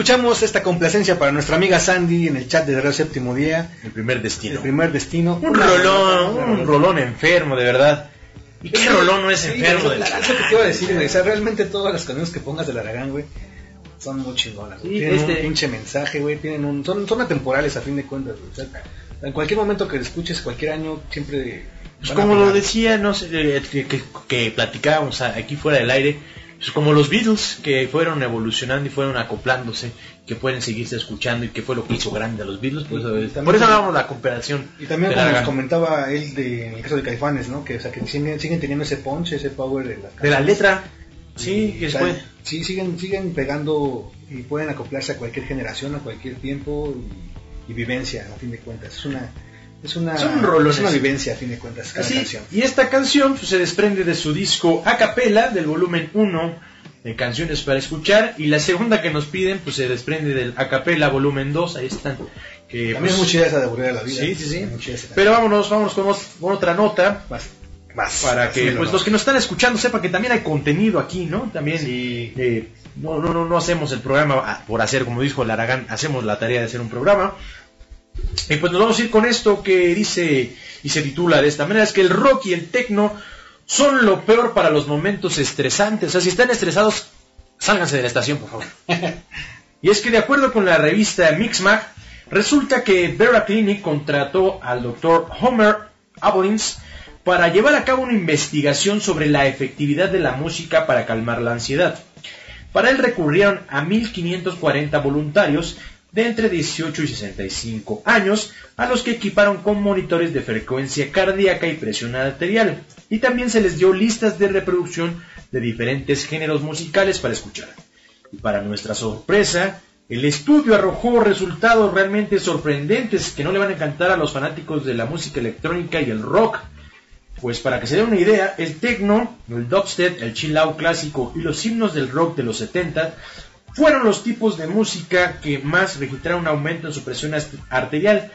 Escuchamos esta complacencia para nuestra amiga Sandy en el chat de Radio Séptimo Día. El primer El destino. primer destino. Un Una- rolón, una- un rolón enfermo, de verdad. ¿Y qué rolón no es Sí, enfermo eso- de la Eso que te iba a decir, güey. O sea, realmente todas las canciones que pongas de la Aragán, güey, son muy chingonas. güey. Sí, tienen este- un pinche mensaje, güey. Tienen un, son, son atemporales a fin de cuentas, güey. O sea, en cualquier momento que escuches, cualquier año, siempre. Pues como lo decía, no sé, eh, que, que- que platicábamos aquí fuera del aire, pues como los Beatles que fueron evolucionando y fueron acoplándose, que pueden seguirse escuchando y que fue lo que hizo grande a los Beatles, por eso, Y también por eso de la comparación. Y también como nos comentaba él de, en el caso de Caifanes, ¿no? Que, o sea, que siguen, siguen teniendo ese punch, ese power de la, de la letra, sí, O sea, después... sí, siguen, siguen pegando y pueden acoplarse a cualquier generación, a cualquier tiempo y, y vivencia, a fin de cuentas. Es una, es una, Son rolones. es una vivencia, a fin de cuentas, cada Así, canción. y esta canción pues, se desprende de su disco a capela del volumen 1 de canciones para escuchar y la segunda que nos piden pues se desprende del a capela volumen 2, ahí están. Que, También pues, es muy chida esa de aburrir a la vida. Sí, sí, sí. Pero vámonos, vámonos con, con otra nota Vas, vas, para que pues, ¿no? los que nos están escuchando sepan que también hay contenido aquí, ¿no? También eh, no, no, no, no hacemos el programa ah, por hacer, como dijo el Aragán, hacemos la tarea de hacer un programa. Y pues nos vamos a ir con esto que dice y se titula de esta manera, es que el rock y el techno son lo peor para los momentos estresantes. O sea, si están estresados, sálganse de la estación, por favor. [LAUGHS] y es que de acuerdo con la revista Mixmag, resulta que Vera Clinic contrató al doctor Homer Abolins para llevar a cabo una investigación sobre la efectividad de la música para calmar la ansiedad. Para él recurrieron a 1.540 voluntarios de entre 18 y 65 años, a los que equiparon con monitores de frecuencia cardíaca y presión arterial, y también se les dio listas de reproducción de diferentes géneros musicales para escuchar. Y para nuestra sorpresa, El estudio arrojó resultados realmente sorprendentes que no le van a encantar a los fanáticos de la música electrónica y el rock. Pues para que se den una idea, el techno, el dubstep, el chill out clásico y los himnos del rock de los 70 fueron los tipos de música que más registraron un aumento en su presión arterial.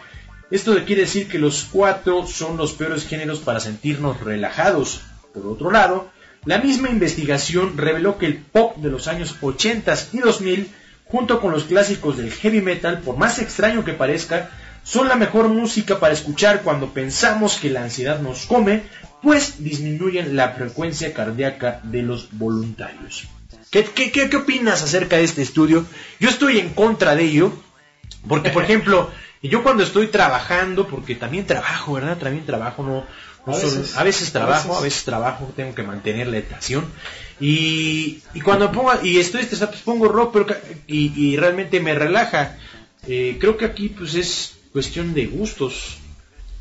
Esto quiere decir que los cuatro son los peores géneros para sentirnos relajados. Por otro lado, la misma investigación reveló que el pop de los años 80 y 2000, junto con los clásicos del heavy metal, por más extraño que parezca, son la mejor música para escuchar cuando pensamos que la ansiedad nos come, pues disminuyen la frecuencia cardíaca de los voluntarios. ¿Qué, qué, qué- qué opinas acerca de este estudio? Yo estoy en contra de ello, porque por [LAUGHS] ejemplo, yo cuando estoy trabajando, porque también trabajo, ¿verdad? También trabajo, no, A solo- veces. a veces trabajo, A a veces. trabajo, tengo que mantener la estación. Y, y cuando pongo, y estoy estresado, pues pongo rock, pero, ca- y, y realmente me relaja. Eh, creo que aquí pues es cuestión de gustos.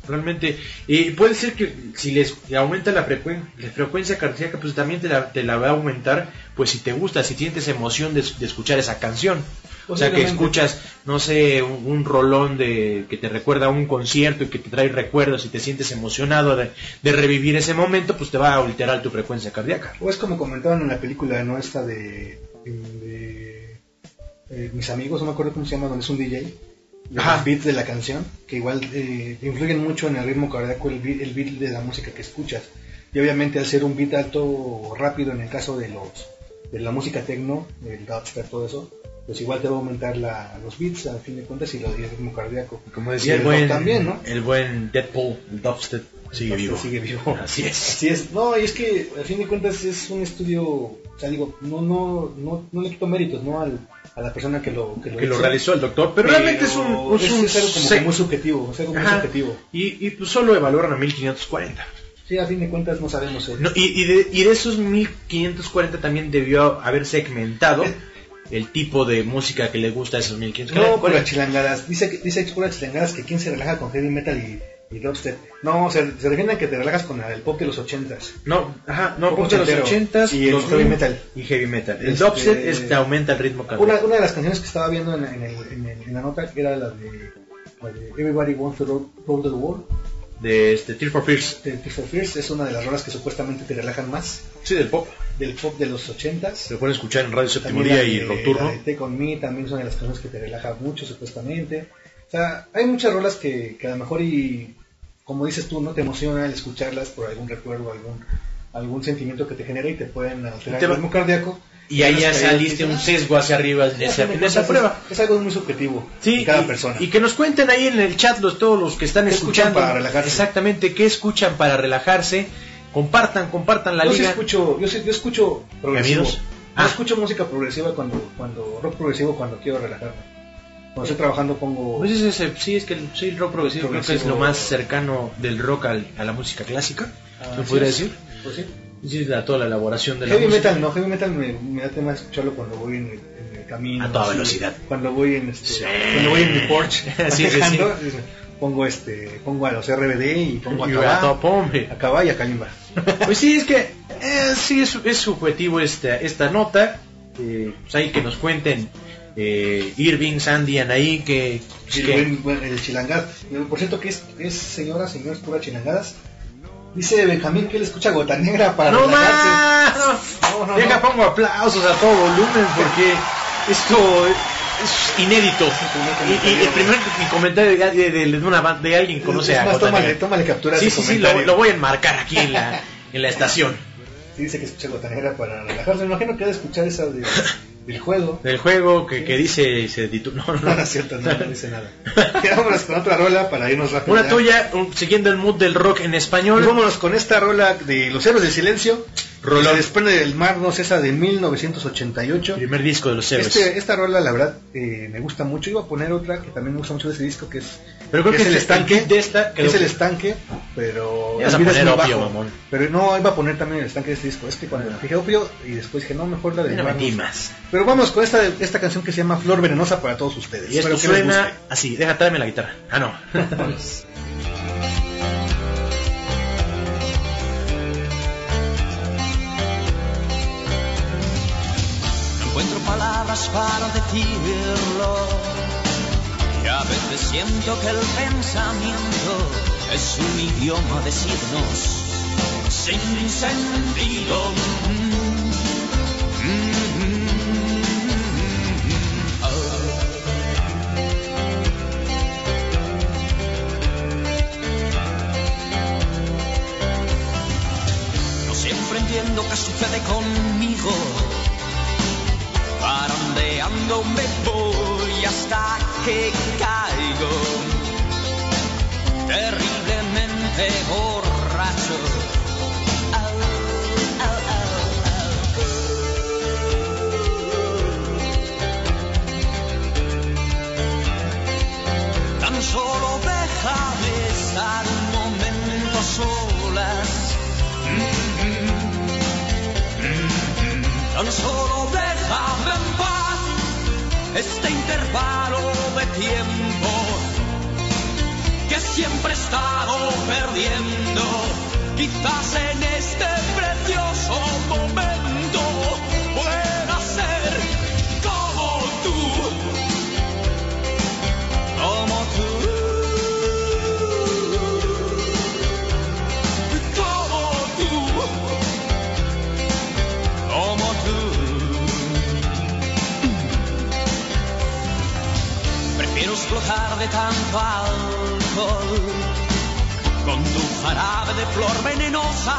Realmente, eh, puede ser que si les aumenta la, frecuen- la frecuencia cardíaca, pues también te la, te la va a aumentar, pues si te gusta, si sientes emoción de, de escuchar esa canción. O sea, que escuchas, no sé, un, un rolón de que te recuerda a un concierto y que te trae recuerdos y te sientes emocionado de, de revivir ese momento, pues te va a alterar tu frecuencia cardíaca. O es como comentaban en la película, ¿no? Esta de, de, eh, mis amigos, no me acuerdo cómo se llama, donde es un DJ. Ajá. Los beats de la canción, que igual eh, influyen mucho en el ritmo cardíaco, el beat, el beat de la música que escuchas. Y obviamente al ser un beat alto o rápido en el caso de los de la música techno, el dubstep, todo eso, pues igual te va a aumentar la, los beats a fin de cuentas y, lo- y el ritmo cardíaco. Como Y decía el el buen, también, ¿no? el buen Deadpool, el dubstep, sigue vivo. sigue vivo. [LAUGHS] Así es. Así es. No, y es que a fin de cuentas es un estudio, o sea, digo, no, no, no, no le quito méritos, ¿no? Al, a la persona que lo, que lo, Que lo hizo. realizó el doctor, pero, realmente es un, es es, un es algo como se- que muy subjetivo, es algo muy Ajá. subjetivo. Y, y pues solo evaluaron a 1540. Sí, a fin de cuentas no sabemos. eh. No, y, y de, y de esos 1540 también debió haber segmentado el tipo de música que le gusta a esos No, 1540. puras chilangadas. Dice que dice que puras chilangadas que quién se relaja con heavy metal y, y dubstep. No, se, se refieren a que te relajas con el pop de los ochentas. No, ajá, no, pop de los ochentero. 80s Y el 2000, heavy metal. Y heavy metal. El Este- dubstep es, te aumenta el ritmo cardíaco. Una, una de las canciones que estaba viendo en, en el- en el- en la nota era la de, la de Everybody Wants to Roll, Roll the World. De este, Tear for Fears. de Tears for Fears es una de las rolas que supuestamente te relajan más Sí, del pop. del pop de los ochentas. Se pueden escuchar en Radio Séptimo Día y Nocturno. On Me también es una de las canciones que te relaja mucho supuestamente. O sea, hay muchas rolas que, que a lo mejor y como dices tú, no te emociona el escucharlas por algún recuerdo, algún algún sentimiento que te genera y te pueden alterar Te el ritmo cardíaco. Y ahí ya saliste un "Ah, sesgo hacia arriba a esa, de en esa prueba. Es, es algo muy subjetivo Sí, de cada y, persona. y que nos cuenten ahí en el chat los, todos los que están ¿Qué escuchan escuchando. para relajarse? Exactamente, ¿qué escuchan para relajarse? Compartan, compartan la yo sí escucho, yo, sí- yo escucho progresivo. Yo Ah. escucho música progresiva cuando, cuando rock progresivo cuando quiero relajarme. Cuando estoy trabajando pongo Pues ese- ese- sí, es que el, sí, el rock progresivo, creo que es lo más cercano del rock al- a la música clásica. Ah, ¿Se sí podría es. decir? Pues sí. Sí, la, toda la elaboración de la Heavy música. metal no, heavy metal me, me da tema escucharlo cuando voy en el, en el camino. A toda así, velocidad. Cuando voy en este, Sí. cuando voy en mi Porsche [LAUGHS] Sí, manejando, pongo este, pongo a los RBD y pongo a Y a Cabá y a Kalimba. [LAUGHS] Pues sí, es que eh, sí es, es subjetivo esta, esta nota. Eh, pues ahí que nos cuenten eh, Irving, Sandy, Anaí, que, que- el chilangad. Por cierto que es, es señora, señores, pura chilangadas. Dice Benjamín que él escucha gota negra para ¡No relajarse. más! No, no, Deja, no. pongo aplausos a todo volumen porque esto es inédito. Y, y el primer mi comentario de, de, de- de una ban- de alguien que conoce a más, Gota tómale, Negra. tómale captura Sí, sí, sí, lo voy a enmarcar aquí en la, en la estación Sí, dice que escucha gota negra para relajarse. Me imagino que ha de escuchar esa de, del juego. del juego que, que dice se titula. No, no, No, no es cierto, no, no dice nada. [LAUGHS] Vámonos con otra rola para irnos rápido. Una ya. tuya, un- siguiendo el mood del rock en Y español. vámonos con esta rola de Los Héroes del Silencio. Rolón. Desprende del mar, no esa de 1988. Primer disco de los héroes. Este, esta rola, la verdad, eh, me gusta mucho. Iba a poner otra que también me gusta mucho de ese disco, que es, Pero creo que, es el estanque. de esta que es el estanque, pero el a poner opio, mamón. Pero no, iba a poner también el estanque de este disco. Es que cuando fijé opio y después dije, no, mejor la de No mar, más. Pero vamos con esta, esta canción que se llama Flor Venenosa para todos ustedes. Y esto suena así. Deja, tráeme la guitarra. Ah, no. [LAUGHS] [LAUGHS] palabras para decirlo. Y a veces siento que el pensamiento es un idioma de signos sin sentido. Mm, mm, mm, oh. No siempre entiendo qué sucede conmigo. Parandeando me voy hasta que caigo. Terriblemente borracho. Tan solo déjame estar un momento solas. Tan solo déjame en paz este intervalo de tiempo que siempre he estado perdiendo. Quizás en este precioso momento de tanto alcohol con tu jarabe de flor venenosa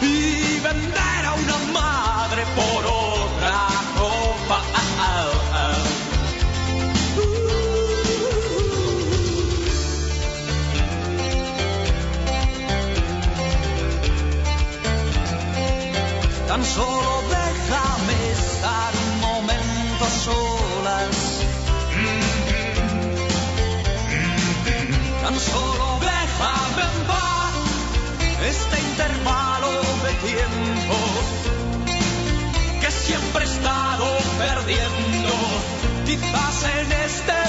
y vender a una madre por otra copa. Tan solo déjame estar un momento a solo déjame en paz este intervalo de tiempo que siempre he estado perdiendo. Quizás en este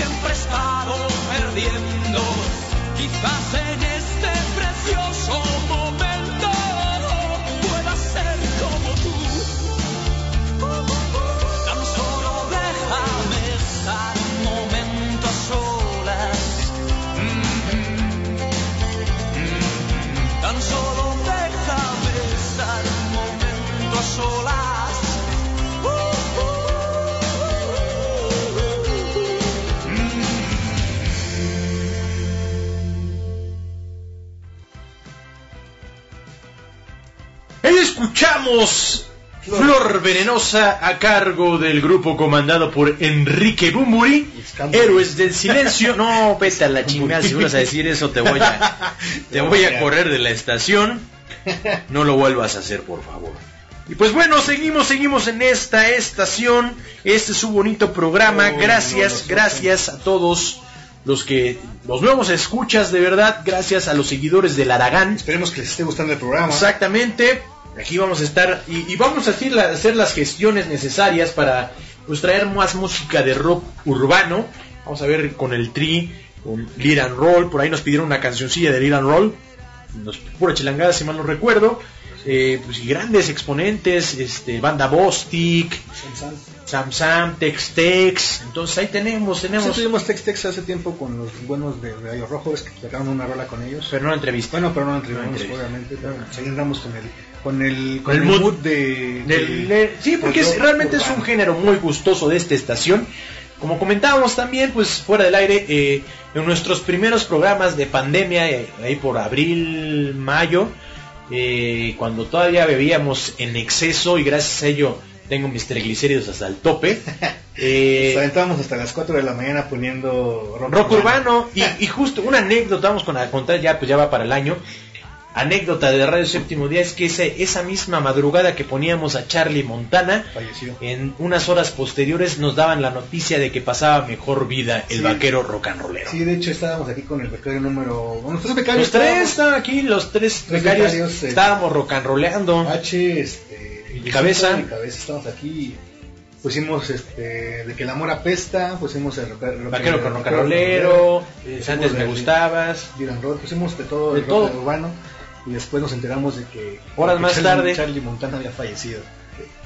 siempre he estado perdiendo. Quizás en este precioso momento escuchamos Flor Venenosa a cargo del grupo comandado por Enrique Bumburi. Héroes del Silencio. [LAUGHS] No, vete a la chingada, si vas a decir eso te voy a, [LAUGHS] te voy a correr de la estación. No lo vuelvas a hacer, por favor. Y pues bueno, seguimos, seguimos en esta estación. Este es su bonito programa. Oh, gracias, gracias a todos los que, los nuevos escuchas, de verdad. Gracias a los seguidores del Aragán. Esperemos que les esté gustando el programa. Exactamente. Aquí vamos a estar y, y vamos a hacer, la- hacer las gestiones necesarias para pues traer más música de rock urbano. Vamos a ver con el Tri, con Lead and Roll. Por ahí nos pidieron una cancioncilla de Lead and Roll. Nos, pura chilangada, si mal no recuerdo. Eh, pues, y grandes exponentes, este, banda Bostic, Sam Sam, Tex Tex. Entonces ahí tenemos, Sí, tenemos. tuvimos Tex Tex hace tiempo con los buenos de Rayos Rojos que sacaron una rola con ellos. Pero no entrevista. Bueno, pero no No entrevistamos, entrevista. obviamente. pero Seguimos con el con el, Con el mood de, de- eh, sí, porque es- realmente es un género muy gustoso de esta estación. Como comentábamos también, pues fuera del aire, eh, en nuestros primeros programas de pandemia, eh, ahí por abril, mayo, eh, cuando todavía bebíamos en exceso y gracias a ello tengo mis triglicéridos hasta el tope. [LAUGHS] eh, Nos aventábamos hasta las 4 de la mañana poniendo rock, rock urbano y, [LAUGHS] y justo una anécdota vamos con a contar ya pues ya va para el año anécdota de Radio Séptimo Día es que ese- esa misma madrugada que poníamos a Charlie Montana Falleció. en unas horas posteriores nos daban la noticia de que pasaba mejor vida el Sí. vaquero rock and rollero Sí, de hecho estábamos aquí con el becario número... Bueno, los tres becarios los tres estaban aquí los tres Tres becarios becarios, eh, estábamos rock and rollando H, este, Y cabeza. y cabeza, estamos aquí. Pusimos este, de que el amor apesta, pusimos el rock, rock- vaquero con rock rollero antes me gustabas Dylan pusimos de todo, De el todo. urbano. Y después nos enteramos de que, Horas que más Charlie- tarde. Charlie Montana había fallecido.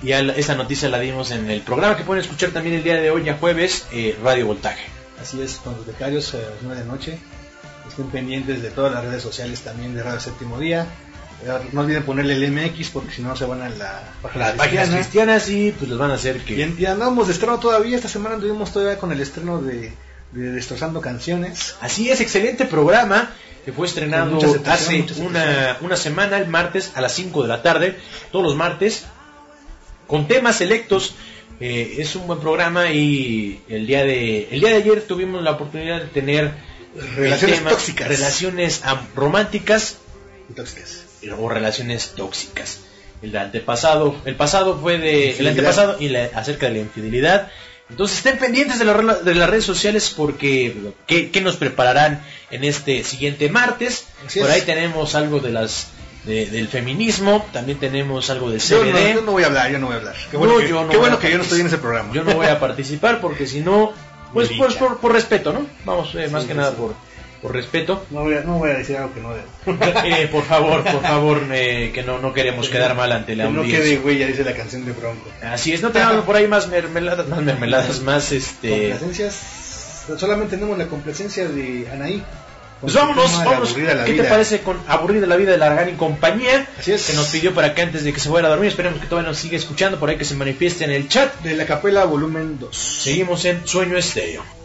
y la- esa noticia la dimos en el programa que pueden escuchar también el día de hoy ya jueves eh, Radio Voltaje Así es, con los becarios eh, a las 9 de la noche. Estén pendientes de todas las redes sociales también de Radio Séptimo Día. Eh, No olviden ponerle el MX porque si no se van a la página las páginas cristiana. cristianas y pues los van a hacer que Y, y andamos de estreno todavía. Esta semana anduvimos todavía con el estreno de, de Destrozando Canciones. Así es, excelente programa que fue estrenado hace una, una semana, el martes a las 5 de la tarde, todos los martes, con temas selectos. Eh, es un buen programa y el día de el día de ayer tuvimos la oportunidad de tener el Relaciones tema, tóxicas. relaciones románticas y tóxicas. o relaciones tóxicas. El antepasado, el pasado fue de el antepasado y la- acerca de la infidelidad. Entonces estén pendientes de, la de las redes sociales porque ¿qué, qué nos prepararán en este siguiente martes. Así Por es. ahí tenemos algo de las de- del feminismo, también tenemos algo Yo no, CBD. yo no voy a hablar, yo no voy a hablar. Qué bueno, No, que, yo no qué bueno que yo no estoy en ese programa. Yo no voy a participar porque si no, pues, pues por, por respeto, ¿no? Vamos, eh, más Sí, que sí, nada por, por respeto. No voy, a, no voy a decir algo que no debo. [LAUGHS] Eh, por favor, por [LAUGHS] favor, que no, no queremos quedar mal ante la Que no quede huella, dice la canción de Bronco. Así es, no tenemos por ahí más mermeladas, más mermeladas, más este. Complacencias. Solamente tenemos la complacencia de Anaí. Pues vámonos, vámonos. ¿Qué te vida. parece con Aburrida la vida de Largan y compañía? Así es. Que nos pidió para que antes de que se fuera a dormir, esperemos que todavía nos siga escuchando, por ahí que se manifieste en el chat. De la capela volumen 2. Seguimos en Sueño Estéreo.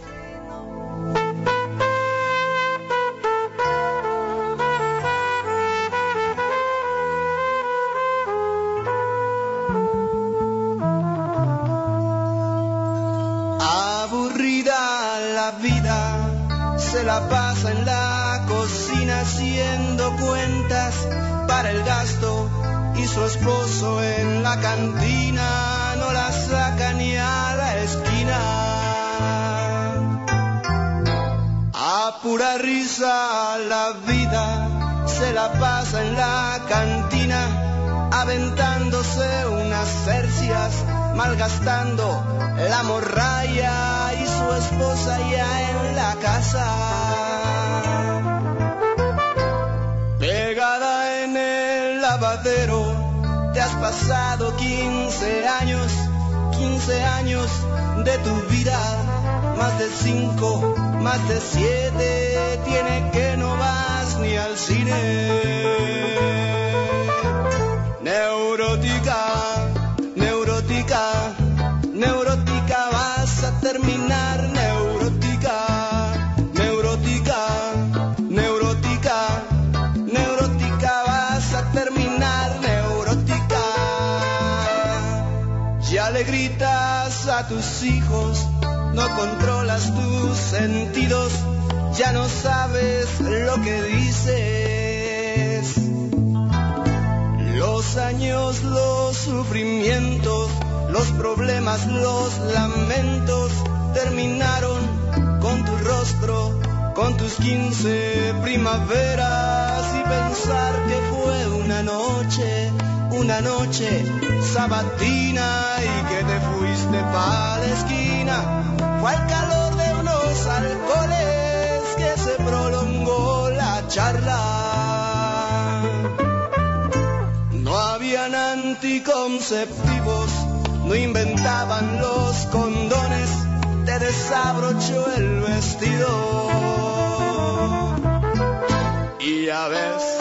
La cantina no la saca ni a la esquina. A pura risa la vida se la pasa en la cantina aventándose unas cercias, malgastando la morralla y su esposa ya en la casa. Pasado 15 años, 15 años de tu vida, más de 5, más de 7, tiene que no vas ni al cine. Neurótica, hijos, no controlas tus sentidos, ya no sabes lo que dices. Los años, los sufrimientos, los problemas, los lamentos terminaron con tu rostro, con tus 15 primaveras y pensar que fue una noche, una noche sabatina y que te fuiste pa' la esquina. Fue el calor de unos alcoholes que se prolongó la charla. No habían anticonceptivos, no inventaban los condones, te desabrochó el vestido. Y ya ves,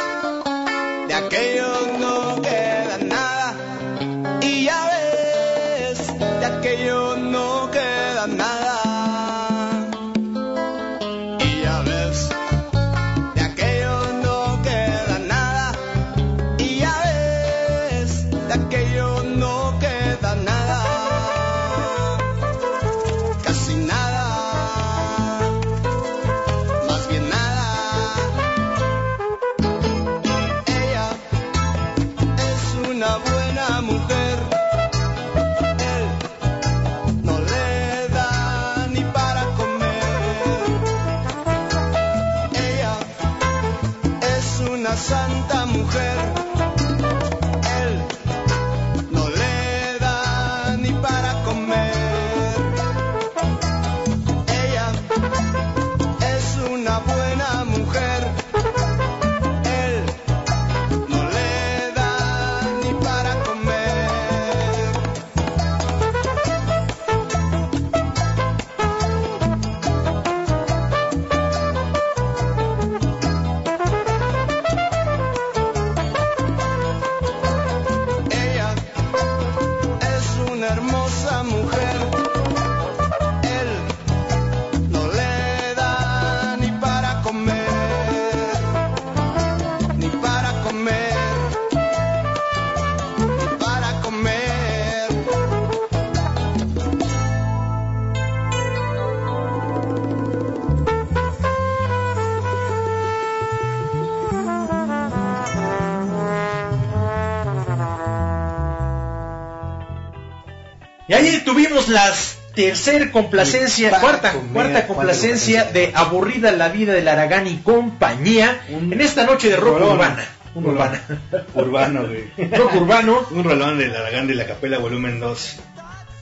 tuvimos la tercer complacencia, cuarta, cuarta complacencia de Aburrida la vida del Aragán y compañía Un en esta noche de rock rolón. urbana. Un urbana. Urbano, güey. rock urbano. Un rolón del Aragán de la Capela Volumen 2.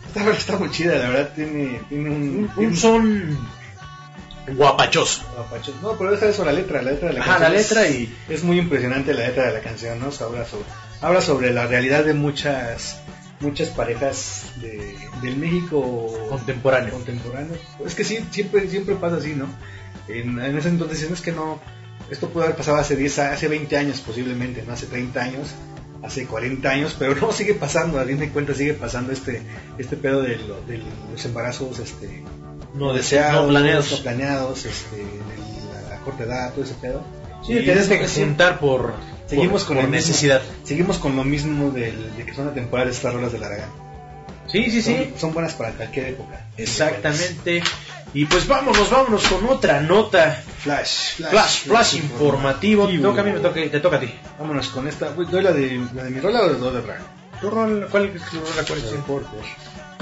Esta está muy chida, la verdad. Tiene, tiene un. Un, tiene un son guapachoso. Guapacho. No, pero deja eso la letra, la letra de la Ajá, canción. la es- letra y- Es muy impresionante la letra de la canción, ¿no? Habla sobre, habla sobre la realidad de muchas muchas parejas de, del México Contemporáneo. contemporáneo. Es que sí, siempre, siempre pasa así, ¿no? En, en ese entonces es que no, esto pudo haber pasado hace 10, a- hace 20 años posiblemente, no hace 30 años, hace 40 años, pero no, sigue pasando, a fin de cuentas sigue pasando este, este pedo de, lo- de los embarazos, este, No deseados, no planeados. no planeados, este, de la, la corta edad, todo ese pedo. Sí, Y tienes que juntar por, Seguimos por- con por mismo- necesidad. Seguimos con lo mismo del, de que son temporadas estas rolas de Aragán. Sí, sí, sí. Son, buenas para cualquier época. Exactamente. Y pues vámonos, vámonos con otra nota. Flash, flash, Flash, flash informativo. Te toca a mí, me toca, te toca a ti. Vámonos con esta. Uy, ¿Doy la de, la de mi rola o la de Drag? ¿Tu rol, ¿Cuál es tu rola? ¿Cuál es tu- Porter.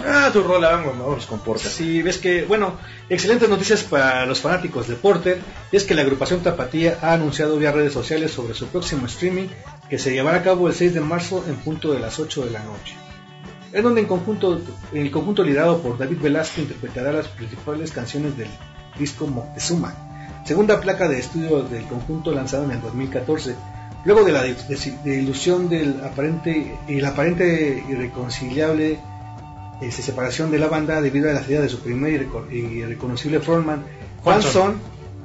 Ah, tu rola, vamos, vámonos con Porter. Sí, ves que, bueno, excelentes noticias para los fanáticos de Porter. Es que la agrupación Tapatía ha anunciado vía redes sociales sobre su próximo streaming que se llevará a cabo el 6 de marzo en punto de las 8 de la noche. Es donde en conjunto, el conjunto liderado por David Velasco interpretará las principales canciones del disco Moctezuma, segunda placa de estudio del conjunto lanzado en el 2014. Luego de la de- de- de ilusión del aparente la aparente irreconciliable este, separación de la banda debido a la salida de su primer y, reco- y reconocible frontman, Juan Juanson. Son,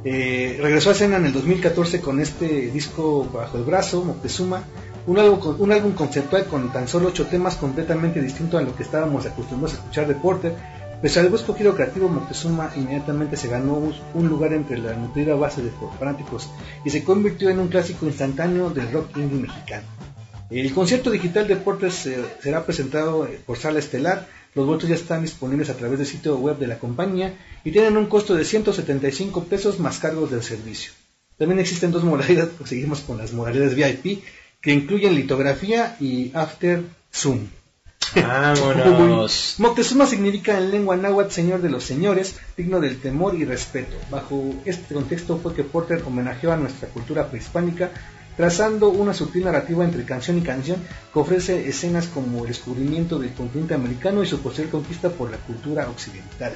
eh, regresó a escena en el 2014 con este disco bajo el brazo, Moctezuma, un álbum, un álbum conceptual con tan solo ocho temas completamente distinto a lo que estábamos acostumbrados a escuchar de Porter. Pese al brusco giro creativo, Moctezuma inmediatamente se ganó un- lugar entre la nutrida base de fanáticos y se convirtió en un clásico instantáneo del rock indie mexicano. El concierto digital de Porter se- será presentado eh, por Sala Estelar. Los boletos ya están disponibles a través del sitio web de la compañía y tienen un costo de 175 pesos más cargos del servicio. También existen dos modalidades, pues seguimos con las modalidades VIP, que incluyen litografía y after zoom. Vámonos. [LAUGHS] Moctezuma significa en lengua náhuatl señor de los señores, digno del temor y respeto. Bajo este contexto fue que Porter homenajeó a nuestra cultura prehispánica, trazando una sutil narrativa entre canción y canción que ofrece escenas como el descubrimiento del continente americano y su posterior conquista por la cultura occidental.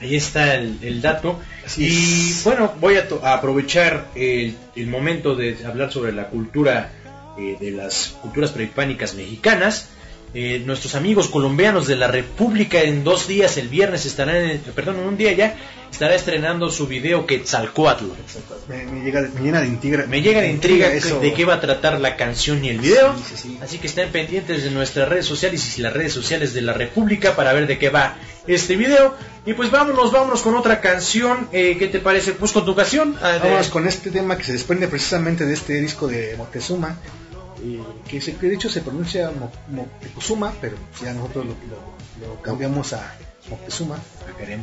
Ahí está el, el dato. Así y es. bueno, voy a, aprovechar el, el momento de hablar sobre la cultura, eh, de las culturas prehispánicas mexicanas. Eh, nuestros amigos colombianos de la República en dos días, el viernes estarán, en- perdón, en un día ya, estará estrenando su video Quetzalcoatl. Me, me llega de- me llena de intriga. Me llega de intriga de qué va a tratar la canción y el video. Sí, sí, sí. Así que estén pendientes de nuestras redes sociales y las redes sociales de la República para ver de qué va este video. Y pues vámonos, vámonos con otra canción. Eh, ¿Qué te parece? Pues con tu canción. ah, Vámonos con este tema que se desprende precisamente de este disco de Moctezuma, eh, que, se, que de hecho se pronuncia Mo- Moctezuma, pero ya nosotros lo, lo- lo cambiamos a Moctezuma.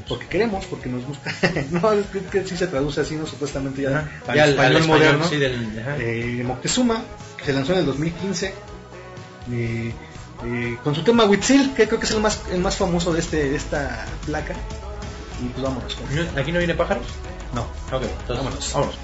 Porque queremos, porque nos gusta. [LAUGHS] no, es que, que sí se traduce así, ¿no? Supuestamente ya, Ajá. Ya al- al español español, moderno. sí, del- ajá. Eh, Moctezuma, que se lanzó en el 2015. eh, eh, con su tema Huitzil, que creo que es el más, el más famoso de, este, de esta placa. Y pues vámonos con ¿Aquí no viene pájaros? No. Ok, entonces Vámonos. vámonos.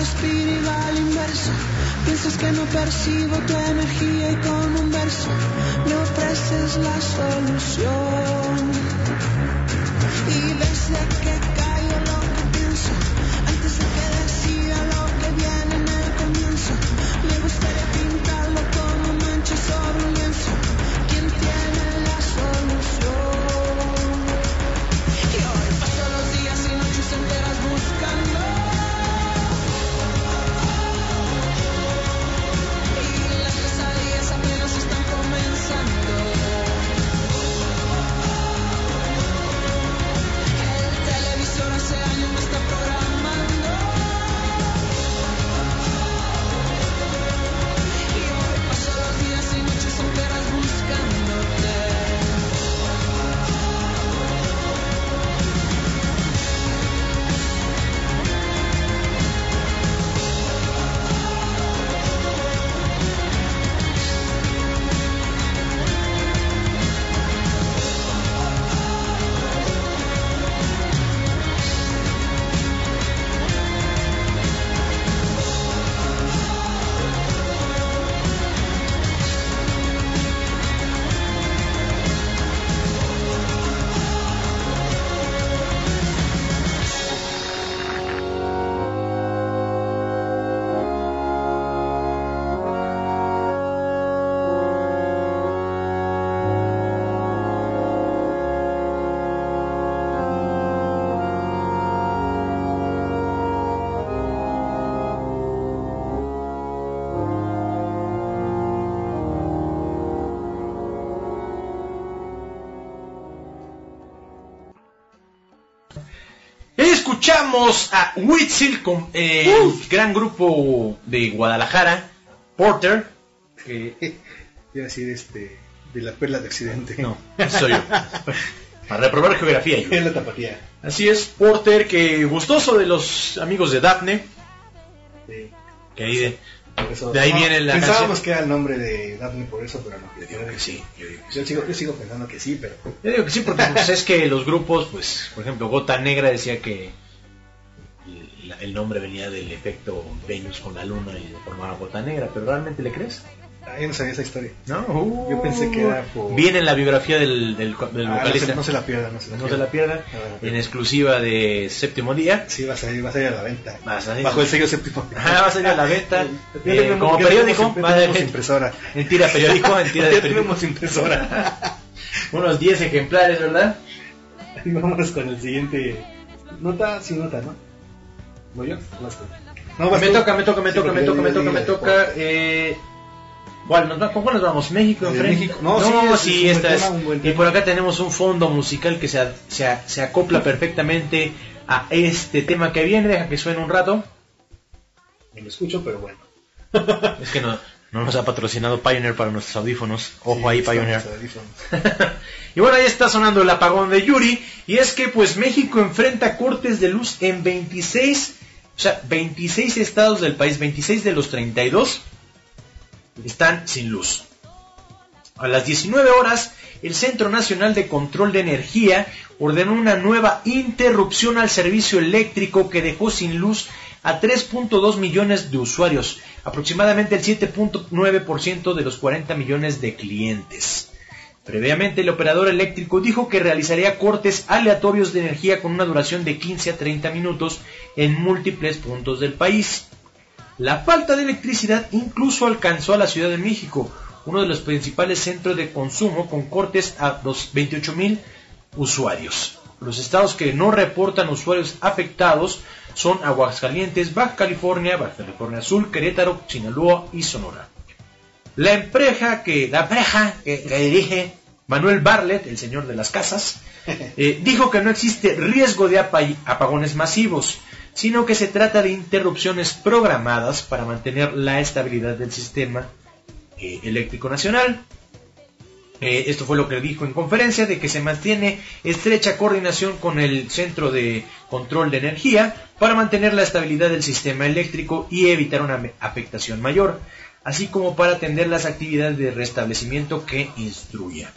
Respira y va al inverso. Piensas que no percibo tu energía y con un verso Me ofreces la solución. Y desde que caigo Escuchamos a Huitzil, con eh, el gran grupo de Guadalajara, Porter. que- Iba a decir este, de la perla de accidente. no, soy yo. Para reprobar geografía yo. Es la tapatía. Así es, Porter, que gustoso de los amigos de Daphne, Sí, que ahí de, por eso- De ahí no, viene la Pensábamos canción. que era el nombre de Daphne por eso, pero no. Yo digo que sí, yo digo que sí. Yo sigo, yo sigo pensando que sí, pero. Yo digo que sí, porque pues, es que los grupos, pues, por ejemplo, Gota Negra decía que el, nombre venía del efecto Venus con la luna y formaba Gota Negra, pero ¿realmente le crees? Ah, yo no sabía esa historia. No, Uh, Yo pensé que era por- Viene en la biografía del, del, del Ah, no, vocalista. se, no se la pierdan, no se la No se la se la En exclusiva de Séptimo Día. Sí, va a salir, va a salir a la venta. Va a salir. Bajo el sello séptimo. Ah, va a salir a la venta. [LAUGHS] Eh, como ya periódico. tenemos- va a- impresora. en tira periódico. En tira [LAUGHS] de periódico. impresora. [LAUGHS] Unos 10 ejemplares, ¿verdad? Y vámonos con el siguiente. Nota, sí, nota, ¿no? No, me toca, me toca, me Sí, toca, me toca, me toca, me toca. Eh, ¿cuál nos va- ¿Con cuál nos vamos? ¿México enfrente? México. No, sí, es- sí, un esta es. Y por acá tenemos un fondo musical que se, se, se acopla perfectamente a este tema que viene. Deja que suene un rato. Ni lo escucho, pero bueno. [LAUGHS] Es que no, no nos ha patrocinado Pioneer para nuestros audífonos. Ojo ahí, Sí, Pioneer. [LAUGHS] y bueno, ahí está sonando el apagón de Yuri. Y es que pues México enfrenta cortes de luz en 26, o sea, 26 estados del país, 26 de los 32 están sin luz. A las 19 horas, el Centro Nacional de Control de Energía ordenó una nueva interrupción al servicio eléctrico que dejó sin luz a 3.2 millones de usuarios, aproximadamente el 7.9% de los 40 millones de clientes. Previamente, el operador eléctrico dijo que realizaría cortes aleatorios de energía con una duración de 15 a 30 minutos en múltiples puntos del país. La falta de electricidad incluso alcanzó a la Ciudad de México, uno de los principales centros de consumo con cortes a los 28 mil usuarios. Los estados que no reportan usuarios afectados son Aguascalientes, Baja California, Baja California Sur, Querétaro, Sinaloa y Sonora. La empresa que, la empresa que dirige Manuel Barlet, el señor de las casas, eh, dijo que no existe riesgo de apa- apagones masivos, sino que se trata de interrupciones programadas para mantener la estabilidad del sistema eh, eléctrico nacional. Eh, esto fue lo que dijo en conferencia, de que se mantiene estrecha coordinación con el Centro de Control de Energía para mantener la estabilidad del sistema eléctrico y evitar una afectación mayor, así como para atender las actividades de restablecimiento que instruya.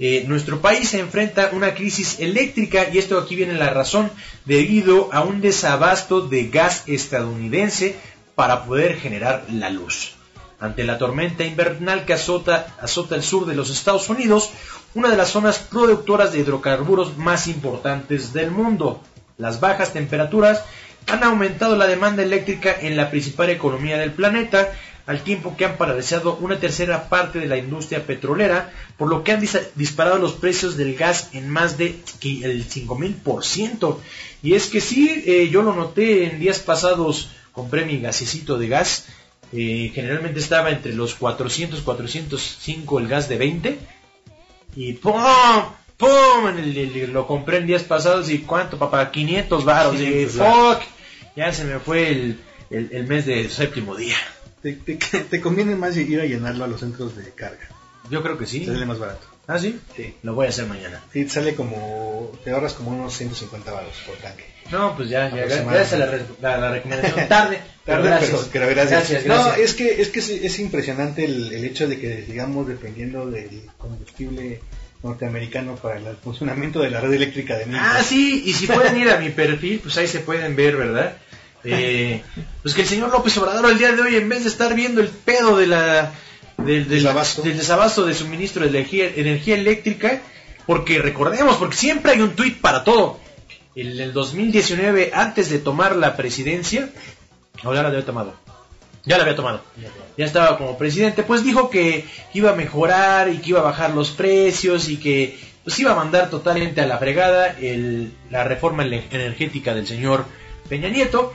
Eh, nuestro país se enfrenta a una crisis eléctrica y esto aquí viene la razón debido a un desabasto de gas estadounidense para poder generar la luz. Ante la tormenta invernal que azota, azota el sur de los Estados Unidos, una de las zonas productoras de hidrocarburos más importantes del mundo. Las bajas temperaturas han aumentado la demanda eléctrica en la principal economía del planeta, al tiempo que han paralizado una tercera parte de la industria petrolera, por lo que han dis- disparado los precios del gas en más de el 5000%. Y es que sí, eh, yo lo noté en días pasados, compré mi gasecito de gas, eh, generalmente estaba entre los 400, 405 el gas de 20, y ¡pum! ¡pum! En el- el- lo compré en días pasados y ¿cuánto, papá? 500 baros. Y 500 ¡fuck! Ya se me fue el, el- el mes de séptimo día. Te, te, [LAUGHS] te conviene más ir a llenarlo a los centros de carga. Yo creo que sí. Te sale más barato. ¿Ah, sí? Sí. Lo voy a hacer mañana. Sí, te sale como. Te ahorras como unos 150 baros por tanque. No, pues ya, ya gracias a la, re- la- la recomendación. Tarde, [LAUGHS] pero Tarde, gracias. pero- pero gracias. Gracias, gracias. No, es que, es, que es, es impresionante el, el hecho de que sigamos dependiendo del combustible norteamericano para el funcionamiento de la red eléctrica de México. Ah, sí, y si pueden ir a mi perfil, pues ahí se pueden ver, ¿verdad? Eh, pues que el señor López Obrador el día de hoy, en vez de estar viendo el pedo de la, del, del, Desabasto. del desabasto de suministro de energía, energía eléctrica, porque recordemos, porque siempre hay un tuit para todo. En el 2019, antes de tomar la presidencia, ahora la había tomado. Ya la había tomado. Ya estaba como presidente, pues dijo que iba a mejorar y que iba a bajar los precios y que pues iba a mandar totalmente a la fregada el- la reforma energética del señor Peña Nieto.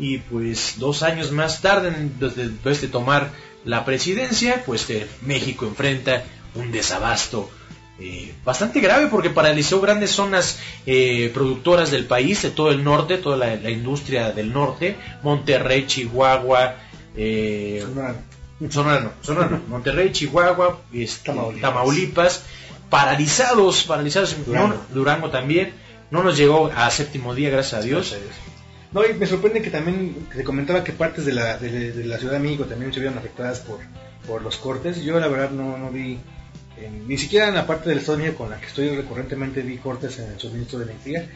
Y pues dos años más tarde, después de tomar la presidencia, pues eh, México enfrenta un desabasto eh, bastante grave porque paralizó grandes zonas eh, productoras del país, de todo el norte, toda la, la industria del norte, Monterrey, Chihuahua, Sonora. Sonora no, Sonora no, [LAUGHS] Monterrey, Chihuahua, este, Tamaulipas. Tamaulipas. paralizados, paralizados, Durango. no, Durango también, No nos llegó a séptimo día, gracias a Dios. Gracias a Dios. No, y me sorprende que también se comentaba que partes de la, de, de la Ciudad de México también se vieron afectadas por, por los cortes. Yo la verdad no, no vi, en- ni siquiera en la parte del Estado de México con la que estoy recurrentemente vi cortes en el suministro de energía.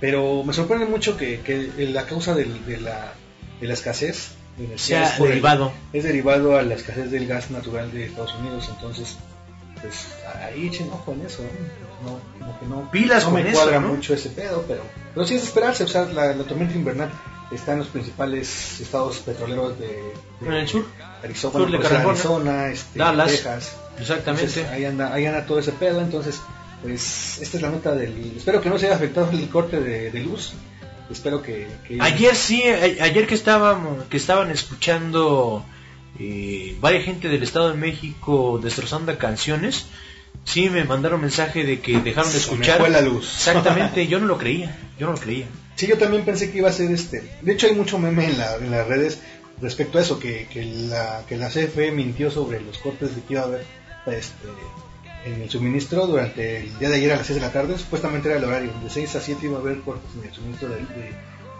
Pero me sorprende mucho que, que la causa de, la, de la escasez de energía Sea es el- derivado. es derivado a la escasez del gas natural de Estados Unidos. Entonces, pues ahí echen ojo en eso. ¿no? No, como que no, Pilas no con me eso, cuadra ¿no? mucho ese pedo, pero, pero sí es esperarse. O sea, la, la tormenta invernal está en los principales estados petroleros de, de En el sur. Arizona, sur de California. Arizona, este, Dallas. Texas. Exactamente. Entonces, ahí anda, ahí anda todo ese pedo. Entonces, pues esta es la nota del. Espero que no se haya afectado el corte de, de luz. Espero que, que- Ayer sí, ayer que estábamos, que estaban escuchando eh, varias gente del Estado de México destrozando canciones, sí me mandaron mensaje de que dejaron de Se me escuchar. fue la luz. Exactamente, yo no lo creía, yo no lo creía. Sí, yo también pensé que iba a ser este. De hecho, hay mucho meme en, la- en las redes respecto a eso, que, que, la, que la CFE mintió sobre los cortes de que iba a haber este, en el suministro durante el día de ayer a las 6 de la tarde. Supuestamente era el horario, de 6 a 7 iba a haber cortes en el suministro de, de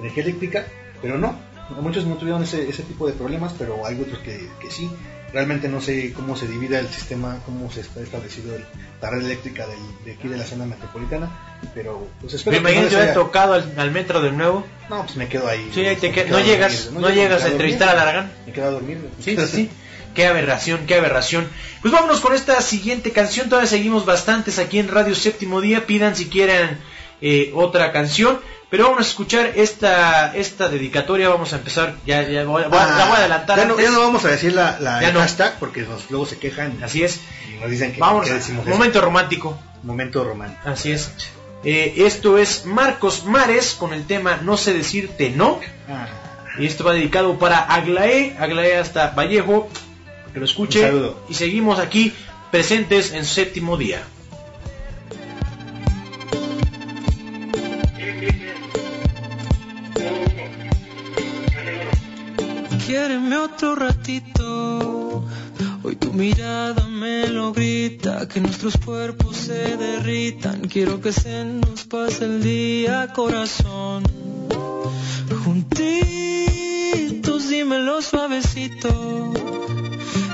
energía eléctrica, pero no. Muchos no tuvieron ese, ese tipo de problemas, pero hay otros que, que sí. Realmente no sé cómo se divida el sistema, cómo se está establecido el- la red eléctrica del- de aquí de la zona metropolitana, pero pues espero Me que no imagino hubiera haya- tocado al, al metro de nuevo. no, pues me quedo ahí. Sí, ahí te Me qued- quedo no llegas, dormir, no llegas a entrevistar a. Laragán. Me quedo a dormir. Sí, sí, sí. Qué aberración, qué aberración. Pues vámonos con esta siguiente canción. Todavía seguimos bastantes aquí en Radio Séptimo Día. Pidan si quieren eh, otra canción. Pero vamos a escuchar esta esta dedicatoria. Vamos a empezar. Ya, ya voy, voy- Ah, la voy a adelantar. Ya no, ya no vamos a decir la, la el no. hashtag porque nos, luego se quejan Así es. y nos dicen que Vamos a decimos eso. momento romántico. momento romántico. Así es. Eh, esto es Marcos Mares con el tema No sé decirte no. Ah, Y esto va dedicado para Aglaé, Aglaé hasta Vallejo, que lo escuche. Y seguimos aquí presentes en séptimo día. Quiéreme otro ratito. Hoy tu mirada me lo grita, que nuestros cuerpos se derritan. Quiero que se nos pase el día, corazón. Juntitos, dímelo suavecito.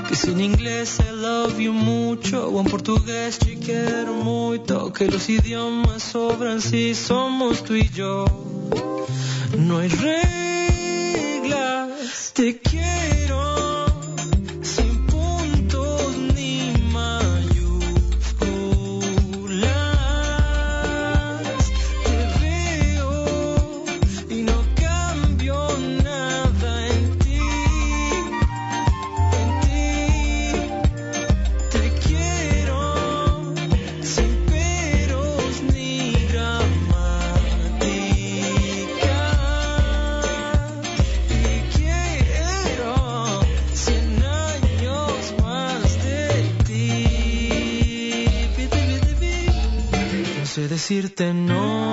Que si en inglés I love you mucho, o en portugués te quiero mucho. Que los idiomas sobran si somos tú y yo. No hay reglas, te quiero decirte no.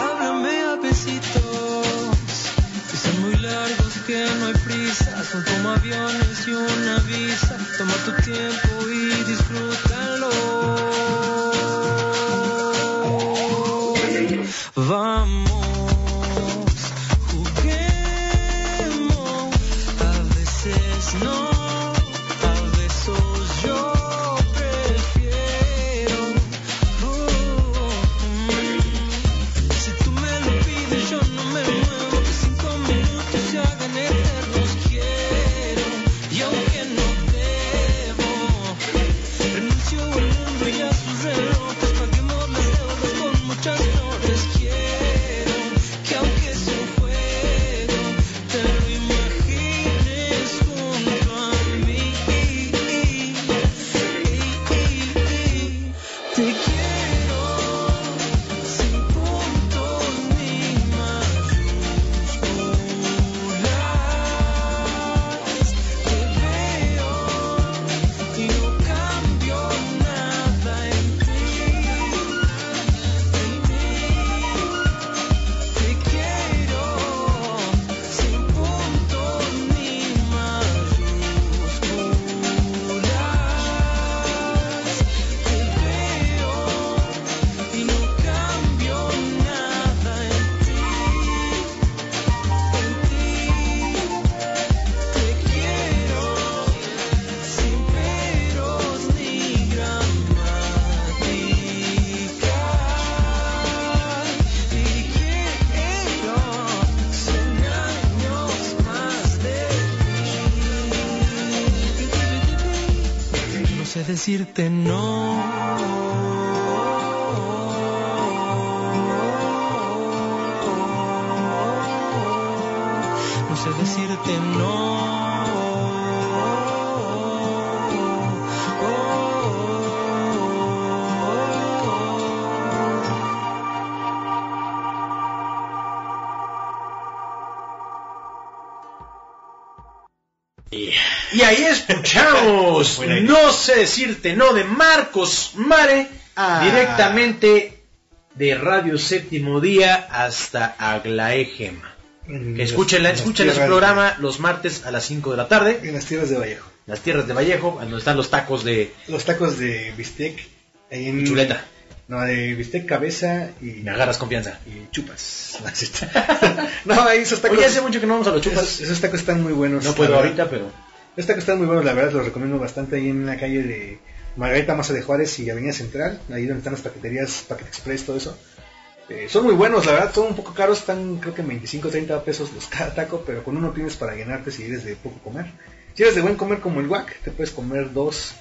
Háblame a besitos, que son muy largos, que no hay prisa. Son como aviones y una visa. Toma tu tiempo y disfrútalo. Vamos, decirte no. Escuchamos. No sé decirte no de Marcos Mare, Ah. directamente de Radio Séptimo Día hasta. En Que escúchenla, escuchen su tierras programa los martes a las 5 de la tarde, de- En las tierras de Vallejo. las tierras de Vallejo, donde están los tacos de Los tacos de bistec. Ahí en, chuleta. No, de bistec, cabeza y, Me agarras confianza. y chupas. [LAUGHS] [LAUGHS] no, ahí esos tacos. Oye, hace mucho que no vamos a los chupas. esos tacos están muy buenos. No puedo ahorita, pero... Estos tacos están muy buenos, la verdad, los recomiendo bastante ahí en la calle de Margarita Maza de Juárez y Avenida Central, ahí donde están las paqueterías, Paquete Express, todo eso. Eh, son muy buenos, la verdad, son un poco caros, están creo que en 25 30 pesos los cada taco, pero con uno tienes para llenarte si eres de poco comer. Si eres de buen comer como el guac, te puedes comer dos,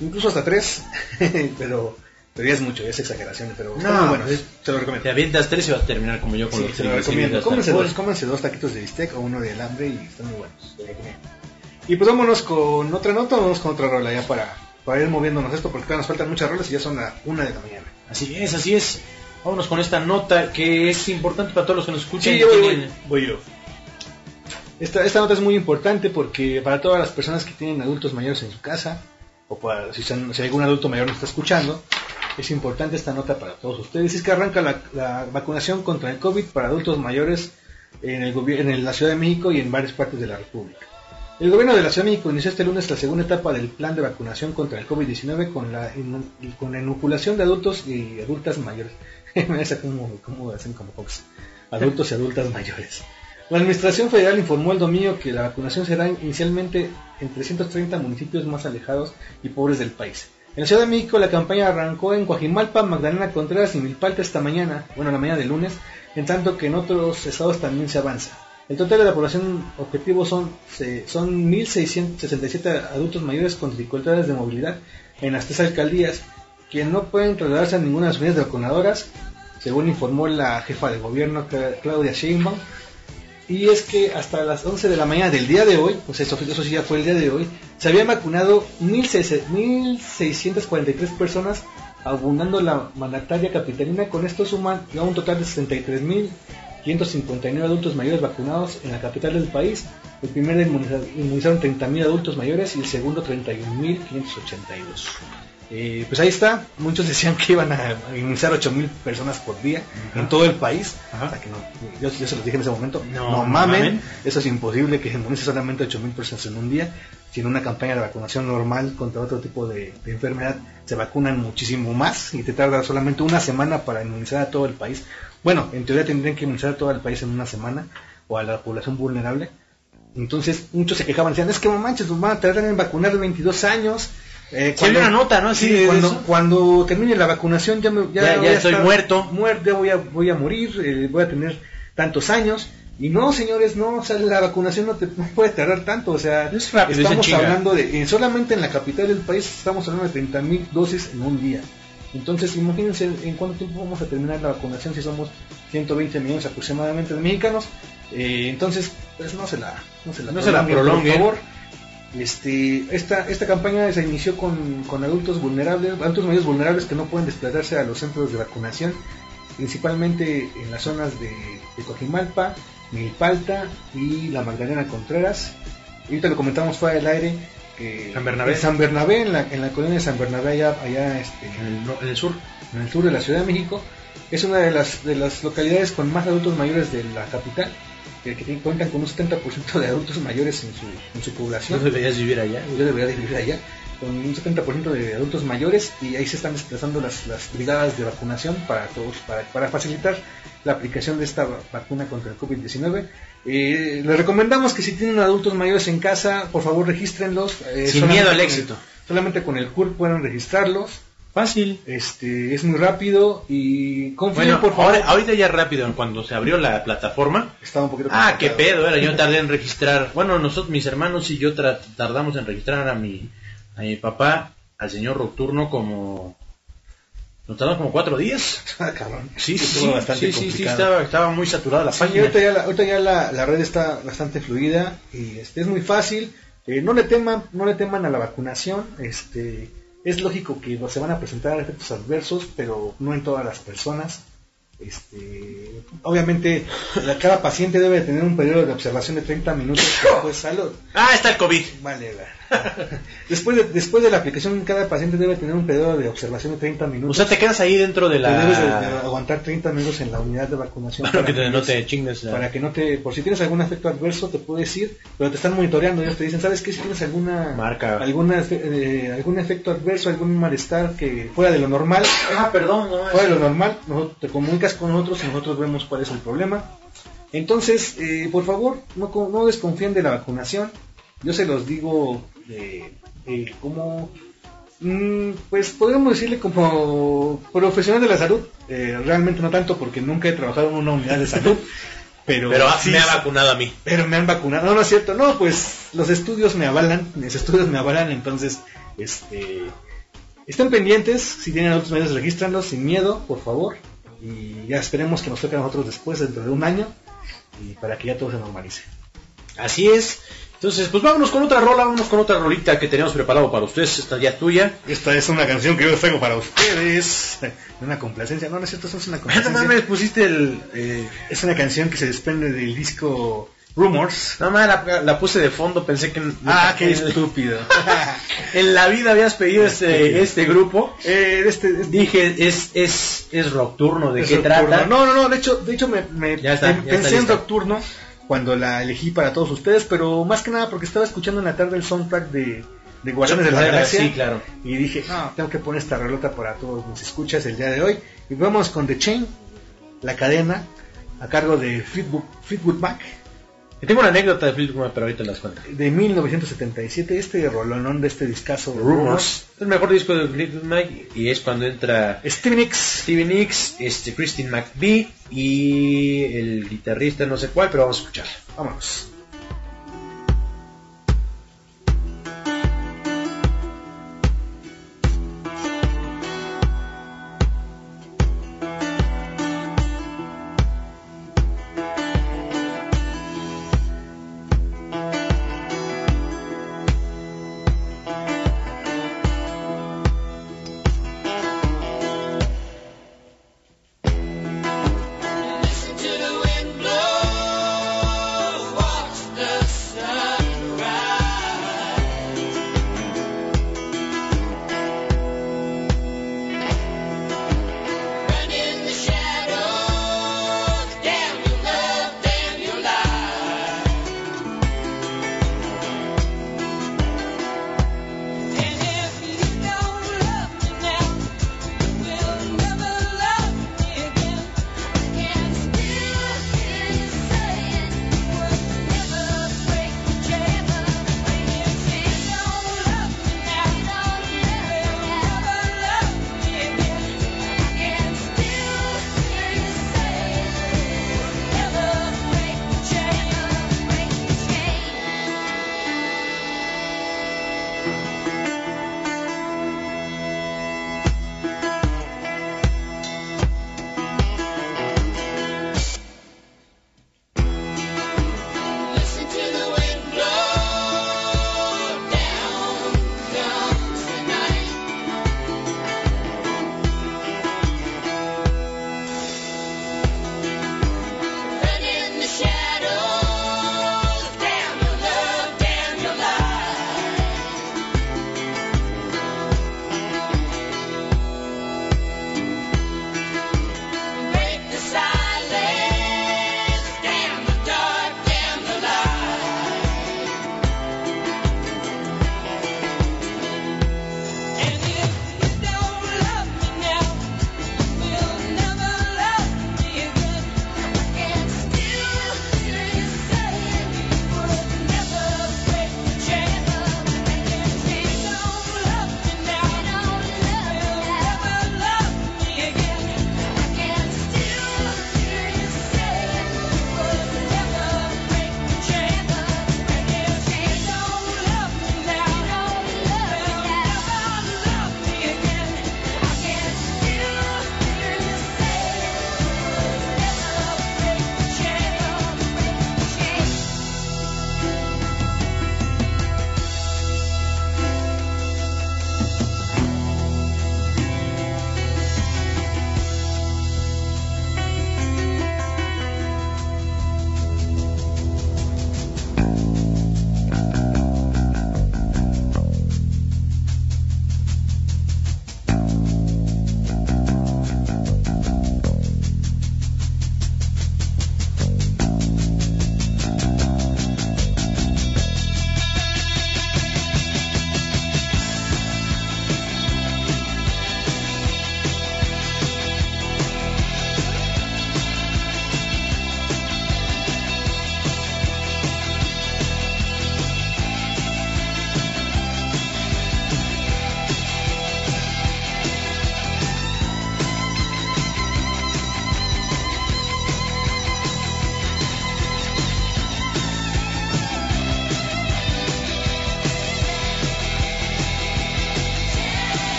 incluso hasta tres, [LAUGHS] pero, pero ya es mucho, ya es exageración, pero No, muy buenos, pues, se lo recomiendo. Te avientas tres y vas a terminar como yo con Sí, los se lo recomiendo. el dos, taquitos de bistec o uno de alambre y están muy buenos. se lo recomiendo. Y pues vámonos con otra nota, vámonos con otra rola ya para, para ir moviéndonos esto, porque nos faltan muchas rolas y ya son la una de la mañana. Así es, así es. Vámonos con esta nota que es importante para todos los que nos escuchan. Sí, yo voy, voy, voy yo. Esta, esta nota es muy importante porque para todas las personas que tienen adultos mayores en su casa, o para, si, algún adulto mayor nos está escuchando, es importante esta nota para todos ustedes. Es que arranca la, la vacunación contra el COVID para adultos mayores en, el en la Ciudad de México y en varias partes de la República. El gobierno de la Ciudad de México inició este lunes la segunda etapa del plan de vacunación contra el COVID-19 con la, con la inoculación de adultos y adultas mayores. [LAUGHS] Hacen como Fox. Adultos y adultas mayores. La Administración Federal informó el domingo que la vacunación será inicialmente en 330 municipios más alejados y pobres del país. En la Ciudad de México la campaña arrancó en Coajimalpa, Magdalena Contreras y Milpalta esta mañana, bueno, la mañana del lunes, en tanto que en otros estados también se avanza. El total de la población objetivo son, son 1.667 adultos mayores con dificultades de movilidad en las tres alcaldías, que no pueden trasladarse a ninguna de las unidades vacunadoras, según informó la jefa de gobierno Cla- Claudia Sheinbaum. Y es que hasta las 11 de la mañana del día de hoy, pues eso, eso sí ya fue el día de hoy, se habían vacunado 1.643 personas, abundando la mandataria capitalina. Con esto suman ya un total de 63.559 adultos mayores vacunados en la capital del país. El primer inmunizaron 30.000 adultos mayores y el segundo 31.582. Eh, pues ahí está, muchos decían que iban a inmunizar 8.000 personas por día en todo el país. Que no, yo, yo se los dije en ese momento, No, mamen, mamen. eso es imposible que inmunice solamente 8.000 personas en un día. Sin una campaña de vacunación normal contra otro tipo de, de enfermedad, se vacunan muchísimo más y te tarda solamente una semana para inmunizar a todo el país. Bueno, en teoría tendrían que inmunizar a todo el país en una semana o a la población vulnerable. Entonces muchos se quejaban, decían, es que no manches, nos van a tardar en vacunar 22 años. Eh, Sí, había una nota, ¿no? Así de cuando, cuando termine la vacunación ya, me, Ya- ya estoy muerto. muerto, ya voy a, voy a morir, eh, voy a tener tantos años. Y no, señores, no, o sea, la vacunación no, te, no puede tardar tanto, o sea, Es rápido, estamos hablando de, eh, solamente en la capital del país estamos hablando de 30.000 dosis en un día. Entonces, imagínense en cuánto tiempo vamos a terminar la vacunación si somos 120 millones aproximadamente de mexicanos. Eh, entonces, pues no se la, no se la, No se la prolonguen, prolonguen. por favor. Este, esta, esta campaña se inició con, con adultos vulnerables, adultos mayores vulnerables que no pueden desplazarse a los centros de vacunación, principalmente en las zonas de, de Coajimalpa, Milpalta y la Magdalena Contreras. Y ahorita lo comentamos fuera del aire San Bernabé. en San Bernabé, en la, en la colonia de San Bernabé, allá, allá este, En el, no- en el sur. en el sur de la Ciudad de México, es una de las, de las localidades con más adultos mayores de la capital, que, que cuentan con un 70% de adultos mayores en su, en su población. deberías vivir allá. Yo debería de vivir allá, con un 70% de adultos mayores y ahí se están desplazando las, las brigadas de vacunación para todos, para, para facilitar la aplicación de esta va- vacuna contra el COVID-19. Eh, les recomendamos que si tienen adultos mayores en casa, por favor regístrenlos. eh, Sin miedo al el- éxito. solamente con el CUR pueden registrarlos. Fácil. Este, es muy rápido y confíen Bueno, por favor. ahora, ahorita ya rápido, cuando se abrió la plataforma. Estaba un poquito Ah, qué complicado. pedo, era. Yo [LAUGHS] tardé en registrar. Bueno, nosotros, mis hermanos y yo tardamos en registrar a mi, a mi papá al señor Nocturno como... Nos tardaron como cuatro días. [LAUGHS] Ah, cabrón. Sí, sí, Estuvo sí, bastante sí, sí, sí, estaba, estaba muy saturada la Sí, página. ahorita ya, la, ahorita ya la, la red está bastante fluida y este, es muy fácil. Eh, no le teman, no le teman a la vacunación. Este, es lógico que se van a presentar efectos adversos, pero no en todas las personas. Este, obviamente, la- cada paciente debe tener un periodo de observación de 30 minutos después salud. Ah, está el COVID. Vale, va. [LAUGHS] después de, después de la aplicación, cada paciente debe tener un periodo de observación de 30 O minutos. sea, te quedas ahí dentro de Te debes de- de la... aguantar 30 minutos en la unidad de vacunación. Para que para no no te chingues. la- para que no te, por si tienes algún efecto adverso, te puedes ir, pero te están monitoreando, ellos te dicen, ¿sabes qué? Si tienes alguna, Marca. alguna, eh, algún efecto adverso, algún malestar que fuera de lo normal, Ah, perdón, no. fuera de lo normal, nosotros- te comunicas con nosotros y nosotros vemos cuál es el problema. Entonces, eh, por favor, no, no desconfíen de la vacunación. Yo se los digo eh, eh, como, mm, pues podríamos decirle como profesional de la salud. Eh, realmente no tanto porque nunca he trabajado en una unidad de salud. [LAUGHS] Pero, Pero ah, sí me ha vacunado a mí. pero me han vacunado. No, no es cierto. No, pues los estudios me avalan. Mis estudios me avalan. Entonces, este, estén pendientes. Si tienen otros medios, regístranlos sin miedo, por favor. Y ya esperemos que nos toque a nosotros después, dentro de un año. Y para que ya todo se normalice. Así es. Entonces, pues vámonos con otra rola, vámonos con otra rolita que teníamos preparado para ustedes. Esta ya tuya. Esta es una canción que yo traigo para ustedes. [LAUGHS] Una complacencia. No, no es cierto, eso es una Ah, no complacencia. mames, pusiste el... eh, Es una canción que se desprende del disco Rumors. No mames, la, la puse de fondo, pensé que... Ah, qué estúpido. [LAUGHS] en la vida habías pedido este, este grupo. Eh, este, este- Dije, es, es, es Nocturno, ¿de Es qué Nocturno. trata? No, no, no, de hecho, de hecho me, me- Ya está, me- ya está pensé en. Nocturno cuando la elegí para todos ustedes, pero más que nada porque estaba escuchando en la tarde el soundtrack de, de Guardianes de la Galaxia. Sí, claro. Y dije, no, tengo que poner esta relota para todos mis escuchas el día de hoy. Y vamos con The Chain, la cadena, a cargo de Fleetwood, Fleetwood Mac, Tengo una anécdota de Fleetwood Mac, pero ahorita las cuento. de 1977. Este rolonón de este discazo Rumors. Es el mejor disco de Fleetwood Mac y es cuando entra Stevie Nicks. Stevie Nicks, este, Christine McVie y el guitarrista no sé cuál, pero vamos a escuchar. Vámonos.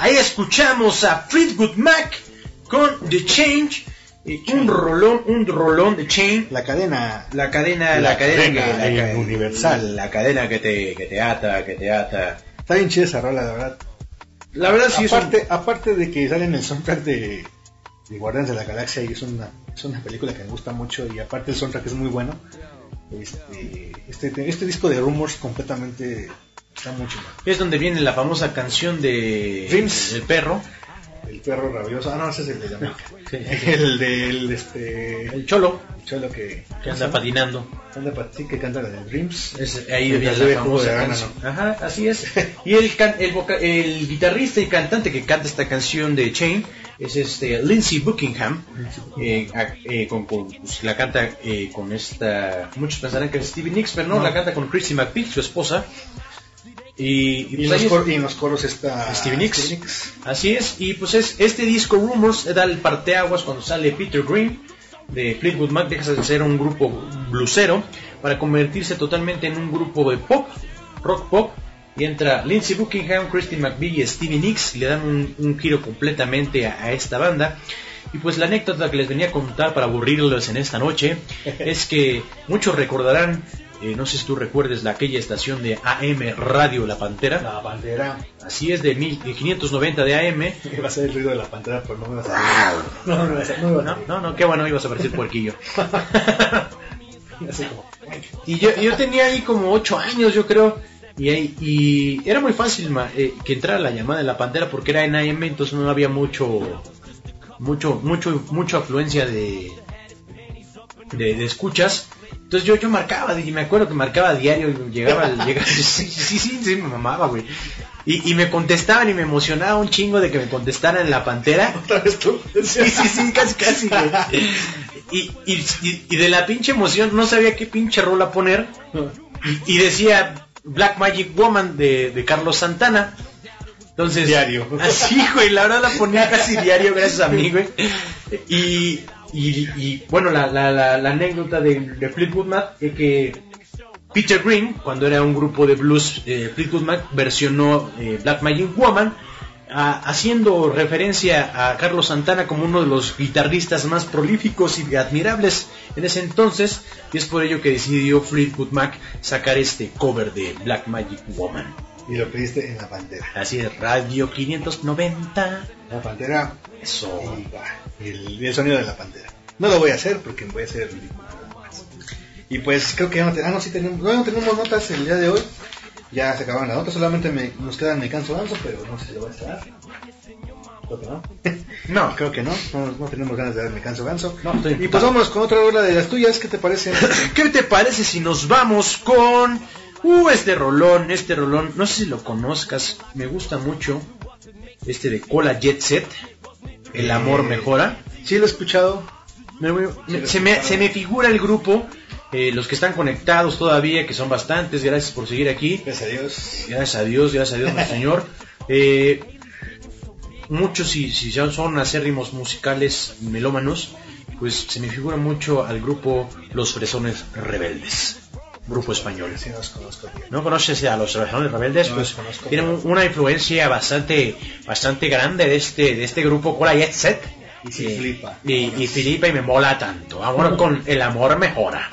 Ahí escuchamos a Fleetwood Mac con The Change. eh, un rolón, un rolón de Chain. La cadena. La cadena, la, La cadena, cadena, que, la universal. La cadena que te, que te ata, que te ata. Está bien chida esa rola, la verdad. La verdad sí es un- aparte, aparte de que sale en el soundtrack de, de Guardianes de la Galaxia y es una, es una película que me gusta mucho y aparte el soundtrack es muy bueno. Este, este, este disco de Rumors completamente está es donde viene la famosa canción de Dreams. del perro. El perro rabioso. Ah, no, ese es el de. [LAUGHS] Sí. El del este, El cholo el cholo que, que anda patinando. anda pa- sí, que canta la de Dreams. Es, ahí viene la de famosa canción. Ajá, así es. Y el, can- el, voca- el guitarrista y cantante que canta esta canción de Chain es este Lindsey Buckingham. Eh, eh, con, con- pues, la canta eh, con esta. Muchos pensarán que es Stevie Nicks, pero no, No. la canta con Chrissy McVie, su esposa. Y, y Y, pues en los ahí es- cor- y en los coros está Stevie Nicks. Así es, y pues es este disco Rumors da el parteaguas cuando sale Peter Green de Fleetwood Mac, deja de ser un grupo blusero para convertirse totalmente en un grupo de pop, rock pop, y entra Lindsey Buckingham, Christine McVie y Stevie Nicks y le dan un, un giro completamente a, a esta banda. Y pues la anécdota que les venía a contar para aburrirlos en esta noche [LAUGHS] es que muchos recordarán, eh, no sé si tú recuerdes la aquella estación de AM Radio La Pantera. La pantera. Así es, de 1590 de AM. [LAUGHS] Iba a ser el ruido de la pantera, pero no me va a salir. No, no. No qué bueno, ibas a parecer puerquillo. [LAUGHS] Así como, y yo, yo tenía ahí como 8 años, yo creo. Y, ahí- y era muy fácil ma- eh, que entrara la llamada de la pantera porque era en AM, entonces no había mucho, mucho, mucho, mucha afluencia de, de, de escuchas. Entonces yo, yo marcaba, y me acuerdo que marcaba a diario, y llegaba, [LAUGHS] llegaba sí, sí, sí, sí, me mamaba, güey. Y, y me contestaban y me emocionaba un chingo de que me contestaran en la pantera. ¿Otra vez tú? Sí, sí, sí, casi, casi, güey. Y, y, y- de la pinche emoción no sabía qué pinche rola poner. Y, y decía Black Magic Woman de, de Carlos Santana. Entonces, Diario. Así, güey, la verdad la ponía casi diario, gracias a mí, güey. Y, y, y, bueno, la, la, la, la anécdota de, de Fleetwood Mac es que Peter Green, cuando era un grupo de blues, eh, Fleetwood Mac versionó eh, Black Magic Woman, a- haciendo referencia a Carlos Santana como uno de los guitarristas más prolíficos y admirables en ese entonces, y es por ello que decidió Fleetwood Mac sacar este cover de Black Magic Woman. Y lo pediste en la pantera. Así es, Radio 590. La pantera Eso. y va, el, el sonido de la pantera. No lo voy a hacer porque voy a hacer el ridículo. Y pues creo que ya no, ah, no, sí tenemos, no, no tenemos notas el día de hoy. Ya se acabaron las notas, solamente me, nos quedan Me Canso Ganso, pero no sé si lo voy a estar. Creo que no. [LAUGHS] No, Creo que no, no, no tenemos ganas de dar Me Canso Ganso. No, estoy- y pues vamos con otra hora de las tuyas, ¿qué te parece? [LAUGHS] ¿Qué te parece si nos vamos con... Uh, este rolón, este rolón, no sé si lo conozcas, me gusta mucho. Este de Cola Jet Set, El amor Eh, mejora. Sí lo he escuchado. Me voy- me- se, me, se me figura el grupo, eh, los que están conectados todavía, que son bastantes, gracias por seguir aquí. Gracias a Dios. Gracias a Dios, gracias a Dios, nuestro [LAUGHS] Señor. Eh, muchos, si, si ya son acérrimos musicales melómanos, pues se me figura mucho al grupo Los Fresones Rebeldes, grupo español. Sí, los conozco bien. ¿No conoces a los Fresones Rebeldes? No pues tienen una influencia bastante, bastante grande de este, de este grupo Cola Jet Set. Y sí flipa. Y, y flipa y me mola tanto. Ahora con El amor mejora.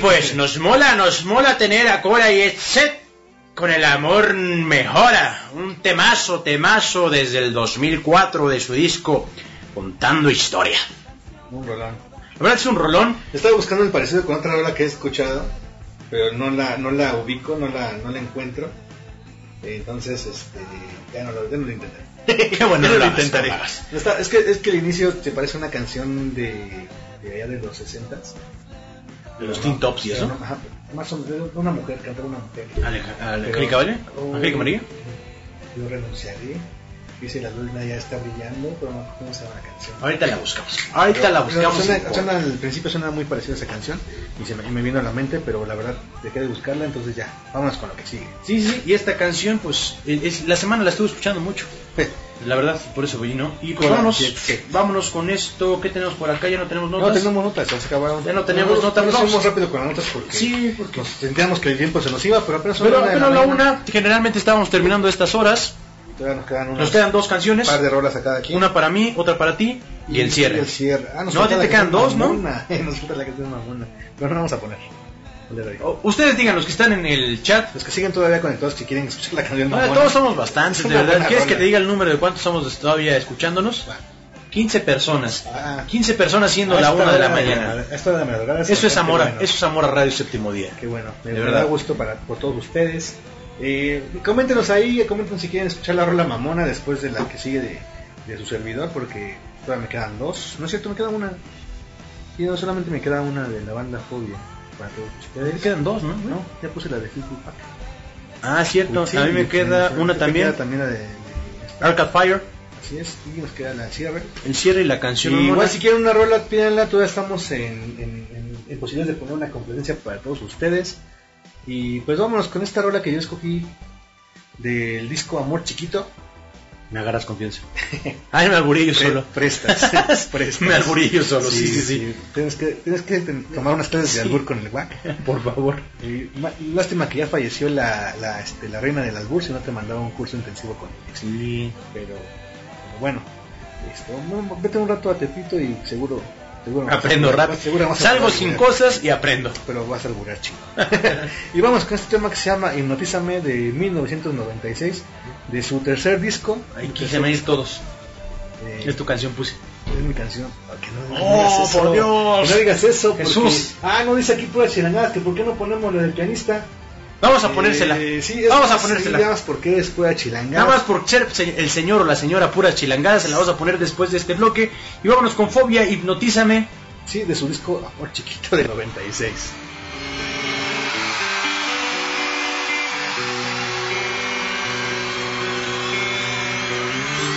Pues nos mola, nos mola tener a Cora y Set con el amor mejora. Un temazo, temazo desde el 2004 de su disco Contando Historia. Un rolón. La verdad es un rolón. Estaba buscando el parecido con otra rola que he escuchado, pero no la, no la ubico, no la, no la encuentro. Entonces, este, ya no lo, ya no lo intentaré. [LAUGHS] Qué bueno, no lo intentaré. hagas. No está- es, que, es que el inicio te parece una canción de, de allá de los 60 De los Teen Tops y eso. Ajá, más o menos, una mujer, cantar una mujer. ¿Angélica Vale? Oh, ¿Angélica María? Yo renunciaré. Dice la luna ya está brillando, pero no cómo se llama la canción. Ahorita la buscamos. Ahorita la buscamos. Suena, suena- al principio suena muy parecida a esa canción y, se me, y me vino a la mente, pero la verdad dejé de buscarla, entonces ya, vámonos con lo que sigue. Sí, sí, y esta canción, pues, es, es- la semana la estuve escuchando mucho. La verdad, por eso vino. Y pues vámonos, vámonos con esto. ¿Qué tenemos por acá? Ya no tenemos No notas. tenemos notas, ya se acabaron. Ya no tenemos notas, Nos vamos. fuimos rápido con las notas porque, Sí, porque- nos sentíamos que el tiempo se nos iba, pero apenas Pero una apenas la mañana. una, generalmente estábamos terminando estas horas. Todavía nos quedan unas Nos quedan dos canciones. par de rolas a cada quien. Una para mí, otra para ti y el cierre. el cierre. Ah, No, a ti la te que quedan dos, ¿no? mamona. [LAUGHS] Nos falta la que tiene mamona. Pero no la vamos a poner. El de hoy. O- Ustedes digan, los que están en el chat. Los que siguen todavía conectados, que quieren escuchar la canción mamona. todos somos bastantes, Es de verdad. ¿Quieres que rola. te diga el número de cuántos somos todavía escuchándonos? Va. 15 personas. Ah. 15 personas siendo A la esta una de la mañana. a esta hora de la madrugada Eso es amor, bueno. eso es amor a Radio Séptimo Día. Qué bueno, me, De me verdad. da gusto para, por todos ustedes. Eh, coméntenos ahí, comenten si quieren escuchar la rola mamona después de la que sigue de, de su servidor, porque todavía me quedan dos. No es cierto, me queda una. Y no solamente me queda una de la banda Fobia Me quedan dos, ¿no? No, ya puse la de Fleetwood Mac. Ah, cierto. Sí, a mí me queda una también. también la de, de- Arcade Fire. Así es, y nos queda la cierre. El cierre y la canción. Y igual si quieren una rola, pídanla, todavía estamos en, en, en- en posibilidades de poner una complacencia para todos ustedes. Y pues vámonos con esta rola que yo escogí del disco Amor Chiquito. Me agarras confianza. Ay, me alburé [LAUGHS] yo solo. Pre- prestas, prestas. Me alburé yo solo, sí, sí, sí. Tienes que, tienes que tomar unas clases de albur con el WAC. Por favor. Y lástima que ya falleció la, la, este, la reina del albur, si no te mandaba un curso intensivo con ella. Sí. Pero, pero bueno, esto, bueno, vete un rato a Tepito y seguro, seguro Aprendo rápido. seguro Salgo sin cosas y aprendo. pero vas a alburear chico. [LAUGHS] y vamos con este tema que se llama Hipnotízame de 1996, de su tercer disco. Ay, Su quise medir todos. eh, Es tu canción, puse. es mi canción. Que no, Oh, por Dios. Que no digas eso. porque- Jesús. Ah, no dice aquí puras chilangadas, que por qué no ponemos la del pianista. Vamos a ponérsela. Eh, sí, es Vamos a ponérsela. sí, nada más porque es pura chilangada. Nada más por ser se- el señor o la señora pura chilangada, se la vamos a poner después de este bloque. Y vámonos con Fobia, hipnotízame. Sí, de su disco Amor Chiquito de 96.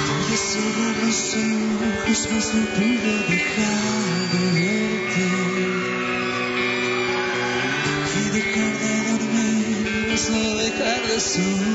Voy a cerrar los ojos, mas no puedo dejar dejar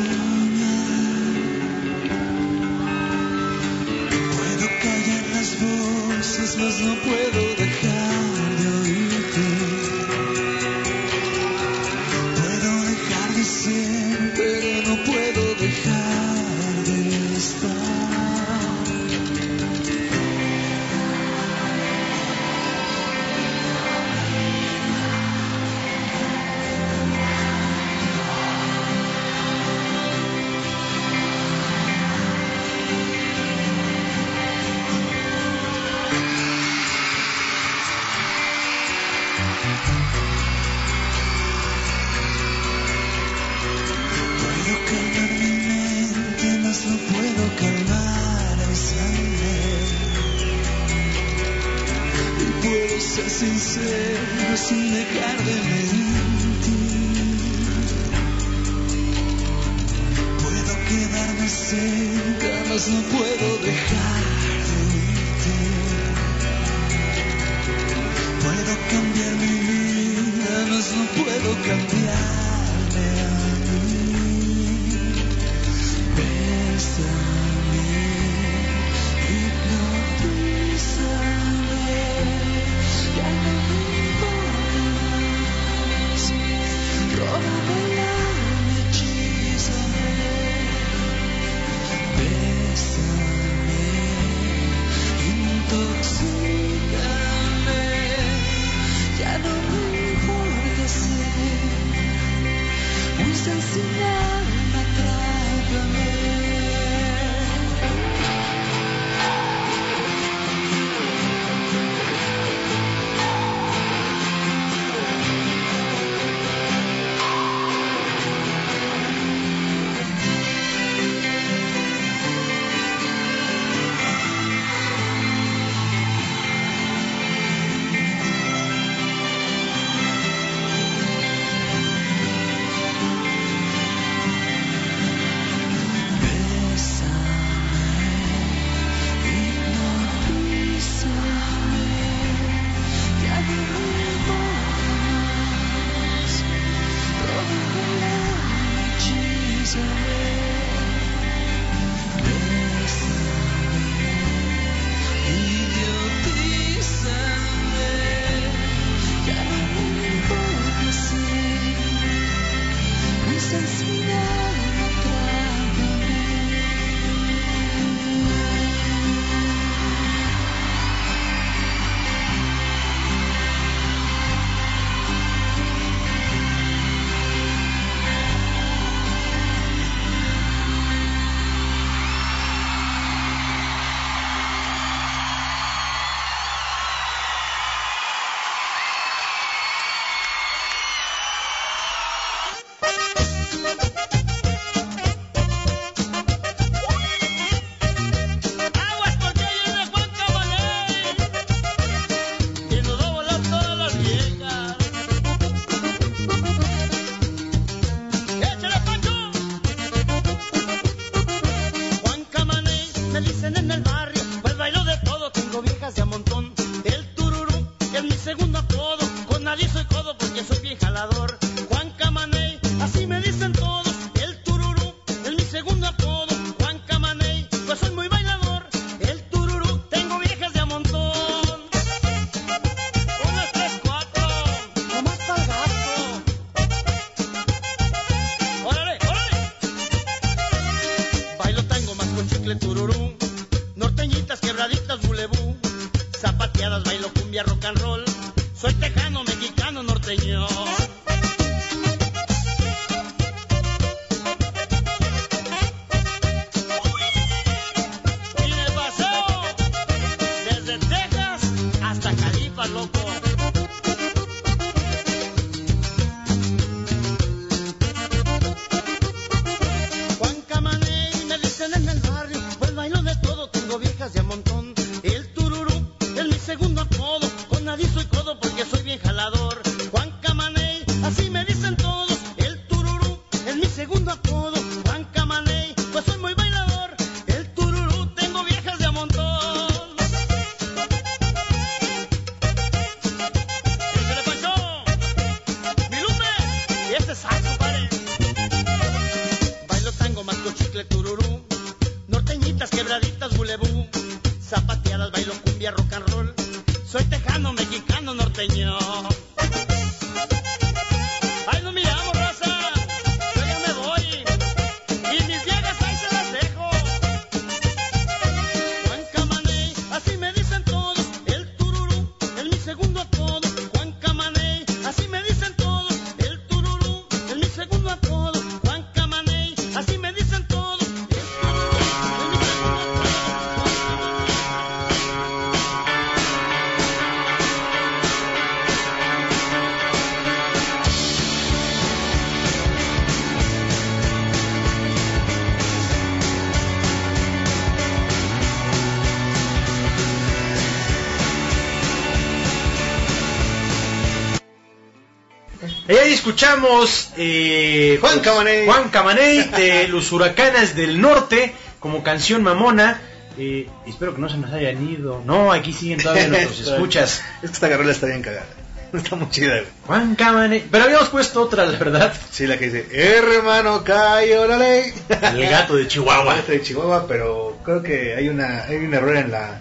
escuchamos eh, Juan Camaney. Juan Camaney de [LAUGHS] Los Huracanes del Norte como canción mamona. Eh, espero que no se nos hayan ido. No, aquí siguen todavía nuestros [LAUGHS] escuchas. Es que esta garrola está bien cagada. Está muy chida, güey. Juan Camaney. Pero habíamos puesto otra, la verdad. Sí, la que dice, hermano, cayó la ley. [LAUGHS] El gato de Chihuahua. Este de Chihuahua, pero creo que hay una hay un error en la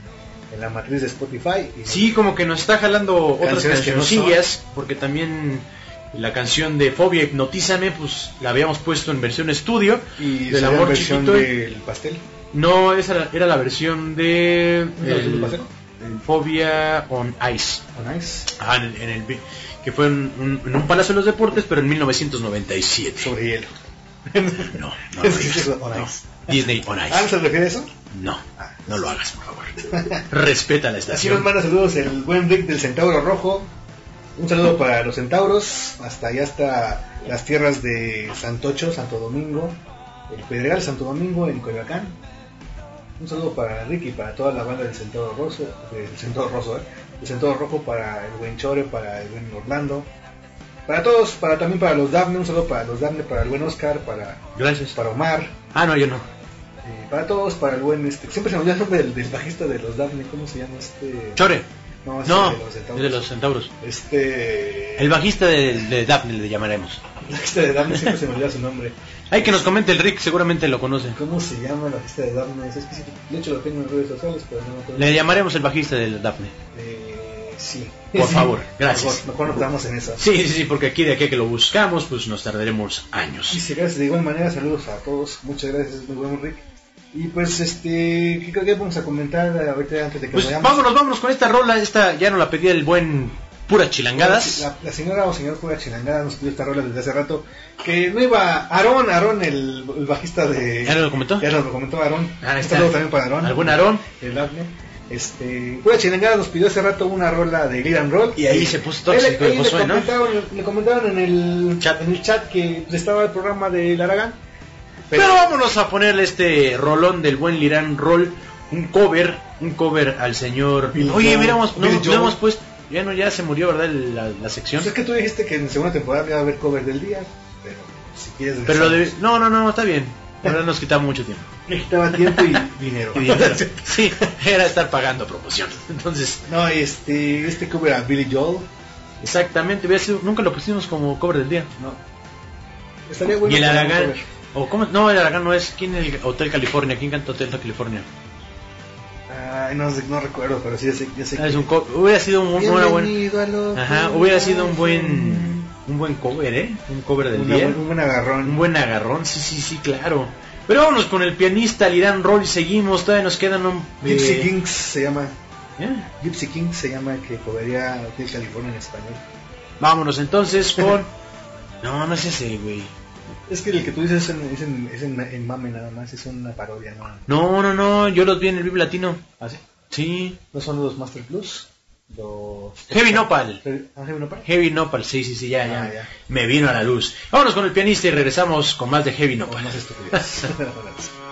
en la matriz de Spotify. y- Sí, como que nos está jalando otras Canciones que no cancioncillas, porque también la canción de Fobia Hipnotízame, pues la habíamos puesto en versión estudio. y del amor la versión chiquito. del pastel. No, esa era, era la versión de ¿La versión el- del paseo? el Fobia on Ice. Oh, nice. Ah, en, en el que fue en un, en un Palacio de los Deportes, pero en 1997. Sobre hielo. [LAUGHS] No, no, digas. sí, on No. Ice. Disney on ¿Ah, Ice. ¿no se refiere a eso? No, no lo hagas, por favor. Respeta la Así nos estación. manda saludos el buen Rick del Centauro Rojo. Un saludo para los centauros, hasta allá hasta las tierras de Santocho, Santo Domingo, el Pedregal, Santo Domingo, en Coyoacán. Un saludo para Rick y para toda la banda del Centauro Rojo, del Centauro Rojo, ¿eh? el Centauro Rojo para el buen Chore, para el buen Orlando. Para todos, para también para los Daphne, un saludo para los Daphne, para el buen Oscar, para, Gracias. para Omar, Ah, no, yo no. eh, para todos, para el buen, este, siempre se me olvida el nombre del, del bajista de los Daphne, ¿cómo se llama este? Chore. No, es No, el de los Centauros. Este. El bajista de, de Daphne le llamaremos. El bajista de Daphne siempre se me olvida su nombre. Hay que nos comente el Rick, seguramente lo conoce. ¿Cómo se llama el bajista de Daphne? Es que de hecho lo tengo en redes sociales, pero no me acuerdo. Le llamaremos el bajista de Daphne. Eh, sí. Por Sí, favor, [LAUGHS] gracias. Por favor, mejor nos quedamos en eso. Sí, sí, sí, porque aquí de aquí a que lo buscamos, pues nos tardaremos Y años. sí, gracias. De igual manera, saludos a todos. Muchas gracias, muy buen Rick. Y pues, este. ¿Qué que vamos a comentar ahorita antes de que Pues vayamos? vámonos, vámonos con esta rola. Esta ya nos la pedía el buen Pura Chilangadas. La, la señora o señor Pura Chilangada nos pidió esta rola desde hace rato. Que no iba. Aarón, Aarón, el, el bajista de. ¿Ya lo comentó? Ya nos lo comentó Aarón. Ah, está. también para Aarón. Al buen Aarón. El Daphne. Este, Pura Chilangada nos pidió hace rato una rola de Grid and Roll. Y ahí se puso le- tóxico el ahí le Josué, ¿no? comentaron, le comentaron en el Chat. en el chat que estaba el programa de Laragán. Pero, vámonos a ponerle este rolón del buen Lirán Roll. Un cover, un cover al señor. Bill Oye, miramos, no, hemos puesto. Ya no, ya se murió, ¿verdad? La, la sección. Pues es que tú dijiste que en segunda temporada iba a haber cover del día, pero si quieres Pero lo de. No, no, no, está bien. Verdad nos quitaba mucho tiempo. [LAUGHS] Me quitaba tiempo y [LAUGHS] dinero. Y dinero. [LAUGHS] Sí, era estar pagando promoción. Entonces, no, este, este cover a Billy Joel. exactamente, sido- nunca lo pusimos como cover del día. No. Estaría bueno. y el Aragán. O cómo, no, el Aragán no es, ¿quién el Hotel California? ¿Quién canta Hotel California? Ay, no, no recuerdo, pero sí, sé, sé Ah, es un hubiera sido un, una buena, ajá, hubiera sido un buen, un buen cover, ¿eh? Un cover del Una día. un buen agarrón. Un buen agarrón, sí, sí, sí, claro. Pero vámonos con el pianista Liran Roll y seguimos, todavía nos quedan un... Gypsy eh, Kings se llama. ¿eh? Gypsy Kings se llama que cobraría Hotel California en español. Vámonos entonces con... [LAUGHS] No, no es ese, güey. Es que el que tú dices es en, es en, es en- en mame nada más, es una parodia, ¿no? No, no, no, yo los vi en el Vive Latino. ¿Ah, sí? Sí. ¿No son los Master Plus? Los... Heavy Nopal. ¿Ah, Heavy Nopal? Heavy Nopal, sí, sí, sí, ya. Ah, ya. Me vino a la luz. Vámonos con el pianista y regresamos con más de Heavy No, Nopal. más [LAUGHS]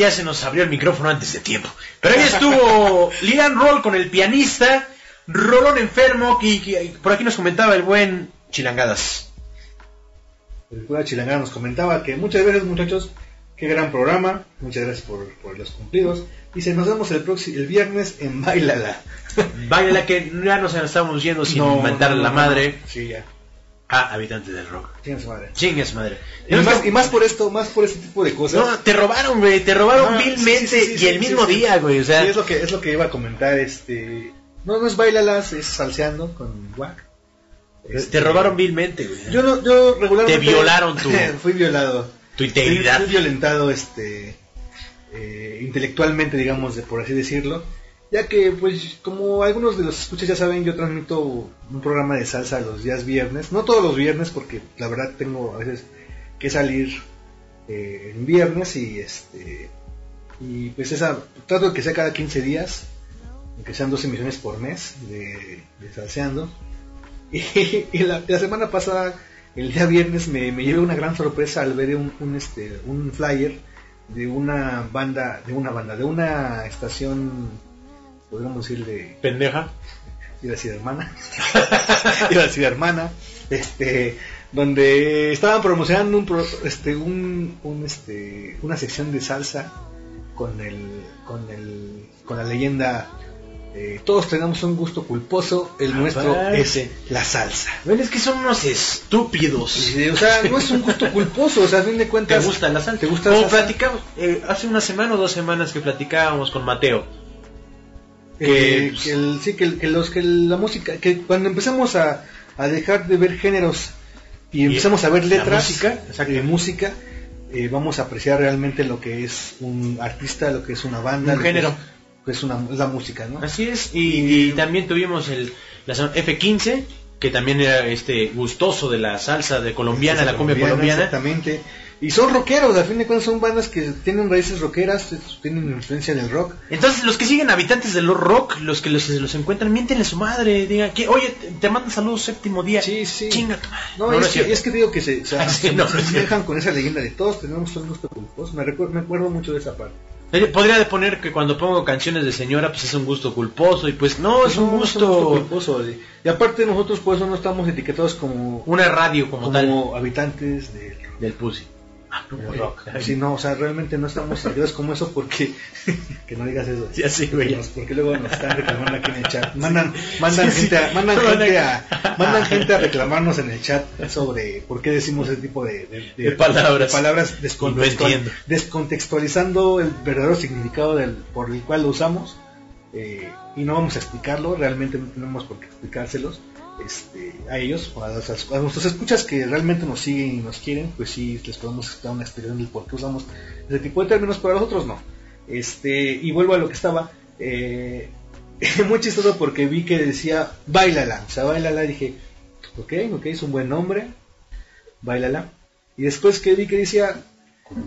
ya se nos abrió el micrófono antes de tiempo. Pero ahí estuvo [LAUGHS] Lian Roll con el pianista, Rolón enfermo, y por aquí nos comentaba el buen Chilangadas. El cura Chilangana nos comentaba que muchas veces, muchachos, qué gran programa. Muchas gracias por, por los cumplidos. Dice, nos vemos el próximo el viernes en Bailala. Vaya la que ya nos estamos yendo sin mandar no, la no, madre. Sí, ya. A habitantes del rock. Chinga su madre. Chingue su madre. Y más, y más por esto, más por este tipo de cosas. No, te robaron, güey, te robaron Ah, vilmente sí, sí, sí, y el mismo día, güey, o sea, Sí, es lo que es lo que iba a comentar este no no es bailalas es salseando con Wack te robaron vilmente, güey. yo no yo regularmente Te violaron tu- [LAUGHS] fui violado tu integridad. fui, fui violentado este eh, intelectualmente digamos de por así decirlo ya que pues como algunos de los escuchas ya saben yo transmito un programa de salsa los días viernes. No todos los viernes porque la verdad tengo a veces que salir eh, en viernes y este y pues esa trato de que sea cada 15 días aunque sean dos emisiones por mes de, salseando. Y, [LAUGHS] y la, la semana pasada el día viernes me, me llevé una gran sorpresa al ver un, un, este un flyer de una banda de una banda de una estación podríamos decir de Pendeja. [LAUGHS] iba a decir hermana [LAUGHS] iba a decir hermana este donde estaban promocionando un, pro- este un, un, este una sección de salsa con el con el con la leyenda eh, todos tenemos un gusto culposo el nuestro es la salsa Ven, es que son unos estúpidos. O sea no es un gusto culposo o sea a fin de ¿Te cuentas gusta la salsa? te gusta Como la salsa? platicamos, eh, hace una semana o dos semanas que platicábamos con Mateo. Eh, que- el- sí, que, el- que los que la música, que cuando empezamos a, a dejar de ver géneros y empezamos a ver la letras música, de música, eh, vamos a apreciar realmente lo que es un artista, lo que es una banda, Un lo que género. es, que es una, es la música, ¿no? Así es, y, y también tuvimos el la son- F15, que también era este gustoso de la salsa de colombiana, la cumbia colombiana. Exactamente. Y son rockeros, a fin de cuentas son bandas que tienen raíces rockeras, tienen influencia del rock. Entonces, los que siguen habitantes del rock, los que los, los encuentran, miéntenle a su madre, digan que, oye, te, mandan saludos séptimo día. Sí, sí. Chinga tu madre. No, No, es, no es que, es digo que se, se, Ah, [LAUGHS] sí, se- no, se es cierto. con esa leyenda de todos tenemos un gusto culposo. Me, recuerdo, me acuerdo mucho de esa parte. Eh, Podría poner que cuando pongo canciones de señora, pues es un gusto culposo, y pues no, es un No, gusto, culposo. Y, y aparte nosotros por eso no estamos etiquetados como, una radio como, como tal habitantes del del pussy. Del rock. Sí, no, o sea, realmente no estamos etiquetados como eso porque... [LAUGHS] que no digas eso. Ya sí, güey. Porque luego nos están reclamando aquí en el chat. Mandan, mandan, Sí, gente, sí. A, mandan, gente, a, [LAUGHS] mandan gente a reclamarnos en el chat sobre por qué decimos ese tipo de, de- de- De palabras. palabras Y no descontextual- entiendo. descontextualizando el verdadero significado del, por el cual lo usamos. eh, y no vamos a explicarlo, realmente no tenemos por qué explicárselos este, a ellos, a, a nuestros escuchas que realmente nos siguen y nos quieren, pues sí les podemos dar una explicación del por qué usamos ese tipo de términos, pero a los otros no. Este, y vuelvo a lo que estaba, eh, [LAUGHS] muy chistoso porque vi que decía bailala, o sea, bailala, dije, ok, ok, es un buen nombre, bailala. Y después que vi que decía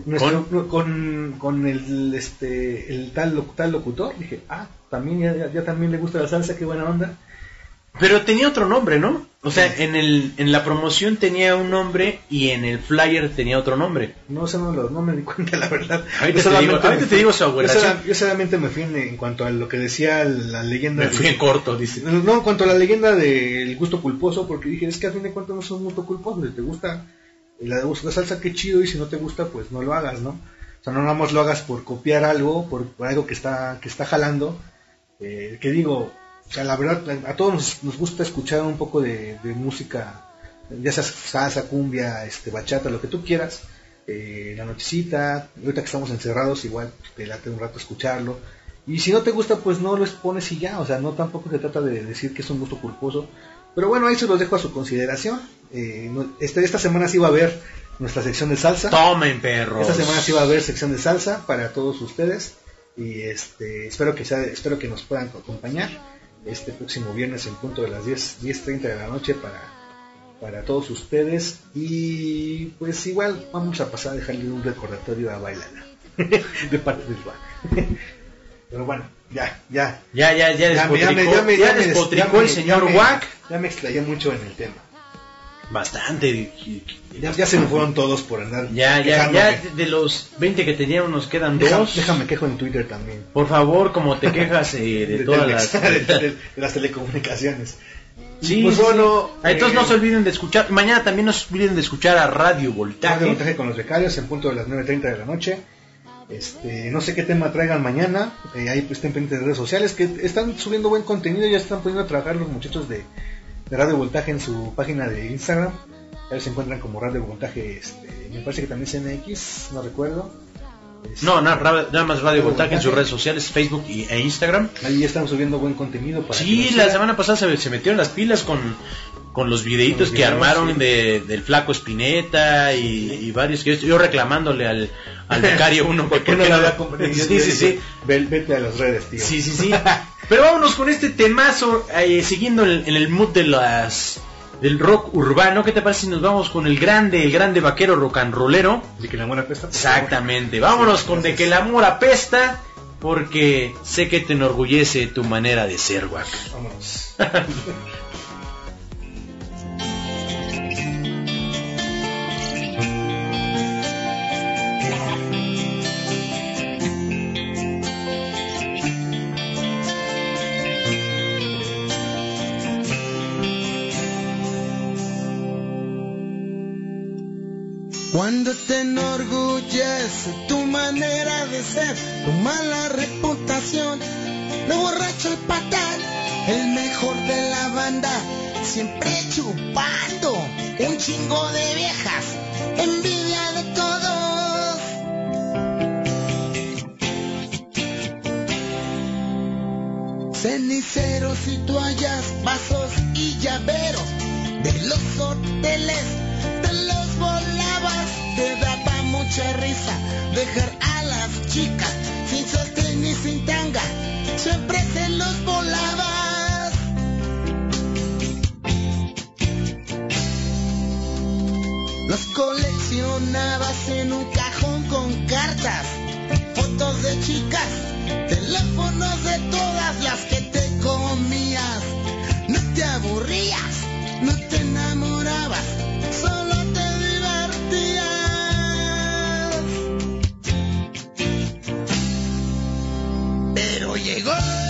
nuestro- con, con, el este el tal tal locutor, dije, ah, también ya, ya- ya también le gusta la salsa, qué buena onda. Pero tenía otro nombre, ¿no? O sea, Sí. en, el, en la promoción tenía un nombre y en el flyer tenía otro nombre. No sé, no, no me di cuenta, la verdad. Ahorita te digo- ahorita me te digo fui- su sola- yo solamente me fui en, en cuanto a lo que decía la leyenda. Me de- fui en corto, dice. No, en cuanto a la leyenda del gusto culposo, porque dije, es que a fin de cuentas no es un gusto culposo. Si te gusta la, la salsa, qué chido, y si no te gusta, pues no lo hagas, ¿no? O sea, no nada más lo hagas por copiar algo, por, por algo que está, que está jalando. Eh, que digo, o sea, la verdad, a todos nos, nos gusta escuchar un poco de, de música, ya sea salsa, cumbia, este, bachata, lo que tú quieras. Eh, la nochecita, ahorita que estamos encerrados, igual te late un rato escucharlo. Y si no te gusta, pues no lo expones y ya. O sea, no tampoco se trata de decir que es un gusto culposo. Pero bueno, ahí se los dejo a su consideración. Eh, este, esta semana sí va a haber nuestra sección de salsa. Tomen, perros. Esta semana sí va a haber sección de salsa para todos ustedes. Y este, espero que sea, espero que nos puedan acompañar este próximo viernes en punto de las 10, 10.30 de la noche para, para todos ustedes. Y pues igual vamos a pasar a dejarle un recordatorio a Bailana [LAUGHS] de parte del bar. [LAUGHS] Pero bueno, ya, ya. Ya, ya, ya despotricó, ya me- ya me- ya me- despotricó el señor Wack. Ya me explayé mucho en el tema. Bastante. Ya, ya se me fueron todos por andar. Ya, ya, ya de los 20 que teníamos nos quedan Deja- dos. déjame quejo en Twitter también. Por favor, como te quejas eh, [LAUGHS] de, todas las... [LAUGHS] de, las telecomunicaciones. Sí, Pues bueno, sí. Entonces eh, no se olviden de escuchar. Mañana también no se olviden de escuchar a Radio Voltaje. Radio Montaje con los becarios en punto de las 9.30 de la noche. Este, no sé qué tema traigan mañana. eh, ahí pues estén pendientes de redes sociales que están subiendo buen contenido. Ya están poniendo a trabajar los muchachos de, de Radio Voltaje en su página de Instagram. Ahí se encuentran como Radio Voltaje. Este, me parece que también es MX, no recuerdo. Este, No, nada más Radio Voltaje en sus redes sociales, Facebook y, e Instagram. Ahí ya están subiendo buen contenido. Para Sí, la semana pasada se, se metieron las pilas con, con los videitos Con los que videos, armaron sí. de, del flaco Espineta y, y varios que yo, reclamándole al, al becario uno [LAUGHS] ¿Por qué no la había comprado? [LAUGHS] Sí, sí, sí. Ve- Vete a las redes, tío. Sí, sí, sí. [LAUGHS] Pero vámonos con este temazo, eh, siguiendo en, en el mood de las del rock urbano. ¿Qué te parece si nos vamos con el grande, el grande vaquero rock and rollero? De que la buena pesta. por favor. Exactamente. Vámonos Sí, con de que el amor apesta, porque sé que te enorgullece tu manera de ser, guac. Vámonos. [LAUGHS] Cuando te enorgullece tu manera de ser, tu mala reputación, lo borracho y patán, el mejor de la banda, siempre chupando, un chingo de viejas, envidia de todos. Ceniceros y toallas, vasos y llaveros de los hoteles, te los volabas, te daba mucha risa dejar a las chicas sin sostén y sin tanga, siempre se los volabas. Los coleccionabas en un cajón con cartas, fotos de chicas, teléfonos de todas las que te comías. No te aburrías, no te enamorabas, solo llegó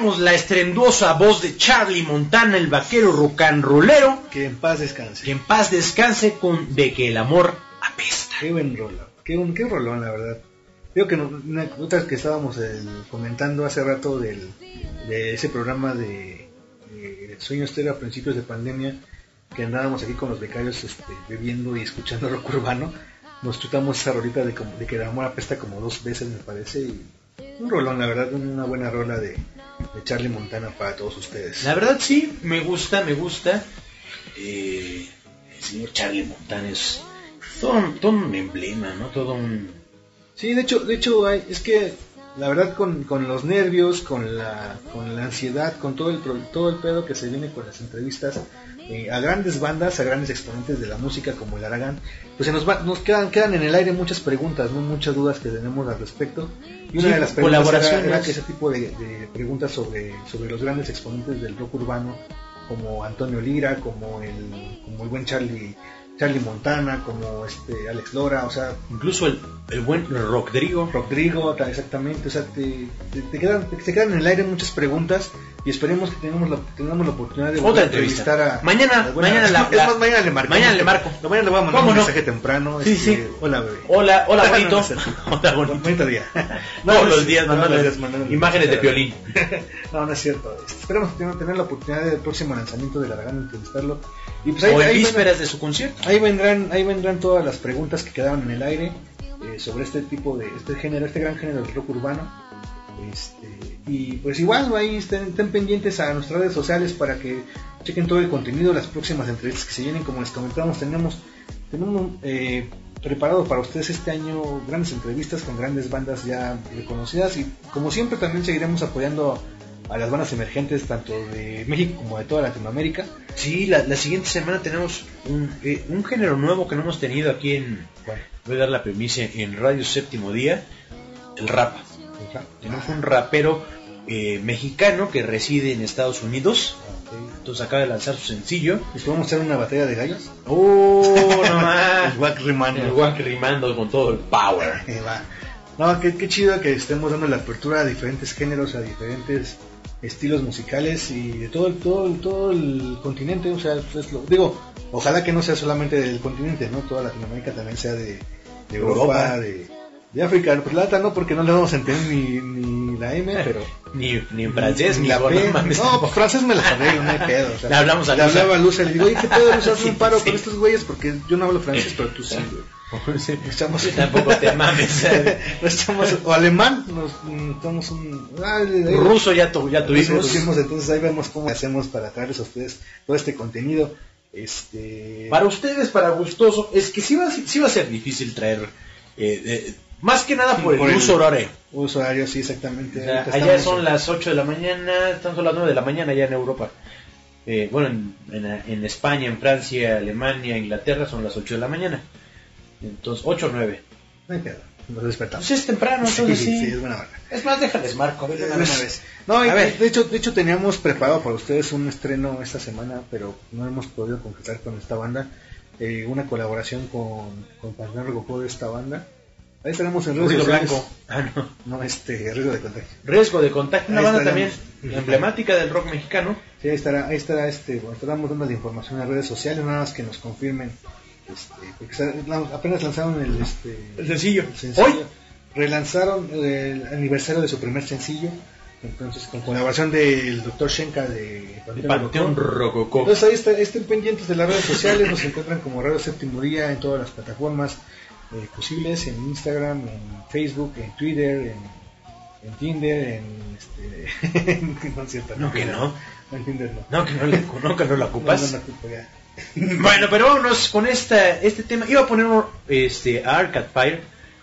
escuchamos la estrenduosa voz de Charlie Montana, el vaquero rocanrolero, Que en paz descanse. que en paz descanse con De que el amor apesta. Qué buen rolón. Qué, un, qué rolón, la verdad. Digo que una otra que estábamos eh, comentando hace rato del, de ese programa de, de Sueño Estéreo a principios de pandemia, que andábamos aquí con los becarios este, bebiendo y escuchando rock urbano. Nos chutamos esa rolita de, como- de que el amor apesta como dos veces, me parece. Y un rolón, la verdad, una buena rola de, de Charlie Montana para todos ustedes. La verdad sí, me gusta, me gusta. Eh, el señor Charlie Montana es todo un, todo un emblema, ¿no? Todo un... Sí, de hecho, de hecho hay- es que la verdad con, con los nervios, con la, con la ansiedad, con todo el, todo el pedo que se viene con las entrevistas eh, a grandes bandas, a grandes exponentes de la música como el Aragán, pues se nos, va- nos quedan, quedan en el aire muchas preguntas, ¿no? muchas dudas que tenemos al respecto. Y una Sí, de las preguntas era, que ese tipo de, de preguntas sobre, sobre los grandes exponentes del rock urbano, como Antonio Lira, como el, como el buen Charlie, Charlie Montana, como este Alex Lora, o sea, Incluso el, el buen Rodrigo. Rodrigo, ta- exactamente, o sea, te, te- te quedan, te, te quedan en el aire muchas preguntas y esperemos que tengamos la, tengamos la oportunidad de Otra a entrevistar entrevista. a... Mañana, a- mañana la- es la- más, mañana le marco. mañana le marco. mañana le voy a mandar ¿Cómo un no? mensaje temprano. Sí, este, sí. Hola, bebé. Hola, hola No, no, bonito. no. Hola bonito. Bonito [LAUGHS] día. [LAUGHS] Todos no los días mandando imágenes de violín. [LAUGHS] no, no es cierto. Esperemos tener, tener la oportunidad del próximo lanzamiento de la Aragán entrevistarlo. Y pues ahí, o en vísperas de su concierto. Ahí vendrán, ahí vendrán todas las preguntas que quedaban en el aire eh, sobre este tipo de, este género, este gran género del rock urbano. Este, y pues igual ahí estén, estén pendientes a nuestras redes sociales para que chequen todo el contenido, las próximas entrevistas que se vienen, como les comentamos, tenemos, tenemos eh, preparado para ustedes este año grandes entrevistas con grandes bandas ya reconocidas. Y como siempre también seguiremos apoyando a las bandas emergentes tanto de México como de toda Latinoamérica. Sí, la, la siguiente semana tenemos un, eh, un género nuevo que no hemos tenido aquí en... Voy a dar la premisa en Radio Séptimo Día, el rap. Tenemos un rapero eh, mexicano que reside en Estados Unidos. Entonces acaba de lanzar su sencillo. ¿Les podemos hacer una batalla de gallos? ¡Oh, no más! [LAUGHS] El guac rimando. El guac rimando con todo el power. Eh, va. No, qué, qué chido que estemos dando la apertura a diferentes géneros, a diferentes estilos musicales y de todo el, todo el, todo el continente. O sea, pues, lo- digo, ojalá que no sea solamente del continente, ¿no? Toda Latinoamérica también sea de, de Europa, Europa. de, de África. Pues la neta no, porque no le vamos a entender ni, ni la M, [LAUGHS] pero... Ni, ni en francés, ni, la por- P. no pues francés me la yo, no hay pedo. o sea, Le hablamos a Le hablaba a Luza, le digo, oye, ¿qué pedo, Sí, un [LAUGHS] paro sí. con estos güeyes porque yo no hablo francés, pero tú sí, güey. [LAUGHS] Sí. Echamos Tampoco te mames. [LAUGHS] Nos echamos, o alemán, nos mm, echamos un... ah, Ruso ya, tu- ya tuvimos. entonces ahí vemos cómo hacemos para traerles a ustedes todo este contenido. Este... Para ustedes, para gustoso, es que sí va, a- sí va a ser difícil traer, eh, eh, más que nada por el Por el- uso horario. Uso horario, sí, exactamente. O sea, Ahorita allá son las 8 de la mañana, están son las 9 de la mañana allá en Europa. Eh, bueno, en, en- en España, en Francia, Alemania, Inglaterra son las 8 de la mañana. Entonces, 8 o 9. No hay pedo, nos despertamos. Pues es temprano, Sí, entonces sí, sí. es buena hora. Es más, déjales marco. a ver, una De vez. una vez. No, A ver. de hecho, de hecho teníamos preparado para ustedes un estreno esta semana, pero no hemos podido concretar con esta banda. Eh, una colaboración con, con de esta banda. Ahí estaremos en redes blanco. Ah, no. No, este, riesgo de contagio. Riesgo de contacto, una Ahí banda estaremos. también emblemática del rock mexicano. Sí, ahí estará, ahí estará este, bueno, estaremos dando la información en redes sociales, nada más que nos confirmen. Este, la- apenas lanzaron el, este, El sencillo. el sencillo. Hoy. Relanzaron el aniversario de su primer sencillo. Entonces, con colaboración del Dr. Shenka de Panteón Rococó. Entonces ahí está, estén pendientes de las redes sociales, nos encuentran como Radio Séptimo Día en todas las plataformas eh, posibles, en Instagram, en Facebook, en Twitter, en, en Tinder, en este [LAUGHS] no cierto, No, que no. en Tinder no. No, que no, no, que no la ocupas. No, no, no ocupo ya. [LAUGHS] Bueno, pero vámonos con esta, este tema. Iba a poner este, a Arcade Fire,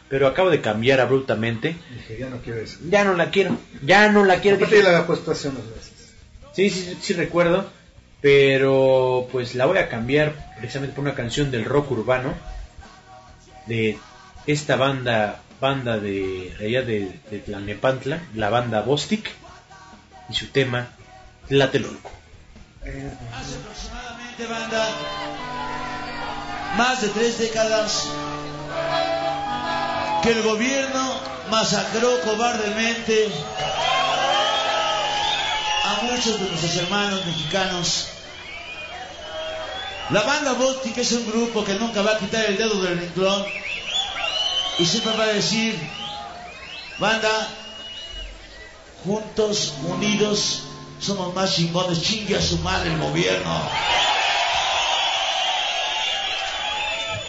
pero acabo de cambiar abruptamente. Dije, ya no quiero eso. Ya no la quiero. Ya no la quiero. Dije, la había puesto hace unos meses. Sí, sí, sí, sí recuerdo. Pero pues la voy a cambiar precisamente por una canción del rock urbano. De esta banda, banda de allá de, de Tlalnepantla, la banda Bostic. Y su tema, Tlatelolco. Eh, banda, más de tres décadas que el gobierno masacró cobardemente a muchos de nuestros hermanos mexicanos. La banda que es un grupo que nunca va a quitar el dedo del renglón y siempre va a decir, banda, juntos, unidos, somos más chingones, chingue a su madre el gobierno.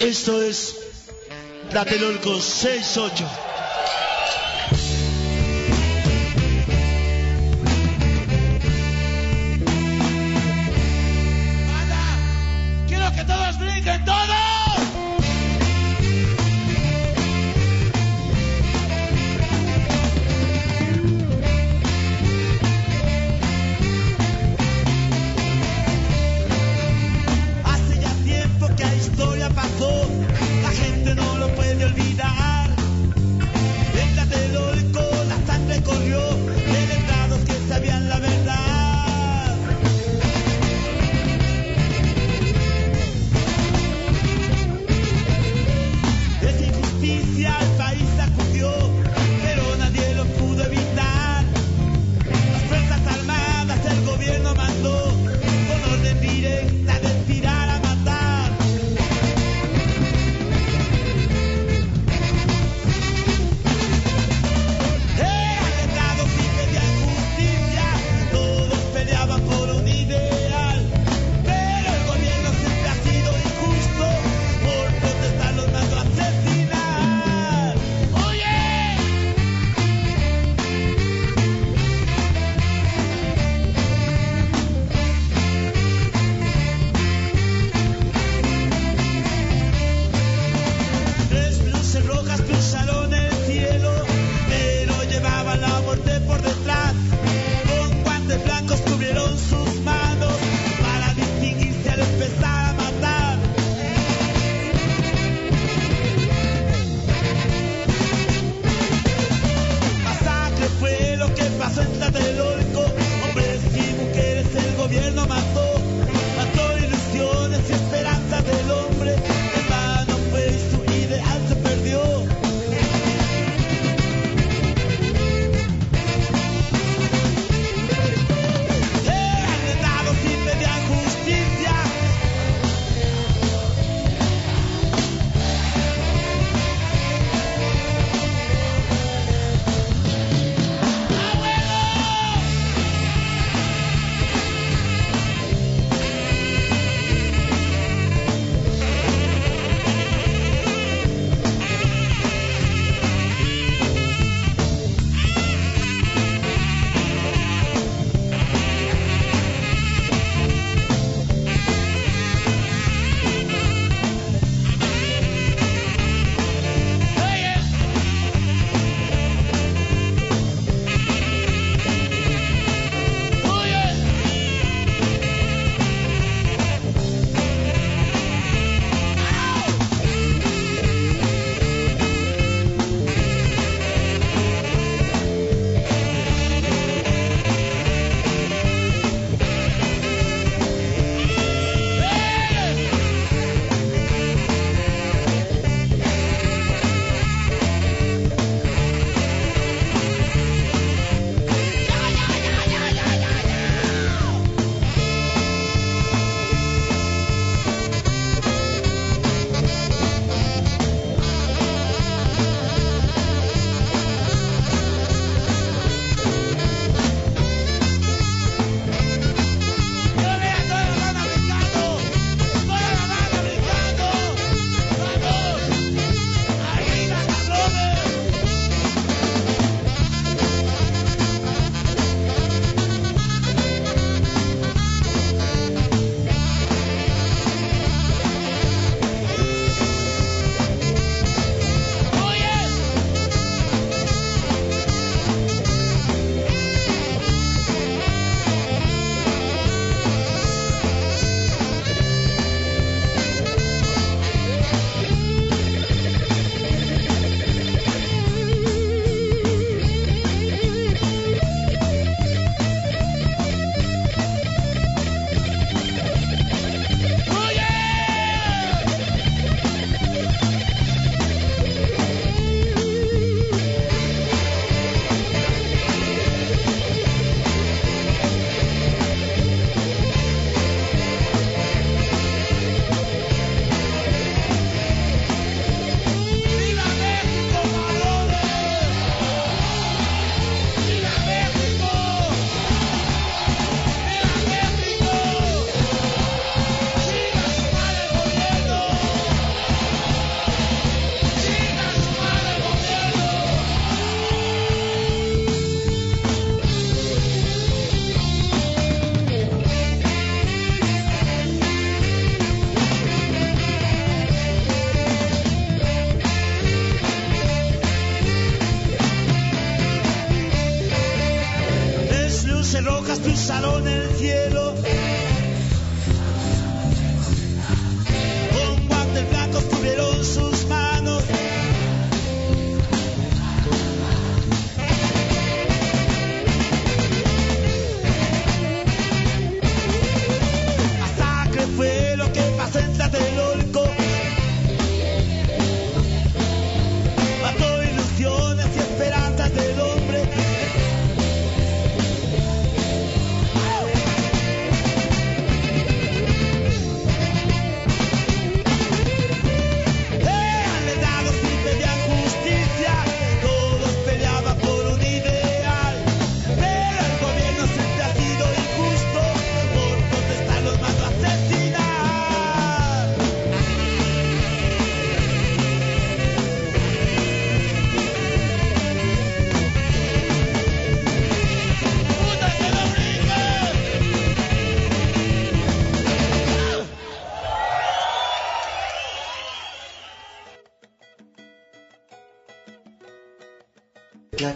Esto es Tlatelolco 68.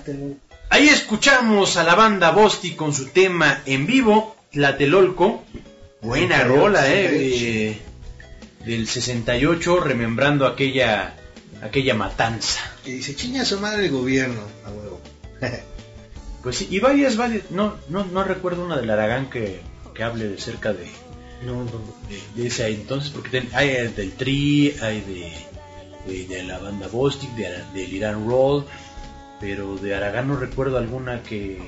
Tlatelolco. Ahí escuchamos a la banda Bosti con su tema en vivo, Tlatelolco. Buena rola, eh. 68. de- del 68, remembrando aquella, aquella matanza. Y dice, chinga su madre el gobierno. A huevo. [LAUGHS] Pues sí, y varias, varias. No, no, no recuerdo una del Aragán que, que hable de cerca de, no, no, de, de ese entonces, porque hay del Tri, hay de, de, de la banda Bostic, del Irán Roll, pero de Aragán no recuerdo alguna que.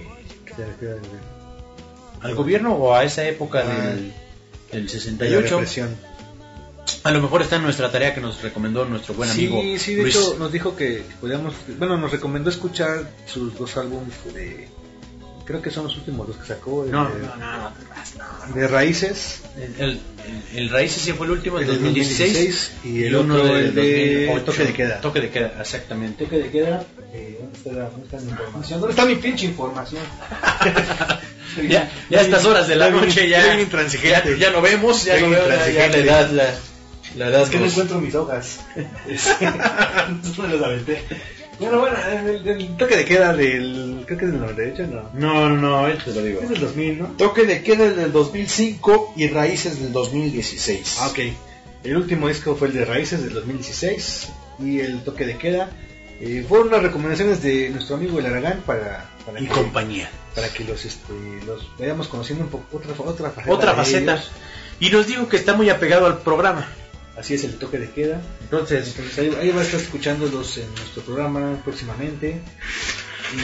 ¿Qué te refieres al gobierno? al gobierno o a esa época Ah, del, del De la 68. represión. A lo mejor está en nuestra tarea que nos recomendó nuestro buen amigo Sí, sí, de Luis. hecho nos dijo que podíamos, bueno, nos recomendó escuchar sus dos álbumes de, creo que son los últimos dos que sacó, el No, de, no, no, no, no. de Raíces, El, el, el, el Raíces sí fue el último, el el del 2016. 2016, y el otro, el de 2008. Toque de Queda. Toque de queda, exactamente. Toque de queda, eh, ¿dónde, está, la- dónde está mi información? ¿Dónde está mi pinche información? [LAUGHS] Ya, ya a estas horas de la noche ya ya, ya, ya no vemos, ya no veo, ya, la edad, la, la edad Es que no encuentro mis hojas. [LAUGHS] [LAUGHS] Me los aventé. Bueno, bueno, el, el toque de queda del, creo que es del 98, no. No, no, no, ahí te lo digo. Es del 2000, ¿no? Toque de queda del 2005 y Raíces del 2016. Ah, ok. El último disco fue el de Raíces del 2016 y el toque de queda. eh, fueron unas recomendaciones de nuestro amigo el Aragán para, para, Y que, compañía. para que los, este, los vayamos conociendo un poco otra, otra faceta. Otra faceta. Y nos dijo que está muy apegado al programa. Así es el toque de queda. Entonces, Entonces ahí, ahí va a estar escuchándolos en nuestro programa próximamente.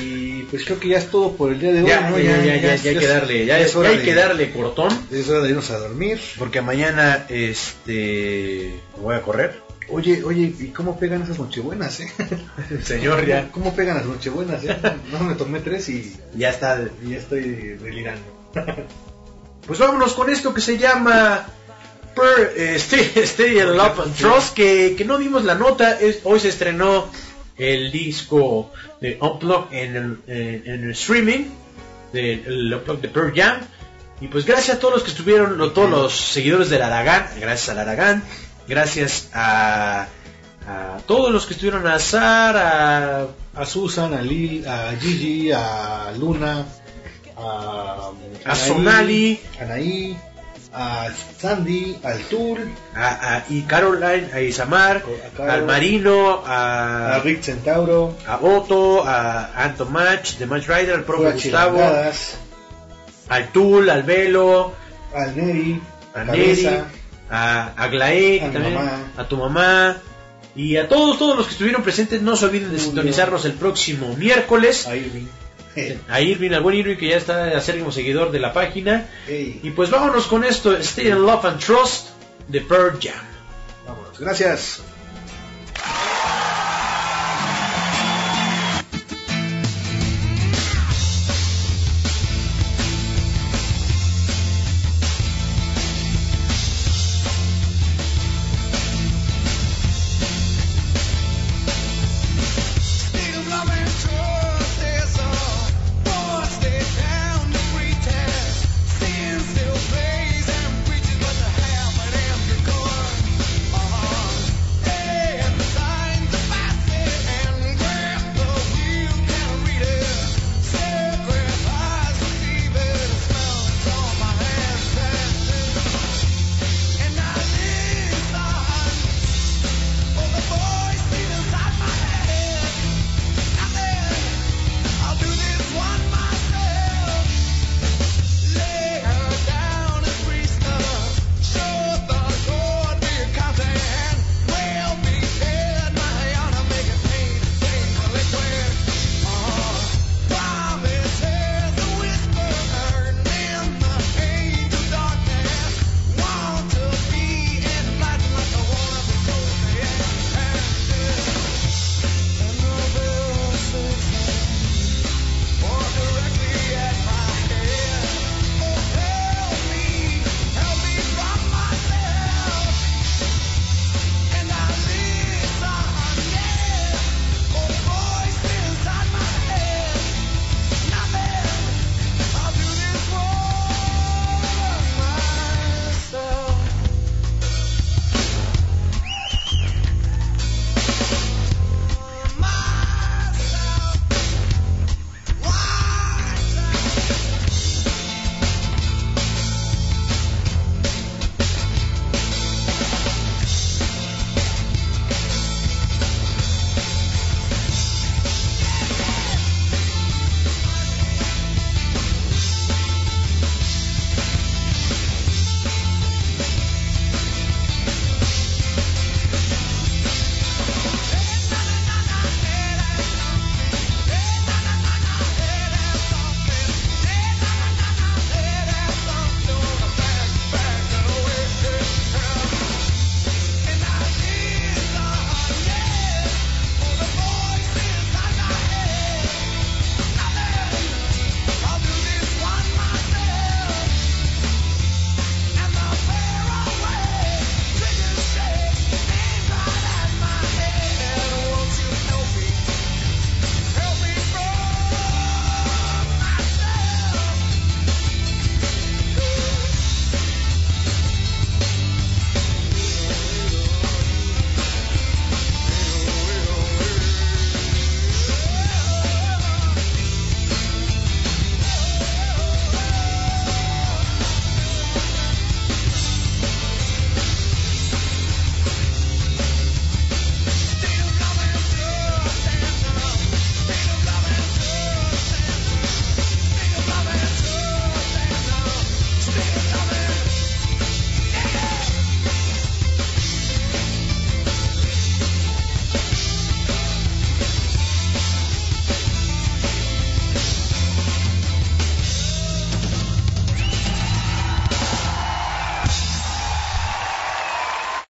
Y pues creo que ya es todo por el día de hoy. ya, ¿no? ya, ya, ya, ya hay que darle, ya, es ya hora hay de- que darle cortón. Es hora de irnos a dormir. Porque mañana, este, voy a correr. Oye, oye, ¿y cómo pegan esas nochebuenas, eh? [LAUGHS] Señor, ya, ¿Cómo pegan las nochebuenas, eh? No me tomé tres y, ya está. y ya estoy delirando. [LAUGHS] Pues vámonos con esto que se llama Per, eh, Stay, [LAUGHS] Stay in Love and Trust, que, que no dimos la nota. Es, hoy se estrenó el disco de Unplug en el, en, en el streaming, del el Unplug de Pearl Jam. Y pues gracias a todos los que estuvieron, lo- todos los seguidores del Aragán, gracias al Aragán, gracias a, a todos los que estuvieron a Azar, a, A Susan, a Lil, a Gigi, a Luna, a, A Sonali. a Anaí, a Sandy, al Tool, a, a- y Caroline, a Isamar, A Carol. al Marino, a, a Rick Centauro, a Otto, a Anton Match, de Match Rider, al profe a Gustavo, Chilangadas, al Tul, al Velo, al Neri, a Neri, a, a Glae, A mi también- mamá. a tu mamá, y a todos, todos los que estuvieron presentes, no se olviden de Julio. sintonizarnos el próximo miércoles. A Irving, al buen Irving, que ya está acérrimo seguidor de la página. Hey, Y pues vámonos con esto, Stay in Love and Trust, de Pearl Jam. vámonos. Gracias.